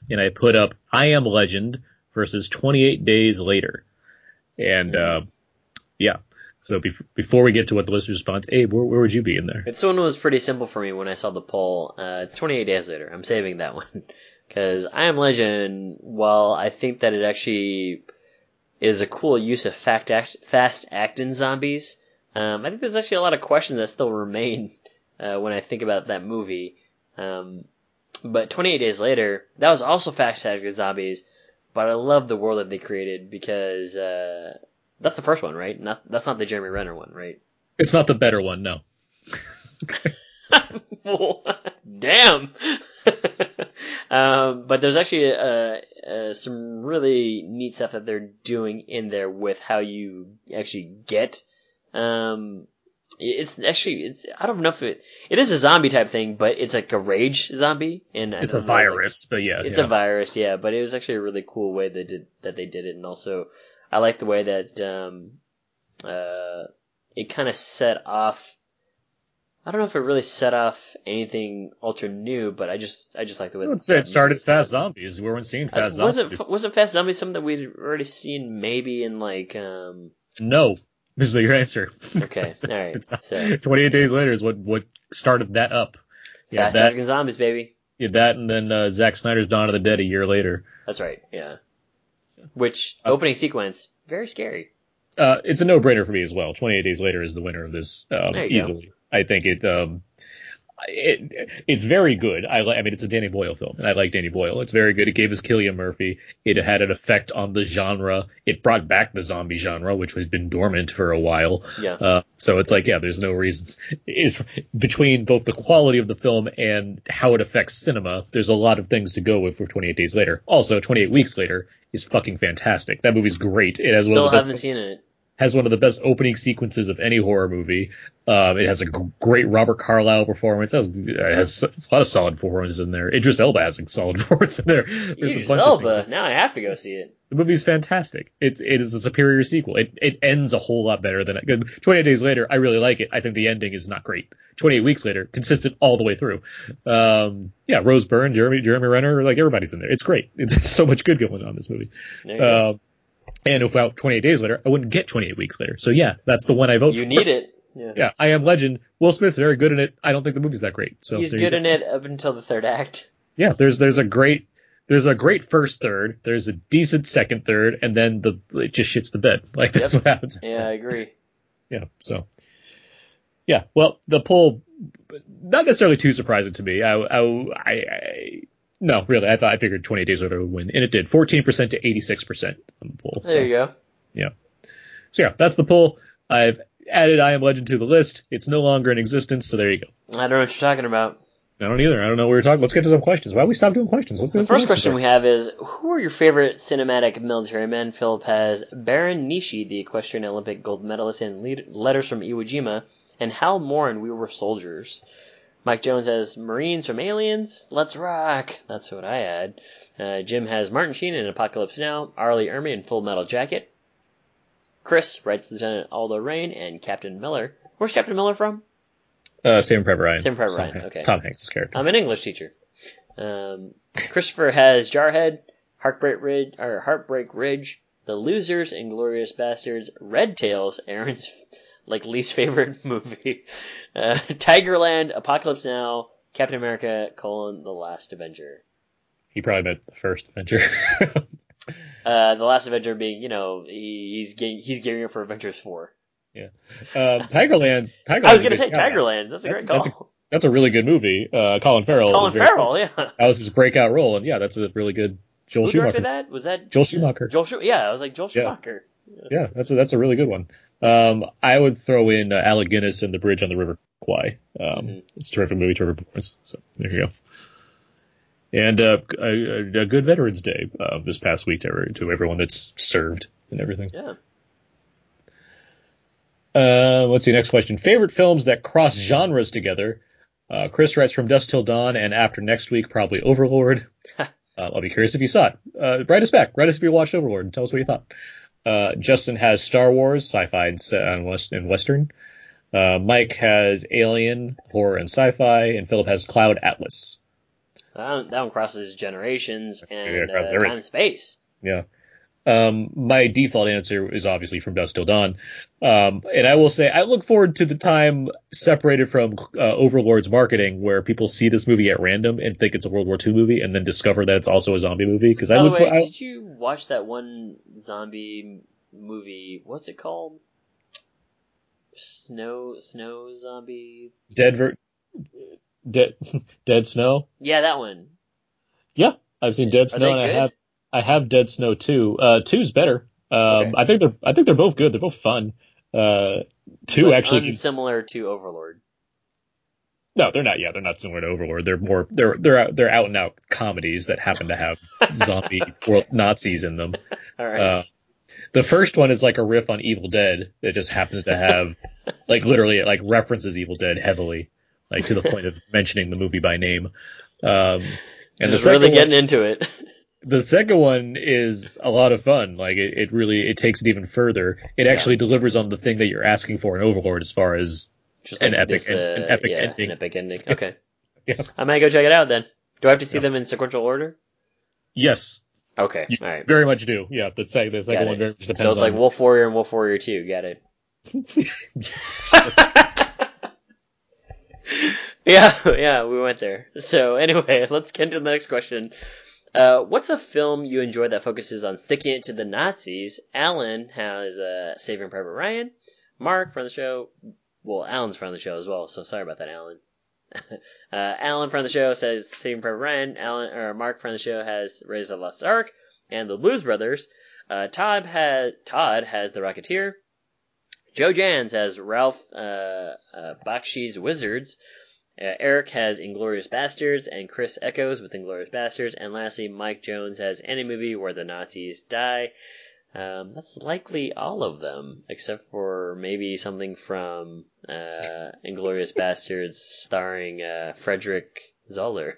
Speaker 1: and I put up I Am Legend versus 28 Days Later. And uh, yeah, so bef- before we get to what the listener response, Abe, where, where would you be in there?
Speaker 2: This one was pretty simple for me when I saw the poll. Uh, it's 28 days later. I'm saving that one. Because I Am Legend, while I think that it actually is a cool use of fact act, fast acting zombies, um, I think there's actually a lot of questions that still remain uh, when I think about that movie. Um, but 28 Days Later, that was also fast acting zombies, but I love the world that they created because uh, that's the first one, right? Not, that's not the Jeremy Renner one, right?
Speaker 1: It's not the better one, no.
Speaker 2: Damn. um, but there's actually uh, uh, some really neat stuff that they're doing in there with how you actually get. Um, it's actually it's I don't know if it it is a zombie type thing, but it's like a rage zombie, and
Speaker 1: It's a
Speaker 2: don't like-
Speaker 1: virus, but yeah.
Speaker 2: it's
Speaker 1: yeah.
Speaker 2: a virus, yeah, but it was actually a really cool way they did that they did it, and also I like the way that um, uh, it kind of set off. I don't know if it really set off anything ultra new, but I just I just like the way
Speaker 1: I would say it started Fast. Zombies. We weren't seeing Fast
Speaker 2: wasn't
Speaker 1: Zombies.
Speaker 2: wasn't Fast Zombies something that we'd already seen maybe in like um
Speaker 1: No, is your answer.
Speaker 2: okay all right
Speaker 1: not-
Speaker 2: so
Speaker 1: 28 days later is what what started that up. Yeah,
Speaker 2: Fast
Speaker 1: that,
Speaker 2: Zombies baby
Speaker 1: yeah, that, and then uh, Zack Snyder's Dawn of the Dead a year later.
Speaker 2: that's right yeah which
Speaker 1: Uh,
Speaker 2: opening sequence very scary
Speaker 1: Uh, it's a no-brainer for me as well. 28 days later is the winner of this um,
Speaker 2: you go.
Speaker 1: easily. I think it. Um, it it's very good. I. I mean, it's a Danny Boyle film, and I like Danny Boyle. It's very good. It gave us Cillian Murphy. It had an effect on the genre. It brought back the zombie genre, which has been dormant for a while.
Speaker 2: yeah
Speaker 1: Uh, so it's like, yeah, there's no reason. Is between both the quality of the film and how it affects cinema, there's a lot of things to go with for 28 Days Later. Also, 28 Weeks Later is fucking fantastic. That movie's great. It has
Speaker 2: still
Speaker 1: the
Speaker 2: haven't
Speaker 1: best,
Speaker 2: seen it
Speaker 1: has one of the best opening sequences of any horror movie. Um, it has a g- great Robert Carlyle performance. It has, it has a lot of solid performances in there. Idris Elba has a solid performance in there. There's
Speaker 2: Idris
Speaker 1: a bunch
Speaker 2: Elba now I have to go see it
Speaker 1: The movie's fantastic. It's it is a superior sequel. It it ends a whole lot better than it. 28 Days Later, I really like it. I think the ending is not great. 28 Weeks Later, consistent all the way through. Um, yeah, Rose Byrne, Jeremy Jeremy Renner, like everybody's in there. It's great. It's so much good going on in this movie.
Speaker 2: there you go.
Speaker 1: Um, and without 28 Days Later, I wouldn't get 28 Weeks Later. So yeah, that's the one I vote
Speaker 2: you
Speaker 1: for.
Speaker 2: You need it yeah
Speaker 1: Yeah, I am Legend. Will Smith's very good in it. I don't think the movie's that great. So
Speaker 2: he's
Speaker 1: there you
Speaker 2: good
Speaker 1: go.
Speaker 2: in it up until the third act
Speaker 1: Yeah, there's there's a great there's a great first third, there's a decent second third, and then the it just shits the bed. Like that's
Speaker 2: Yep.
Speaker 1: what happens.
Speaker 2: yeah I agree
Speaker 1: Yeah. So yeah, well, the poll not necessarily too surprising to me. I I, I, I no, really, I thought I figured 28 days later would win, and it did. 14% to 86% on the poll.
Speaker 2: there
Speaker 1: so,
Speaker 2: you go Yeah.
Speaker 1: so yeah, that's the poll. I've added I Am Legend to the list. It's no longer in existence, so there you go.
Speaker 2: I don't know what you're talking about
Speaker 1: I don't either. I don't know what we were talking. Let's get to some questions. Why don't we stop doing questions? Let's go
Speaker 2: The first question we have is Who are your favorite cinematic military men? Philip has Baron Nishi, the equestrian Olympic gold medalist in lead- Letters from Iwo Jima, and Hal Moore in, We Were Soldiers. Mike Jones has Marines from Aliens. Let's rock. That's what I had. Uh, Jim has Martin Sheen in Apocalypse Now. R. Lee Ermey in Full Metal Jacket. Chris writes Lieutenant Aldo Raine and Captain Miller. Where's Captain Miller from?
Speaker 1: Uh, Saving Private Ryan.
Speaker 2: Saving Private Ryan,
Speaker 1: Hanks-
Speaker 2: okay.
Speaker 1: It's Tom Hanks' character.
Speaker 2: I'm an English teacher. Um, Christopher has Jarhead, Heartbreak Ridge, or Heartbreak Ridge, The Losers, Inglorious Bastards, Red Tails, Aaron's like least favorite movie, uh, Tigerland, Apocalypse Now, Captain America: colon, The Last Avenger.
Speaker 1: he probably meant the first Avenger.
Speaker 2: Uh, the Last Avenger being, you know, he, he's getting, he's gearing up for Avengers Four.
Speaker 1: um, Tigerland's. Tigerland's
Speaker 2: I was gonna say. Tigerland. That's a
Speaker 1: That's-
Speaker 2: great call.
Speaker 1: that's a- That's a really good movie. Uh, Colin Farrell.
Speaker 2: Colin Farrell, yeah.
Speaker 1: That was his breakout role, and yeah, that's a really good Joel
Speaker 2: Who
Speaker 1: Schumacher.
Speaker 2: that? Was that
Speaker 1: Joel Schumacher.
Speaker 2: Joel Schu- Yeah, I was like Joel
Speaker 1: Yeah.
Speaker 2: Schumacher.
Speaker 1: Yeah, that's a, that's a really good one. Um, I would throw in uh, Alec Guinness and The Bridge on the River Kwai. Um,
Speaker 2: Mhm.
Speaker 1: It's a terrific movie, terrific performance. So there you go. And uh, a, a good Veterans Day uh, this past week to, to everyone that's served and everything.
Speaker 2: Yeah.
Speaker 1: Uh, let's see. Next question. Favorite films that cross genres together. Uh, Chris writes from Dusk Till Dawn, and after next week, probably Overlord. uh, I'll be curious if you saw it. Uh, write us back. Write us if you watched Overlord and tell us what you thought. Uh, Justin has Star Wars, sci-fi and, se- and, west- and western. Uh, Mike has Alien, horror and sci-fi, and Philip has Cloud Atlas.
Speaker 2: That one, that one crosses generations and
Speaker 1: it crosses
Speaker 2: uh, time and space.
Speaker 1: Yeah. Um, my default answer is obviously from Dusk Till Dawn. Um, and I will say I look forward to the time separated from uh, Overlord's marketing where people see this movie at random and think it's a World War II movie and then discover that it's also a zombie movie. Because I
Speaker 2: By the
Speaker 1: look
Speaker 2: way,
Speaker 1: I,
Speaker 2: did you watch that one zombie movie? What's it called? Snow, snow zombie.
Speaker 1: Dead, Ver- Dead, Dead Snow.
Speaker 2: Yeah, that one.
Speaker 1: Yeah, I've seen Dead Snow and I have I have Dead Snow 2. Uh, two's better. Um,
Speaker 2: Okay.
Speaker 1: I think they're I think they're both good. They're both fun. Uh, two
Speaker 2: But
Speaker 1: actually
Speaker 2: similar to Overlord.
Speaker 1: No, they're not. Yeah, they're not similar to Overlord. They're more they're they're out, they're out and out comedies that happen to have zombie world Nazis in them.
Speaker 2: All right.
Speaker 1: Uh, the first one is like a riff on Evil Dead that just happens to have like literally it like references Evil Dead heavily, like to the point of mentioning the movie by name. Um, and the
Speaker 2: Just
Speaker 1: second
Speaker 2: really
Speaker 1: one,
Speaker 2: getting into it.
Speaker 1: The second one is a lot of fun. Like it, it really it takes it even further. It actually delivers on the thing that you're asking for in Overlord as far as
Speaker 2: Just
Speaker 1: An
Speaker 2: like
Speaker 1: epic
Speaker 2: this, uh,
Speaker 1: an epic
Speaker 2: yeah,
Speaker 1: ending.
Speaker 2: An epic ending. Okay.
Speaker 1: Yeah.
Speaker 2: I might go check it out then. Do I have to see
Speaker 1: Yeah.
Speaker 2: them in sequential order?
Speaker 1: yes,
Speaker 2: Okay.
Speaker 1: You
Speaker 2: All right.
Speaker 1: very much do. Yeah, the second the second one very much depends
Speaker 2: So it's like
Speaker 1: on
Speaker 2: Wolf Warrior and Wolf Warrior 2. Got it. yeah, yeah, we went there. So anyway, let's get into the next question. Uh, what's a film you enjoy that focuses on sticking it to the Nazis? Alan has uh, Saving Private Ryan. Mark from the show. Well, Alan's from the show as well, so sorry about that, Alan. uh, Alan from the show says Saving Private Ryan. Alan or Mark from the show has Raiders of the Lost Ark and the Blues Brothers. Uh, Todd has Todd has the Rocketeer. Joe Jans has Ralph uh, uh, Bakshi's Wizards. Uh, Eric has Inglourious Basterds, and Chris echoes with Inglourious Basterds. And lastly, Mike Jones has any movie where the Nazis die. Um, that's likely all of them, except for maybe something from uh, Inglorious Bastards starring uh, Frederick Zoller.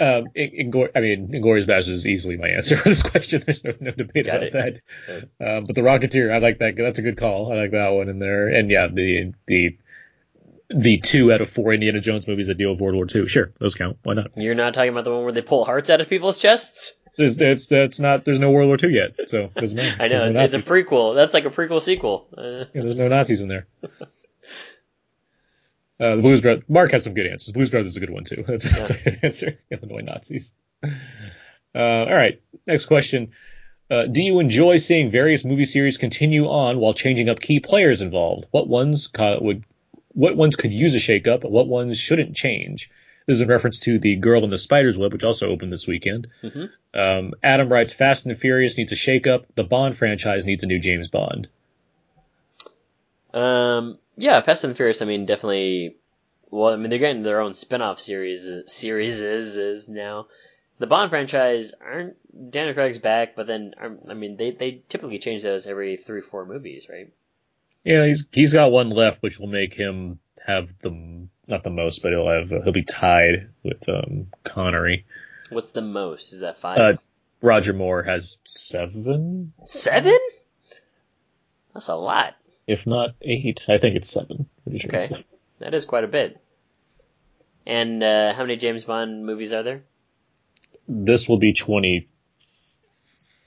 Speaker 1: Um, in, Ingor- I mean, Inglourious Basterds is easily my answer for this question. There's no, no debate
Speaker 2: Got
Speaker 1: about
Speaker 2: it.
Speaker 1: that. Um, but the Rocketeer, I like that. That's a good call. I like that one in there. And yeah, the the the two out of four Indiana Jones movies that deal with World War II. Sure, those count. Why not?
Speaker 2: You're not talking about the one where they pull hearts out of people's chests?
Speaker 1: There's, that's that's not. There's no World War II yet, so doesn't matter.
Speaker 2: I know, it's,
Speaker 1: no
Speaker 2: it's a prequel. That's like a prequel sequel. Uh,
Speaker 1: Yeah, there's no Nazis in there. Uh, the Blues Brothers. Mark has some good answers. Blues Brothers is a good one too. That's, that's a good answer. Illinois Nazis. Uh, all right. Next question. Uh, do you enjoy seeing various movie series continue on while changing up key players involved? What ones co- would, what ones could use a shakeup? What ones shouldn't change? This is in reference to the Girl in the Spider's Web, which also opened this weekend.
Speaker 2: Mhm.
Speaker 1: Um, Adam writes, Fast and the Furious needs a shakeup. The Bond franchise needs a new James Bond.
Speaker 2: Um, yeah, Fast and the Furious. I mean, definitely. Well, I mean, they're getting their own spin-off series series is now. The Bond franchise aren't Daniel Craig's back, but then um, I mean, they they typically change those every three four movies, right?
Speaker 1: Yeah, he's he's got one left, which will make him have the not the most, but he'll have he'll be tied with um, Connery.
Speaker 2: What's the most? Is that five?
Speaker 1: Uh, Roger Moore has seven,
Speaker 2: Seven? That's a lot.
Speaker 1: If not eight. I think it's seven. Sure.
Speaker 2: Okay.
Speaker 1: it's seven.
Speaker 2: That is quite a bit. And uh, how many James Bond movies are there?
Speaker 1: This will be twenty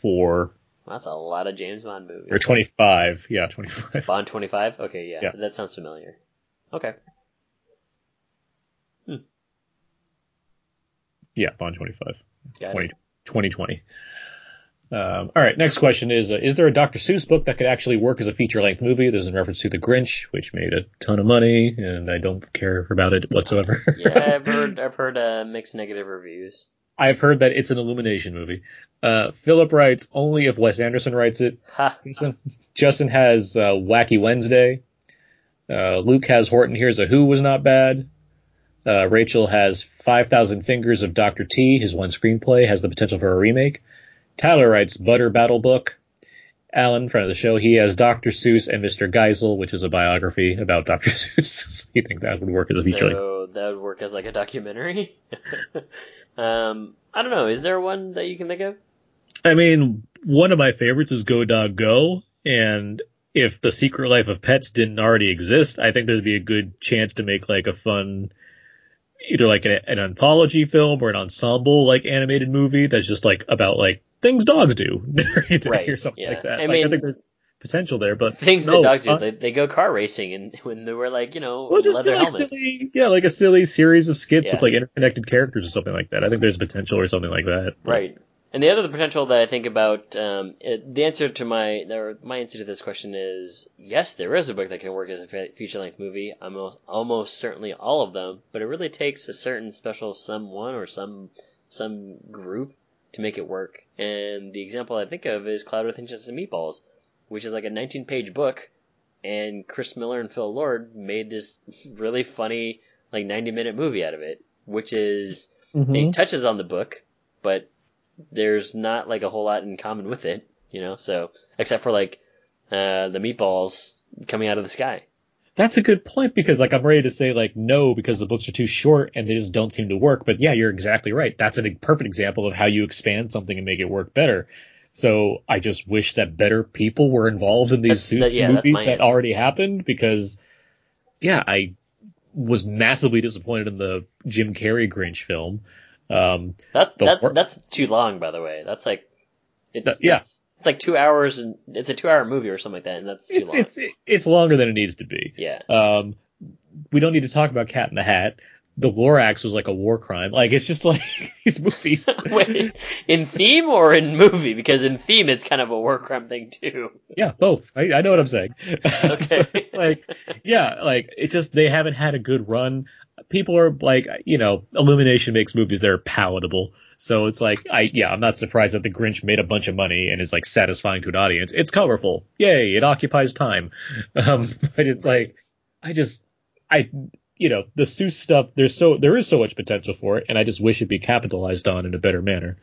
Speaker 1: four
Speaker 2: Well, that's a lot of James Bond movies.
Speaker 1: or twenty five. Yeah, twenty five.
Speaker 2: Bond 25? Okay, yeah,
Speaker 1: Yeah.
Speaker 2: That sounds familiar. Okay. Hmm.
Speaker 1: Yeah, Bond twenty five.
Speaker 2: Got
Speaker 1: 20,
Speaker 2: it.
Speaker 1: 2020. Um, all right, next question is: uh, Is there a Dr. Seuss book that could actually work as a feature-length movie? This is in reference to The Grinch, which made a ton of money, and I don't care about it whatsoever.
Speaker 2: Yeah, I've heard I've heard uh, mixed negative reviews.
Speaker 1: I've heard that it's an Illumination movie. Uh, Philip writes only if Wes Anderson writes it. Justin, Justin has uh, Wacky Wednesday. Uh, Luke has Horton Hears a Who was not bad. Uh, Rachel has 5,000 Fingers of Dr. T. His one screenplay has the potential for a remake. Tyler writes Butter Battle Book. Alan, friend of the show, he has Dr. Seuss and Mr. Geisel, which is a biography about Dr. Seuss. so you think that would work as a feature?
Speaker 2: So that would work as like a documentary. um, I don't know. Is there one that you can think of?
Speaker 1: I mean, one of my favorites is Go Dog Go, and if The Secret Life of Pets didn't already exist, I think there'd be a good chance to make like a fun, either like an, an anthology film or an ensemble like animated movie that's just like about like things dogs do day
Speaker 2: Right,
Speaker 1: or something
Speaker 2: yeah.
Speaker 1: like that.
Speaker 2: I
Speaker 1: like,
Speaker 2: mean-
Speaker 1: I think there's potential there, but
Speaker 2: Things
Speaker 1: no,
Speaker 2: that dogs do.
Speaker 1: uh,
Speaker 2: They, they go car racing and when they were like you know
Speaker 1: well, just
Speaker 2: leather
Speaker 1: like
Speaker 2: helmets.
Speaker 1: silly, yeah, like a silly series of skits
Speaker 2: Yeah.
Speaker 1: with like interconnected characters or something like that. I think there's potential or something like that. But-
Speaker 2: Right. And the other potential that I think about, um, it, the answer to my or my answer to this question is yes, there is a book that can work as a feature length movie. Almost almost certainly all of them, but it really takes a certain special someone or some some group to make it work. And the example I think of is Cloudy with a Chance of Meatballs, which is like a 19 page book, and Chris Miller and Phil Lord made this really funny like 90 minute movie out of it, which is
Speaker 1: Mhm.
Speaker 2: it touches on the book, but there's not like a whole lot in common with it, you know. So except for like uh, the meatballs coming out of the sky.
Speaker 1: That's a good point because like I'm ready to say like no because the books are too short and they just don't seem to work. But yeah, you're exactly right. That's a perfect example of how you expand something and make it work better. So I just wish that better people were involved in these Seuss
Speaker 2: that- yeah,
Speaker 1: movies that
Speaker 2: answer.
Speaker 1: already happened because yeah, I was massively disappointed in the Jim Carrey Grinch film. Um,
Speaker 2: That's that,
Speaker 1: wor-
Speaker 2: that's too long, by the way. That's like it's
Speaker 1: That- yeah.
Speaker 2: it's, it's like two hours and it's a two hour movie or something like that, and that's too
Speaker 1: it's
Speaker 2: long.
Speaker 1: it's it's longer than it needs to be.
Speaker 2: yeah,
Speaker 1: Um, we don't need to talk about Cat in the Hat. The Lorax was like a war crime. Like it's just like these movies.
Speaker 2: Wait, in theme or in movie? Because in theme, it's kind of a war crime thing too.
Speaker 1: Yeah, both. I, I know what I'm saying. so it's like, yeah, like it just they haven't had a good run. People are like, you know, Illumination makes movies that are palatable. So it's like, I yeah, I'm not surprised that The Grinch made a bunch of money and is like satisfying to an audience. It's colorful, yay! It occupies time, um, but it's like, I just, I, you know, the Seuss stuff. There's so there is so much potential for it, and I just wish it'd be capitalized on in a better manner.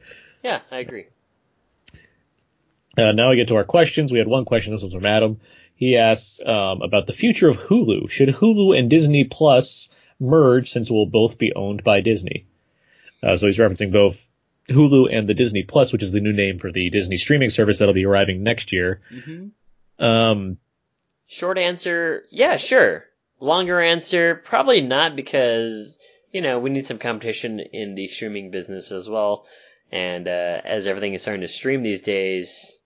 Speaker 2: Yeah, I agree.
Speaker 1: Uh, now we get to our questions. We had one question. This was from Adam. He asks um, about the future of Hulu. Should Hulu and Disney Plus merge since it will both be owned by Disney? Uh, so he's referencing both Hulu and the Disney Plus, which is the new name for the Disney streaming service that'll be arriving next year.
Speaker 2: Mm-hmm.
Speaker 1: Um,
Speaker 2: Short answer, yeah, sure. Longer answer, probably not because, you know, we need some competition in the streaming business as well. And uh, as everything is starting to stream these days,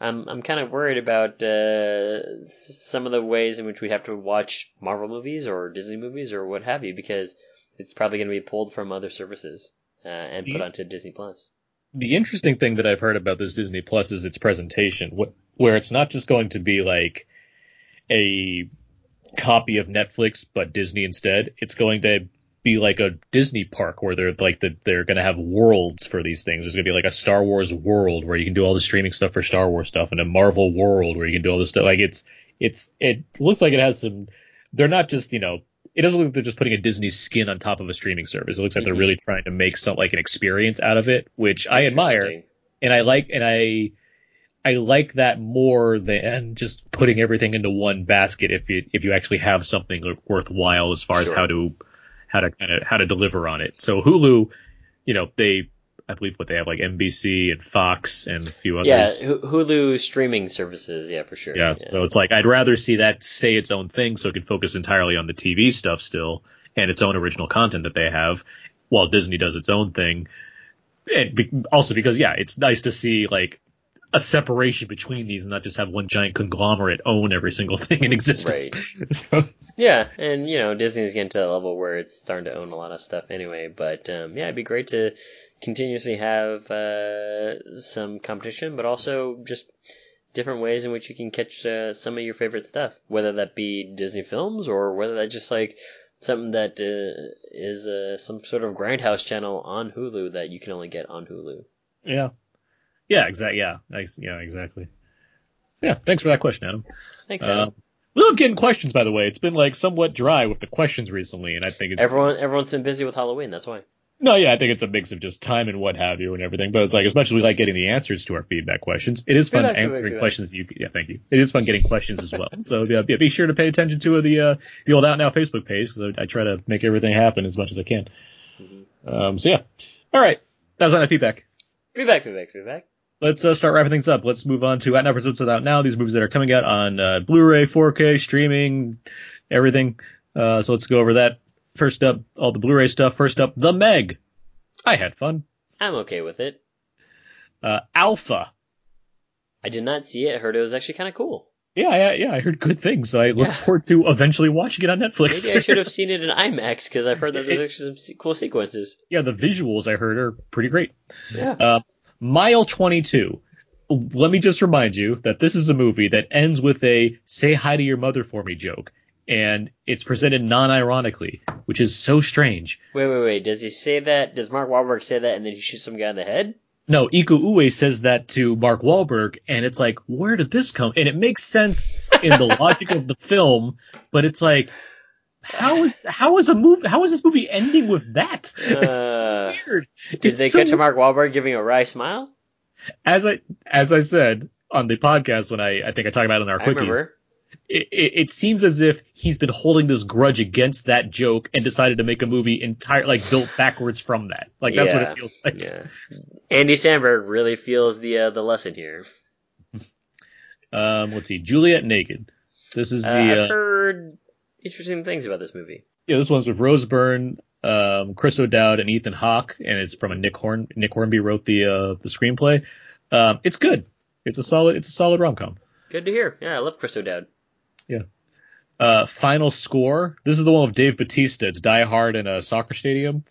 Speaker 2: I'm I'm kind of worried about uh, some of the ways in which we have to watch Marvel movies or Disney movies or what have you because it's probably going to be pulled from other services uh, and put onto Disney Plus.
Speaker 1: the interesting thing that I've heard about this Disney Plus is its presentation, wh- where it's not just going to be like a copy of Netflix but Disney instead. It's going to be like a Disney park where they're like the, they're going to have worlds for these things. There's going to be like a Star Wars world where you can do all the streaming stuff for Star Wars stuff, and a Marvel world where you can do all this stuff. Like it's it's it looks like it has some. They're not just you know. It doesn't look like they're just putting a Disney skin on top of a streaming service. It looks like they're
Speaker 2: Mhm.
Speaker 1: really trying to make some like an experience out of it, which I admire and I like and I I like that more than just putting everything into one basket. If you if you actually have something worthwhile as far as how to how to kind of how to deliver on it. So Hulu, you know, they I believe what they have like NBC and Fox and a few
Speaker 2: Yeah,
Speaker 1: others.
Speaker 2: Hu- Hulu streaming services. Yeah, for sure.
Speaker 1: Yeah, so it's like I'd rather see that stay its own thing so it can focus entirely on the TV stuff still and its own original content that they have while Disney does its own thing. And be- also because yeah, it's nice to see like a separation between these and not just have one giant conglomerate own every single thing in existence. So
Speaker 2: Yeah, and you know Disney's getting to a level where it's starting to own a lot of stuff anyway. But um, yeah, it'd be great to continuously have uh, some competition, but also just different ways in which you can catch uh, some of your favorite stuff, whether that be Disney films or whether that's just like something that uh, is uh, some sort of grindhouse channel on Hulu that you can only get on Hulu.
Speaker 1: yeah. Yeah, exactly. Yeah, nice. Yeah, exactly. So, yeah, thanks for that question, Adam.
Speaker 2: Thanks, Adam.
Speaker 1: Um, we love getting questions, by the way. It's been like somewhat dry with the questions recently, and I think it's,
Speaker 2: Everyone, everyone's been busy with Halloween. That's why.
Speaker 1: No, yeah, I think it's a mix of just time and what have you and everything. But it's like as much as we like getting the answers to our feedback questions, it is fun answering questions. You, yeah, thank you. It is fun getting questions as well. So yeah, yeah, be sure to pay attention to the uh, the old Out Now Facebook page because I, I try to make everything happen as much as I can.
Speaker 2: Mm-hmm.
Speaker 1: Um, so yeah, all right, that was on feedback.
Speaker 2: Feedback, feedback, feedback.
Speaker 1: Let's uh, start wrapping things up. Let's move on to Out Now Presents Out Now. These movies that are coming out on uh, Blu-ray, 4K, streaming, everything. Uh, so let's go over that. First up, all the Blu-ray stuff. First up, The Meg. I had fun.
Speaker 2: I'm okay with it.
Speaker 1: Uh, Alpha.
Speaker 2: I did not see it. I heard it was actually kind of cool.
Speaker 1: Yeah, yeah, yeah. I heard good things. So I look
Speaker 2: Yeah.
Speaker 1: forward to eventually watching it on Netflix.
Speaker 2: Maybe I should have seen it in IMAX because I've heard that there's actually some se- cool sequences.
Speaker 1: yeah, the visuals I heard are pretty great.
Speaker 2: Yeah.
Speaker 1: Uh, Mile 22. Let me just remind you that this is a movie that ends with a say hi to your mother for me joke. And it's presented non-ironically, which is so strange.
Speaker 2: Wait, wait, wait. Does he say that? Does Mark Wahlberg say that and then he shoots some guy in the head?
Speaker 1: No, Iko Uwais says that to Mark Wahlberg, and it's like, where did this come? And it makes sense in the logic of the film, but it's like, how is how is a movie? How is this movie ending with that? It's so
Speaker 2: Uh,
Speaker 1: weird.
Speaker 2: Did
Speaker 1: It's
Speaker 2: they
Speaker 1: so
Speaker 2: cut to Mark Wahlberg giving a wry smile?
Speaker 1: as I as I said on the podcast when I I think I talked about it in our
Speaker 2: I
Speaker 1: quickies.
Speaker 2: remember.
Speaker 1: It, it, seems as if he's been holding this grudge against that joke and decided to make a movie entire like built backwards from that. Like that's what it feels like.
Speaker 2: Yeah. Andy Samberg really feels the uh, the lesson here.
Speaker 1: Um, let's see, Juliet Naked. This is
Speaker 2: Uh,
Speaker 1: the
Speaker 2: I've
Speaker 1: uh,
Speaker 2: heard interesting things about this movie.
Speaker 1: Yeah, this one's with Rose Byrne, um, Chris O'Dowd, and Ethan Hawke, and it's from a Nick Horn. Nick Hornby wrote the uh, the screenplay. Um, it's good. It's a solid. It's a solid rom com.
Speaker 2: Good to hear. Yeah, I love Chris O'Dowd.
Speaker 1: Uh, final score. This is the one with Dave Bautista. It's Die Hard in a soccer stadium.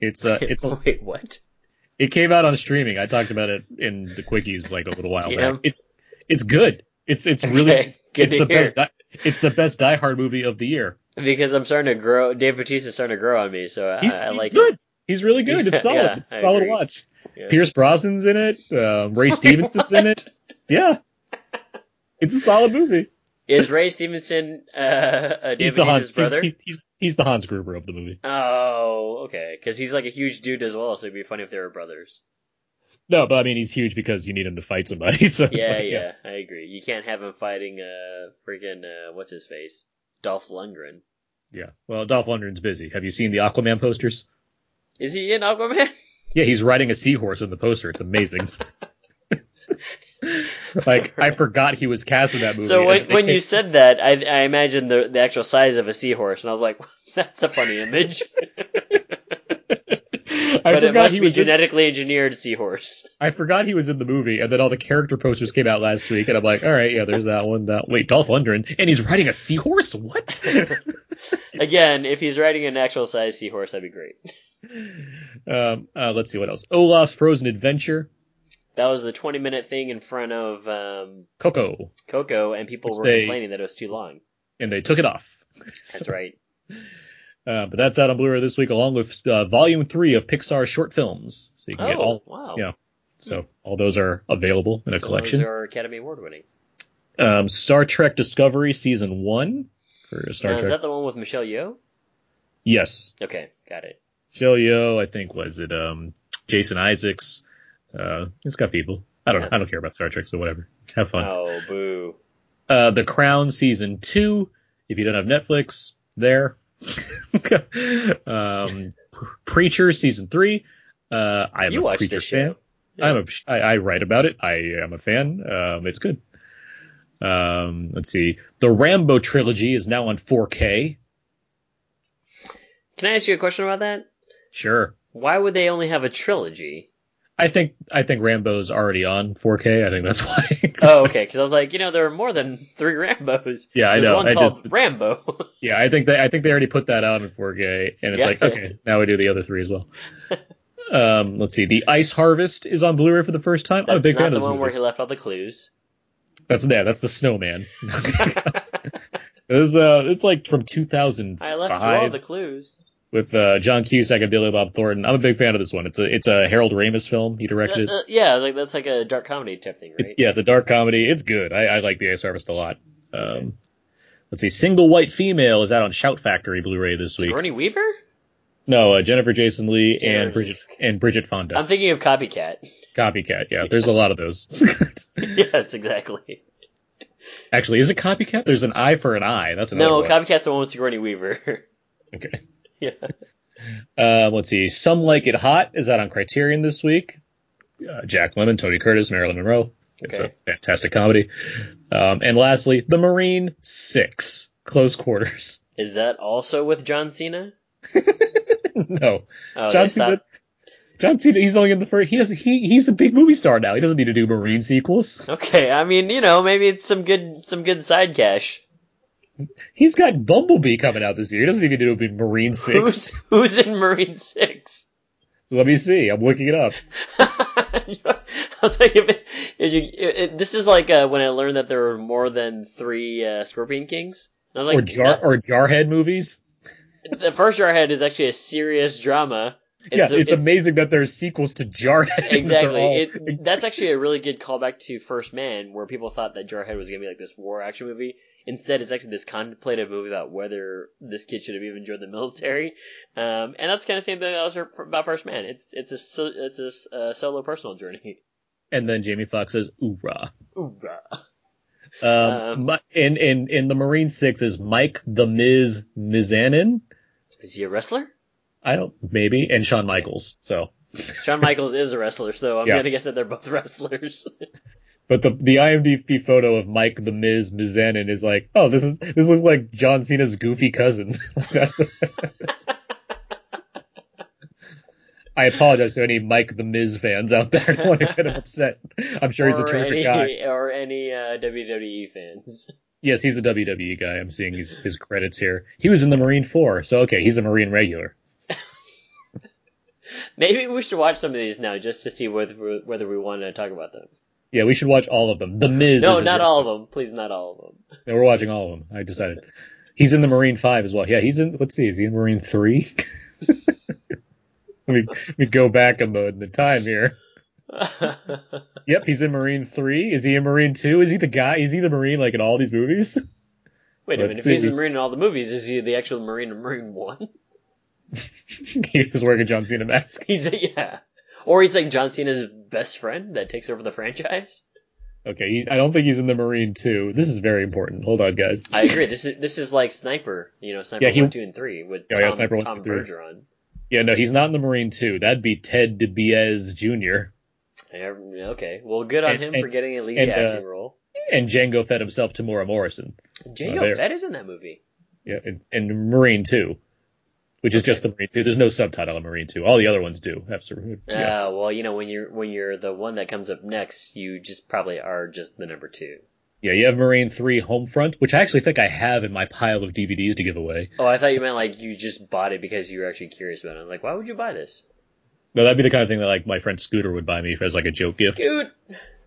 Speaker 1: It's uh, it's a,
Speaker 2: Wait, what?
Speaker 1: it came out on streaming. I talked about it in the quickies like a little while
Speaker 2: Yeah.
Speaker 1: back. It's it's good. It's it's really
Speaker 2: Okay, good
Speaker 1: it's the
Speaker 2: hear.
Speaker 1: best. Di- it's the best Die Hard movie of the year.
Speaker 2: Because I'm starting to grow. Dave Bautista's starting to grow on me, so
Speaker 1: He's,
Speaker 2: I
Speaker 1: he's
Speaker 2: like
Speaker 1: good.
Speaker 2: it.
Speaker 1: He's really good. It's solid.
Speaker 2: yeah,
Speaker 1: it's a
Speaker 2: I
Speaker 1: solid
Speaker 2: agree.
Speaker 1: watch.
Speaker 2: Yeah.
Speaker 1: Pierce Brosnan's in it. Um, Ray Stevenson's in it. Yeah, it's a solid movie.
Speaker 2: Is Ray Stevenson uh, uh,
Speaker 1: He's
Speaker 2: David
Speaker 1: the
Speaker 2: Bautista's
Speaker 1: Hans. He's,
Speaker 2: brother?
Speaker 1: he- he's he's the Hans Gruber of the movie.
Speaker 2: Oh, okay. Because he's like a huge dude as well, so it'd be funny if they were brothers.
Speaker 1: No, but I mean he's huge because you need him to fight somebody. So
Speaker 2: Yeah,
Speaker 1: like,
Speaker 2: yeah, I agree. You can't have him fighting uh freaking uh what's his face, Dolph Lundgren.
Speaker 1: yeah. Well, Dolph Lundgren's busy. Have you seen the Aquaman posters?
Speaker 2: Is he in Aquaman?
Speaker 1: Yeah, he's riding a seahorse in the poster. It's amazing. like I forgot he was cast in that movie.
Speaker 2: So when when you said that, I I imagined the the actual size of a seahorse, and I was like, that's a funny image.
Speaker 1: I
Speaker 2: but it
Speaker 1: forgot
Speaker 2: must
Speaker 1: he
Speaker 2: be
Speaker 1: was in-
Speaker 2: genetically engineered seahorse.
Speaker 1: I forgot he was in the movie, and then all the character posters came out last week, and I'm like, all right, yeah, there's that one. That wait, Dolph Lundgren, and he's riding a seahorse. What?
Speaker 2: Again, if he's riding an actual size seahorse, that'd be great.
Speaker 1: um, uh, let's see what else. Olaf's Frozen Adventure,
Speaker 2: That was the 20 minute thing in front of um,
Speaker 1: Coco,
Speaker 2: Coco, and people
Speaker 1: Which
Speaker 2: were
Speaker 1: they-
Speaker 2: complaining that it was too long.
Speaker 1: and they took it off.
Speaker 2: That's right.
Speaker 1: Uh, but that's out on Blu-ray this week, along with uh, Volume Three of Pixar short films. So you can
Speaker 2: Oh,
Speaker 1: get all.
Speaker 2: wow.
Speaker 1: Yeah. So all those are available in a
Speaker 2: So
Speaker 1: collection.
Speaker 2: Those are Academy Award winning.
Speaker 1: Um, Star Trek Discovery Season One for Star
Speaker 2: Now, is that the one with Michelle Yeoh?
Speaker 1: Yes,
Speaker 2: Okay, got it.
Speaker 1: Michelle Yeoh, I think was it um, Jason Isaacs, Uh, it's got people. I don't know.
Speaker 2: Yeah.
Speaker 1: I don't care about Star Trek, so whatever. Have fun.
Speaker 2: Oh, boo.
Speaker 1: Uh, The Crown season two. If you don't have Netflix, there. um, Preacher season three. Uh, I'm
Speaker 2: You
Speaker 1: a Preacher fan.
Speaker 2: show.
Speaker 1: I'm a, I, I write about it. I am a fan. Um, it's good. Um, let's see. The Rambo trilogy is now on 4K.
Speaker 2: Can I ask you a question about that?
Speaker 1: Sure.
Speaker 2: Why would they only have a trilogy?
Speaker 1: I think I think Rambo's already on 4K. I think that's why.
Speaker 2: Oh, okay. Because I was like, you know, there are more than three Rambos.
Speaker 1: Yeah, I
Speaker 2: There's
Speaker 1: know.
Speaker 2: one
Speaker 1: I
Speaker 2: called
Speaker 1: just-
Speaker 2: Rambo.
Speaker 1: yeah, I think they I think they already put that out in 4K, and it's
Speaker 2: Yeah.
Speaker 1: like okay, now we do the other three as well. um, let's see. The Ice Harvest is on Blu-ray for the first time. I'm a big fan
Speaker 2: the
Speaker 1: of this
Speaker 2: one
Speaker 1: movie.
Speaker 2: where he left all the clues.
Speaker 1: That's yeah, that's the Snowman. This uh, it's like from 2005
Speaker 2: I left all the clues.
Speaker 1: With uh, John Cusack and Billy Bob Thornton. I'm a big fan of this one. It's a it's a Harold Ramis film. He directed.
Speaker 2: Uh, uh, yeah, like that's like a dark comedy type thing, right?
Speaker 1: It- yeah, it's a dark comedy. It's good. I, I like The Ice Harvest a lot. Um, let's see. Single White Female is out on Shout Factory Blu-ray this week.
Speaker 2: Sigourney Weaver?
Speaker 1: No, uh, Jennifer Jason Lee
Speaker 2: Jennifer-
Speaker 1: and Bridget and Bridget Fonda.
Speaker 2: I'm thinking of Copycat.
Speaker 1: Copycat. Yeah, there's a lot of those.
Speaker 2: yes, exactly.
Speaker 1: Actually, is it Copycat? There's an eye for an eye. That's another
Speaker 2: No,
Speaker 1: one.
Speaker 2: Copycat's the one with Sigourney Weaver.
Speaker 1: okay.
Speaker 2: yeah.
Speaker 1: Um, let's see. Some Like It Hot is out on Criterion this week. Uh, Jack Lemmon, Tony Curtis, Marilyn Monroe. It's
Speaker 2: Okay.
Speaker 1: a fantastic comedy. Um, and lastly, The Marine Six, Close Quarters.
Speaker 2: Is that also with John Cena?
Speaker 1: no,
Speaker 2: Oh,
Speaker 1: John Cena. John Cena. He's only in the first. He doesn't. He he's a big movie star now. He doesn't need to do Marine sequels.
Speaker 2: Okay, I mean, you know, maybe it's some good some good side cash.
Speaker 1: He's got Bumblebee coming out this year. He doesn't even need to do Marine Six.
Speaker 2: Who's who's in Marine Six?
Speaker 1: Let me see. I'm looking it up.
Speaker 2: I was like, if, it, if you, it, it- this is like uh, when I learned that there were more than three uh, Scorpion Kings. And I was like,
Speaker 1: or jar or Jarhead movies.
Speaker 2: the first Jarhead is actually a serious drama.
Speaker 1: yeah, it's, amazing that there's sequels to Jarhead.
Speaker 2: Exactly.
Speaker 1: all-
Speaker 2: It, that's actually a really good callback to First Man, where people thought that Jarhead was going to be like this war action movie. Instead, it's actually this contemplative movie about whether this kid should have even joined the military. Um, and that's kind of the same thing that was about First Man. It's it's a it's a uh, solo personal journey.
Speaker 1: and then Jamie Foxx says, "Oorah."
Speaker 2: Hoorah.
Speaker 1: Um,
Speaker 2: Um,
Speaker 1: in in in the Marine Six is Mike the Miz Mizanin.
Speaker 2: Is he a wrestler?
Speaker 1: I don't maybe and Shawn Michaels. So,
Speaker 2: Shawn Michaels is a wrestler, so I'm
Speaker 1: Yeah.
Speaker 2: gonna guess that they're both wrestlers.
Speaker 1: But the the IMDb photo of Mike the Miz Mizanin is like, oh, this is this looks like John Cena's goofy cousin. That's the. I apologize to any Mike the Miz fans out there. I don't want to get him upset. I'm sure he's a terrific
Speaker 2: any,
Speaker 1: guy.
Speaker 2: Or any uh, WWE fans.
Speaker 1: Yes, he's a WWE guy. I'm seeing his, his credits here. He was in the Marine Four, so okay, he's a Marine regular.
Speaker 2: Maybe we should watch some of these now just to see whether whether we want to talk about them.
Speaker 1: Yeah, we should watch all of them. The Miz.
Speaker 2: No, not all of them. Please, not all of them.
Speaker 1: No, we're watching all of them. I decided. He's in the Marine Five as well. Yeah, he's in. Let's see, is he in Marine Three? let me let me go back in the in the time here. Yep, he's in Marine Three. Is he in Marine Two? Is he the guy? Is he the Marine like in all these movies?
Speaker 2: Wait a minute.
Speaker 1: Let's
Speaker 2: If he's
Speaker 1: see.
Speaker 2: the Marine in all the movies, is he the actual Marine in Marine One?
Speaker 1: he was wearing a John Cena mask.
Speaker 2: He's a, yeah. Or he's like John Cena's best friend that takes over the franchise.
Speaker 1: Okay, he, I don't think he's in the Marine Two. This is very important. Hold on, guys.
Speaker 2: I agree. This is this is like Sniper. You know, Sniper
Speaker 1: Yeah, he-
Speaker 2: One, Two, and Three with
Speaker 1: Yeah,
Speaker 2: Tom,
Speaker 1: yeah, Sniper one,
Speaker 2: Tom
Speaker 1: two, three.
Speaker 2: Berenger.
Speaker 1: Yeah, no, he's not in the Marine Two. That'd be Ted DiBiase Jr.
Speaker 2: Yeah, Okay, well, good on
Speaker 1: And-
Speaker 2: him
Speaker 1: and-
Speaker 2: for getting a lead
Speaker 1: and, uh,
Speaker 2: acting role.
Speaker 1: and Jango Fett himself Temuera Morrison.
Speaker 2: Jango
Speaker 1: there.
Speaker 2: Fett is in that movie.
Speaker 1: Yeah, and, and Marine 2, which is just the Marine 2. There's no subtitle on Marine 2. All the other ones do. Absolutely. Yeah.
Speaker 2: Ah, well, you know, when you're when you're the one that comes up next, you just probably are just the number two.
Speaker 1: yeah, you have Marine 3 Homefront, which I actually think I have in my pile of DVDs to give away.
Speaker 2: Oh, I thought you meant like you just bought it because you were actually curious about it. I was like, why would you buy this?
Speaker 1: No, that'd be the kind of thing that like my friend Scooter would buy me as like a joke gift.
Speaker 2: Scoot.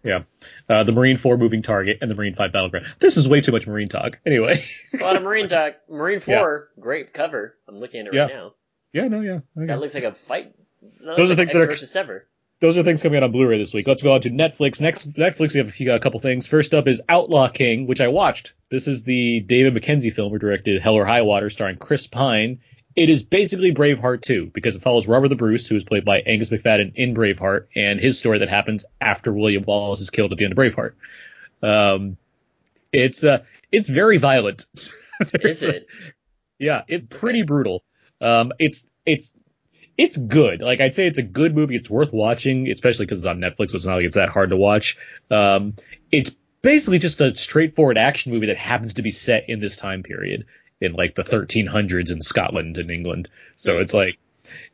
Speaker 1: Yeah. Uh, the Marine 4 Moving Target and the Marine 5 Battleground. This is way too much Marine talk. Anyway.
Speaker 2: A lot of Marine talk. Marine Four, great cover. I'm looking at it right now.
Speaker 1: yeah, no, yeah. okay.
Speaker 2: That looks like a fight. That
Speaker 1: Those are
Speaker 2: like
Speaker 1: things
Speaker 2: X
Speaker 1: that are-
Speaker 2: versus Sever.
Speaker 1: those are things coming out on Blu-ray this week. Let's go on to Netflix. Next, Netflix, we have a, few, a couple things. First up is Outlaw King, which I watched. This is the David Mackenzie film who directed Hell or High Water, starring Chris Pine it is basically Braveheart 2 because it follows Robert the Bruce, who is played by Angus Macfadyen in Braveheart, and his story that happens after William Wallace is killed at the end of Braveheart. Um, it's uh, it's very violent.
Speaker 2: Is it?
Speaker 1: Yeah, it's pretty brutal. Um, it's it's it's good. Like I'd say, it's a good movie. It's worth watching, especially because it's on Netflix. So it's not like it's that hard to watch. Um, it's basically just a straightforward action movie that happens to be set in this time period in like the 1300s in Scotland and England. So it's like,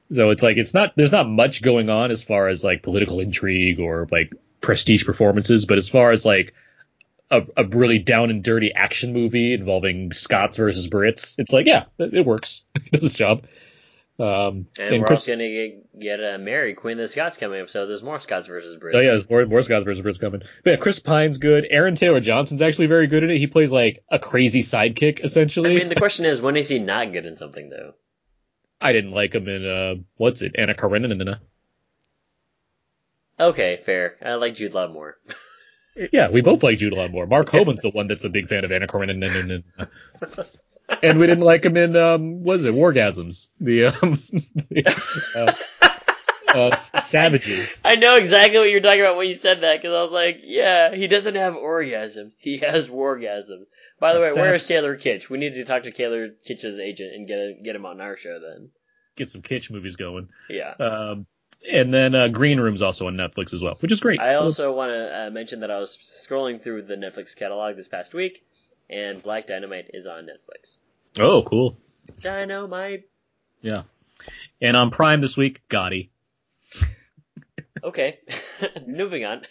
Speaker 1: so it's like it's not there's not much going on as far as like political intrigue or like prestige performances, but as far as like a, a really down and dirty action movie involving Scots versus Brits, it's like yeah, it, it works. it does its job. Um,
Speaker 2: And, we're
Speaker 1: Chris-
Speaker 2: also gonna get, get uh, Mary, Queen of the Scots coming up, so there's more Scots versus Brits.
Speaker 1: Oh yeah, there's more, more Scots versus Brits coming. But yeah, Chris Pine's good. Aaron Taylor Johnson's actually very good at it. He plays like a crazy sidekick essentially.
Speaker 2: I mean, the question is, when is he not good in something though?
Speaker 1: I didn't like him in uh what's it, Anna Karenina.
Speaker 2: Okay, fair. I like Jude Law more.
Speaker 1: Yeah, we both like Jude Law more. Mark Homan's the one that's a big fan of Anna Karenina. And we didn't like him in um what is it, Wargasms. The um the, uh, uh, Savages.
Speaker 2: I know exactly what you're talking about when you said that, because I was like, yeah, he doesn't have orgasm. He has wargasm. By the way, where is Taylor Kitsch? We need to talk to Taylor Kitsch's agent and get a, get him on our show then.
Speaker 1: Get some kitsch movies going.
Speaker 2: Yeah.
Speaker 1: Um and then uh, Green Room's also on Netflix as well, which is great.
Speaker 2: I also want to uh, mention that I was scrolling through the Netflix catalog this past week, and Black Dynamite is on Netflix.
Speaker 1: Oh, cool.
Speaker 2: Dynamite.
Speaker 1: Yeah. And on Prime this week, Gotti.
Speaker 2: Okay. Moving on.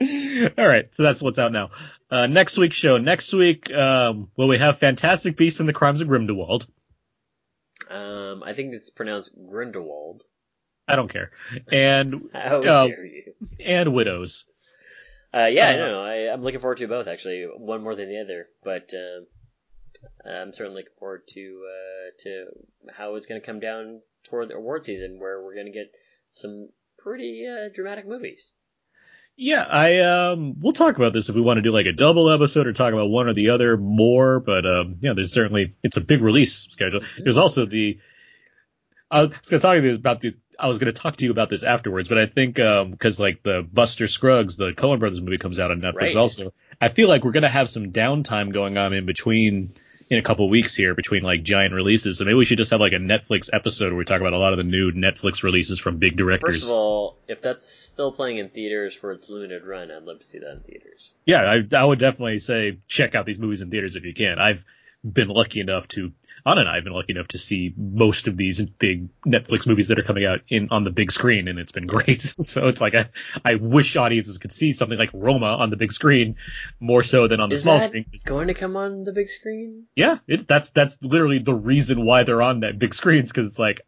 Speaker 1: All right, so that's what's out now. Uh, next week's show. Next week, um, well, we have Fantastic Beasts and the Crimes of Grindelwald.
Speaker 2: Um, I think it's pronounced Grindelwald.
Speaker 1: I don't care. And
Speaker 2: How
Speaker 1: Uh,
Speaker 2: dare you?
Speaker 1: and Widows.
Speaker 2: Uh, yeah, I
Speaker 1: uh,
Speaker 2: know. I, I'm looking forward to both actually. One more than the other, but um, I'm certainly looking forward to uh, to how it's going to come down toward the award season, where we're going to get some pretty uh, dramatic movies.
Speaker 1: Yeah, I um, we'll talk about this if we want to do like a double episode or talk about one or the other more. But um, yeah, there's certainly it's a big release schedule. There's also the I was going to talk to you about the. I was going to talk to you about this afterwards, but I think um, because like the Buster Scruggs, the Coen Brothers movie comes out on Netflix
Speaker 2: Right.
Speaker 1: also. I feel like we're going to have some downtime going on in between in a couple weeks here between like giant releases. So maybe we should just have like a Netflix episode where we talk about a lot of the new Netflix releases from big directors.
Speaker 2: First of all, if that's still playing in theaters for its limited run, I'd love to see that in theaters.
Speaker 1: yeah, I, I would definitely say check out these movies in theaters if you can. I've been lucky enough to, Anna and I have been lucky enough to see most of these big Netflix movies that are coming out in on the big screen, and it's been great. so it's like I, I wish audiences could see something like Roma on the big screen more so than on the
Speaker 2: Is
Speaker 1: small
Speaker 2: that
Speaker 1: screen.
Speaker 2: going to come on the big screen?
Speaker 1: Yeah, it, that's that's literally the reason why they're on that big screens because it's like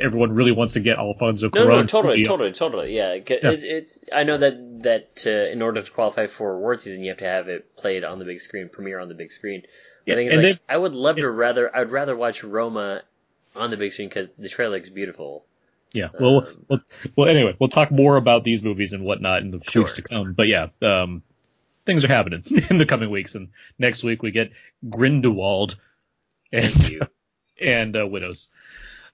Speaker 1: everyone really wants to get Alfonso
Speaker 2: No, no,
Speaker 1: Cuarón
Speaker 2: totally,
Speaker 1: movie.
Speaker 2: totally, totally. Yeah, 'cause
Speaker 1: Yeah.
Speaker 2: It's, it's. I know that that uh, in order to qualify for award season, you have to have it played on the big screen, premiere on the big screen.
Speaker 1: Yeah,
Speaker 2: I
Speaker 1: and
Speaker 2: like, I would love to rather. I'd rather watch Roma on the big screen because the trailer looks beautiful.
Speaker 1: Yeah. Well,
Speaker 2: Um,
Speaker 1: well, well. Anyway, we'll talk more about these movies and whatnot in the
Speaker 2: Sure.
Speaker 1: weeks to come. But yeah, um, things are happening in the coming weeks. And next week we get Grindelwald and and uh, Widows.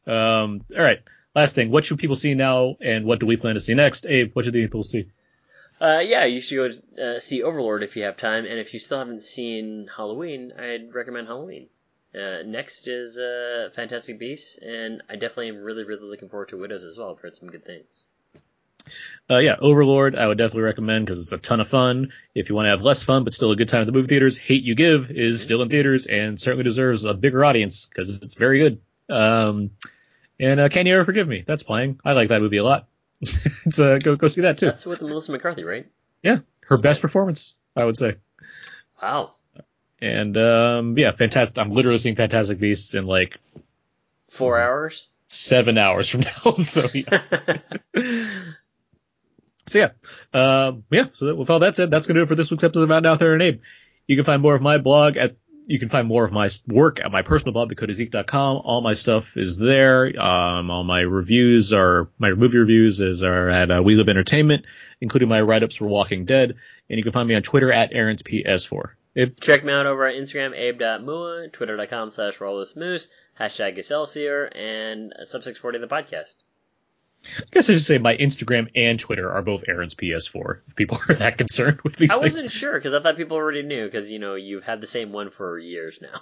Speaker 1: Um, all right. Last thing, what should people see now, and what do we plan to see next? Abe, what should the people see?
Speaker 2: Uh, yeah, you should go uh, see Overlord if you have time, and if you still haven't seen Halloween, I'd recommend Halloween. Uh, next is uh, Fantastic Beasts, and I definitely am really, really looking forward to Widows as well. I've heard some good things.
Speaker 1: Uh, yeah, Overlord, I would definitely recommend because it's a ton of fun. If you want to have less fun but still a good time at the movie theaters, Hate You Give is still in theaters and certainly deserves a bigger audience because it's very good. Um, and uh, Can You Ever Forgive Me? That's playing. I like that movie a lot. it's uh, go go see that too.
Speaker 2: That's with Melissa McCarthy, right?
Speaker 1: Yeah, her best performance, I would say.
Speaker 2: Wow.
Speaker 1: And um, yeah, fantastic. I'm literally seeing Fantastic Beasts in like
Speaker 2: Four hours?
Speaker 1: seven hours from now. so yeah. So yeah, um, yeah. So that, with all that said, that's gonna do it for this week's episode of Out Now There and Abe. You can find more of my blog at. You can find more of my work at my personal blog, thecodeofzeke.com. All my stuff is there. Um, all my reviews are my movie reviews is are at uh, We Live Entertainment, including my write-ups for Walking Dead. And you can find me on Twitter at Aaron's PS4. It,
Speaker 2: Check me out over at Instagram, abe.mua, twitter.com slash moose, hashtag Excelsior, and sub640 the podcast.
Speaker 1: I guess I should say my Instagram and Twitter are both Aaron's PS4. If people are that concerned with these
Speaker 2: I
Speaker 1: things.
Speaker 2: wasn't sure because I thought people already knew because you know you've had the same one for years now.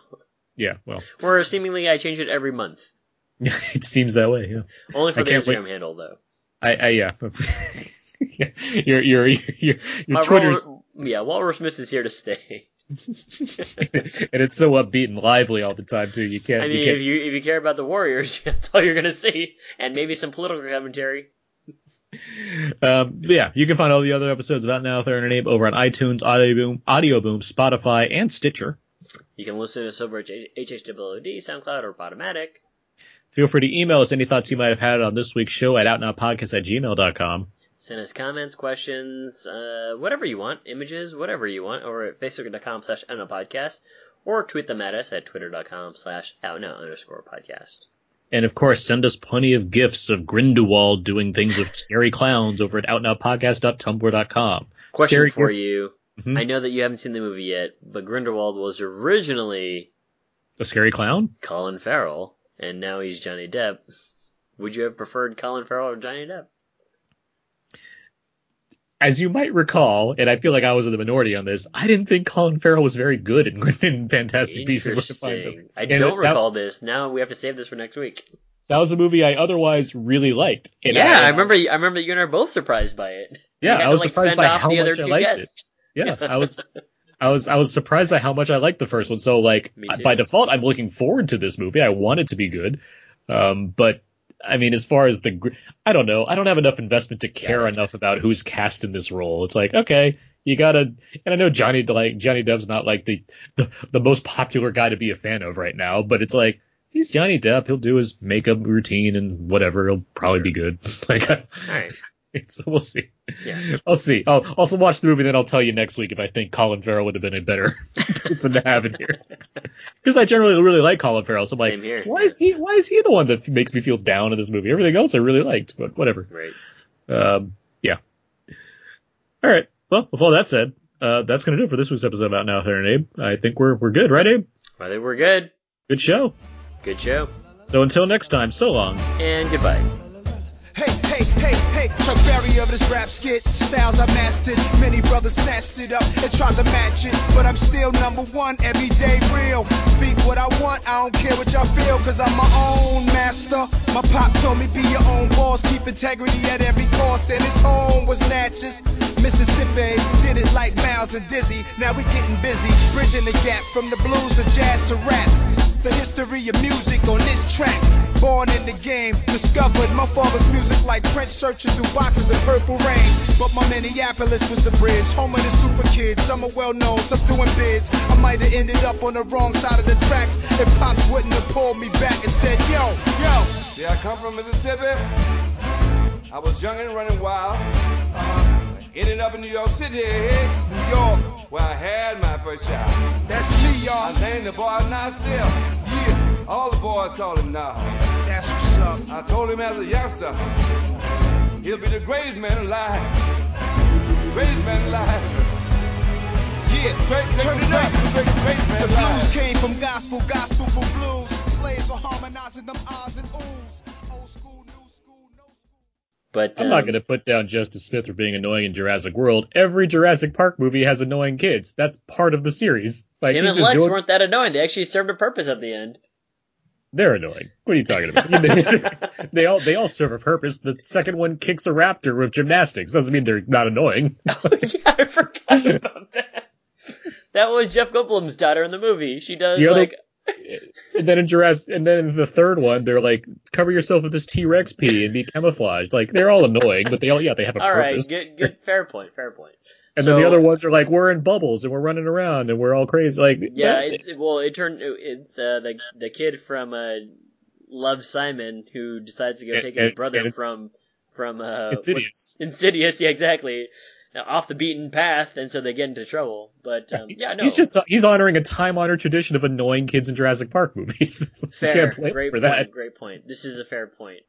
Speaker 1: Yeah, well,
Speaker 2: Or seemingly I change it every month.
Speaker 1: it seems that way. Yeah.
Speaker 2: Only for
Speaker 1: I
Speaker 2: the Instagram handle though.
Speaker 1: I, I yeah. Yeah, your your your your, your
Speaker 2: My
Speaker 1: Twitter's
Speaker 2: Walrus- yeah, Walrus Miss is here to stay.
Speaker 1: and it's so upbeat and lively all the time too. You can't.
Speaker 2: I
Speaker 1: you
Speaker 2: mean,
Speaker 1: can't
Speaker 2: if you if you care about the Warriors, that's all you're gonna see, and maybe some political commentary.
Speaker 1: Um, but yeah, you can find all the other episodes of Out Now with Aaron and Abe over on iTunes, Audio Boom, Audio Boom, Spotify, and Stitcher.
Speaker 2: You can listen to us over at HHWD, SoundCloud, or Podomatic.
Speaker 1: Feel free to email us any thoughts you might have had on this week's show at outnowpodcast at gmail.com.
Speaker 2: Send us comments, questions, uh, whatever you want, images, whatever you want, over at facebook.com slash podcast, or tweet them at us at twitter.com slash outnow underscore podcast.
Speaker 1: And of course, send us plenty of gifs of Grindelwald doing things with scary clowns over at outnowpodcast.tumblr.com.
Speaker 2: Question
Speaker 1: Scary
Speaker 2: for
Speaker 1: gif-
Speaker 2: you.
Speaker 1: Mhm.
Speaker 2: I know that you haven't seen the movie yet, but Grindelwald was originally
Speaker 1: A scary clown?
Speaker 2: Colin Farrell, and now he's Johnny Depp. Would you have preferred Colin Farrell or Johnny Depp?
Speaker 1: As you might recall, and I feel like I was in the minority on this, I didn't think Colin Farrell was very good in, in Fantastic Beasts and Where to Find Them.
Speaker 2: Interesting. I don't
Speaker 1: that-
Speaker 2: recall this. Now we have to save this for next week.
Speaker 1: That was a movie I otherwise really liked. And
Speaker 2: yeah, I, remember. I remember you and I were both surprised by it.
Speaker 1: Yeah, I
Speaker 2: to,
Speaker 1: was
Speaker 2: like,
Speaker 1: surprised by how
Speaker 2: the other
Speaker 1: much I liked it. Yeah, I was, I was, I was surprised by how much I liked the first one. So like, by default, I'm looking forward to this movie. I want it to be good. Um, but I mean, as far as the, I don't know. I don't have enough investment to care
Speaker 2: Yeah.
Speaker 1: enough about who's cast in this role. It's like, okay, you gotta, and I know Johnny, like, Johnny Depp's not like the, the, the most popular guy to be a fan of right now, but it's like, he's Johnny Depp. He'll do his makeup routine and whatever. He'll probably be good. like,
Speaker 2: All right.
Speaker 1: so we'll see.
Speaker 2: Yeah.
Speaker 1: I'll see. I'll also watch the movie, then I'll tell you next week if I think Colin Farrell would have been a better person to have in here. Because I generally really like Colin Farrell, so I'm like,
Speaker 2: here,
Speaker 1: why is he? Why is he the one that makes me feel down in this movie? Everything else I really liked, but whatever.
Speaker 2: Right.
Speaker 1: Um, yeah. All right. Well, with all that said, uh, that's gonna do it for this week's episode about Now There and Abe. I think we're we're good, right, Abe?
Speaker 2: I think we're good.
Speaker 1: Good show.
Speaker 2: Good show.
Speaker 1: So until next time, so long.
Speaker 2: And goodbye.
Speaker 7: Hey, Chuck Berry of this rap skit. Styles I mastered. Many brothers snatched it up and tried to match it. But I'm still number one, everyday real. Speak what I want, I don't care what y'all feel, cause I'm my own master. My pop told me be your own boss, keep integrity at every cost, and his home was Natchez. Mississippi did it like Miles and Dizzy. Now we getting busy, bridging the gap from the blues to jazz to rap. The history of music on this track. Born in the game, discovered my father's music like French searching through boxes of purple rain. But my Minneapolis was the bridge, home of the super kids. Some are well known, some doing bids. I might have ended up on the wrong side of the tracks if Pops wouldn't have pulled me back and said, Yo, yo.
Speaker 8: See, I come from Mississippi. I was young and running wild. Uh-huh. Ended up in New York City,
Speaker 7: New York,
Speaker 8: where I had my first child.
Speaker 7: that's me, y'all.
Speaker 8: I named the boy Nasir.
Speaker 7: Yeah,
Speaker 8: All the boys call him Nah.
Speaker 7: that's what's up.
Speaker 8: I told him as a youngster, he'll be the greatest man alive. Greatest man alive.
Speaker 7: Yeah,
Speaker 8: Great,
Speaker 7: turn it up.
Speaker 8: great, great, man
Speaker 7: The blues
Speaker 8: alive.
Speaker 7: came from gospel, gospel from blues. Slaves are harmonizing them ahs and oohs.
Speaker 2: But
Speaker 1: I'm
Speaker 2: um,
Speaker 1: not going to put down Justice Smith for being annoying in Jurassic World. Every Jurassic Park movie has annoying kids. That's part of the series. Like,
Speaker 2: Tim and Lex
Speaker 1: doing-
Speaker 2: weren't that annoying. They actually served a purpose at the end.
Speaker 1: They're annoying. What are you talking about? they all they all serve a purpose. The second one kicks a raptor with gymnastics. Doesn't mean they're not annoying.
Speaker 2: yeah, I forgot about that. That was Jeff Goldblum's daughter in the movie. She does
Speaker 1: The other-
Speaker 2: like
Speaker 1: and then in Jurassic, and then in the third one, they're like, cover yourself with this T Rex pee and be camouflaged. Like they're all annoying, but they all yeah they have a
Speaker 2: all right,
Speaker 1: purpose.
Speaker 2: good, good, fair point, fair point.
Speaker 1: and then the other ones are like, we're in bubbles and we're running around and we're all crazy. Like
Speaker 2: Yeah, it, it- well, it turned it's uh, the the kid from uh, Love Simon who decides to go
Speaker 1: And-
Speaker 2: take his
Speaker 1: and-
Speaker 2: brother
Speaker 1: and
Speaker 2: from from uh,
Speaker 1: Insidious.
Speaker 2: what- Insidious, yeah, exactly. Off the beaten path, and so they get into trouble. But um,
Speaker 1: He's,
Speaker 2: yeah, no,
Speaker 1: he's just he's honoring a time honored tradition of annoying kids in Jurassic Park movies.
Speaker 2: fair. great
Speaker 1: for
Speaker 2: point.
Speaker 1: that.
Speaker 2: Great point. This is a fair point.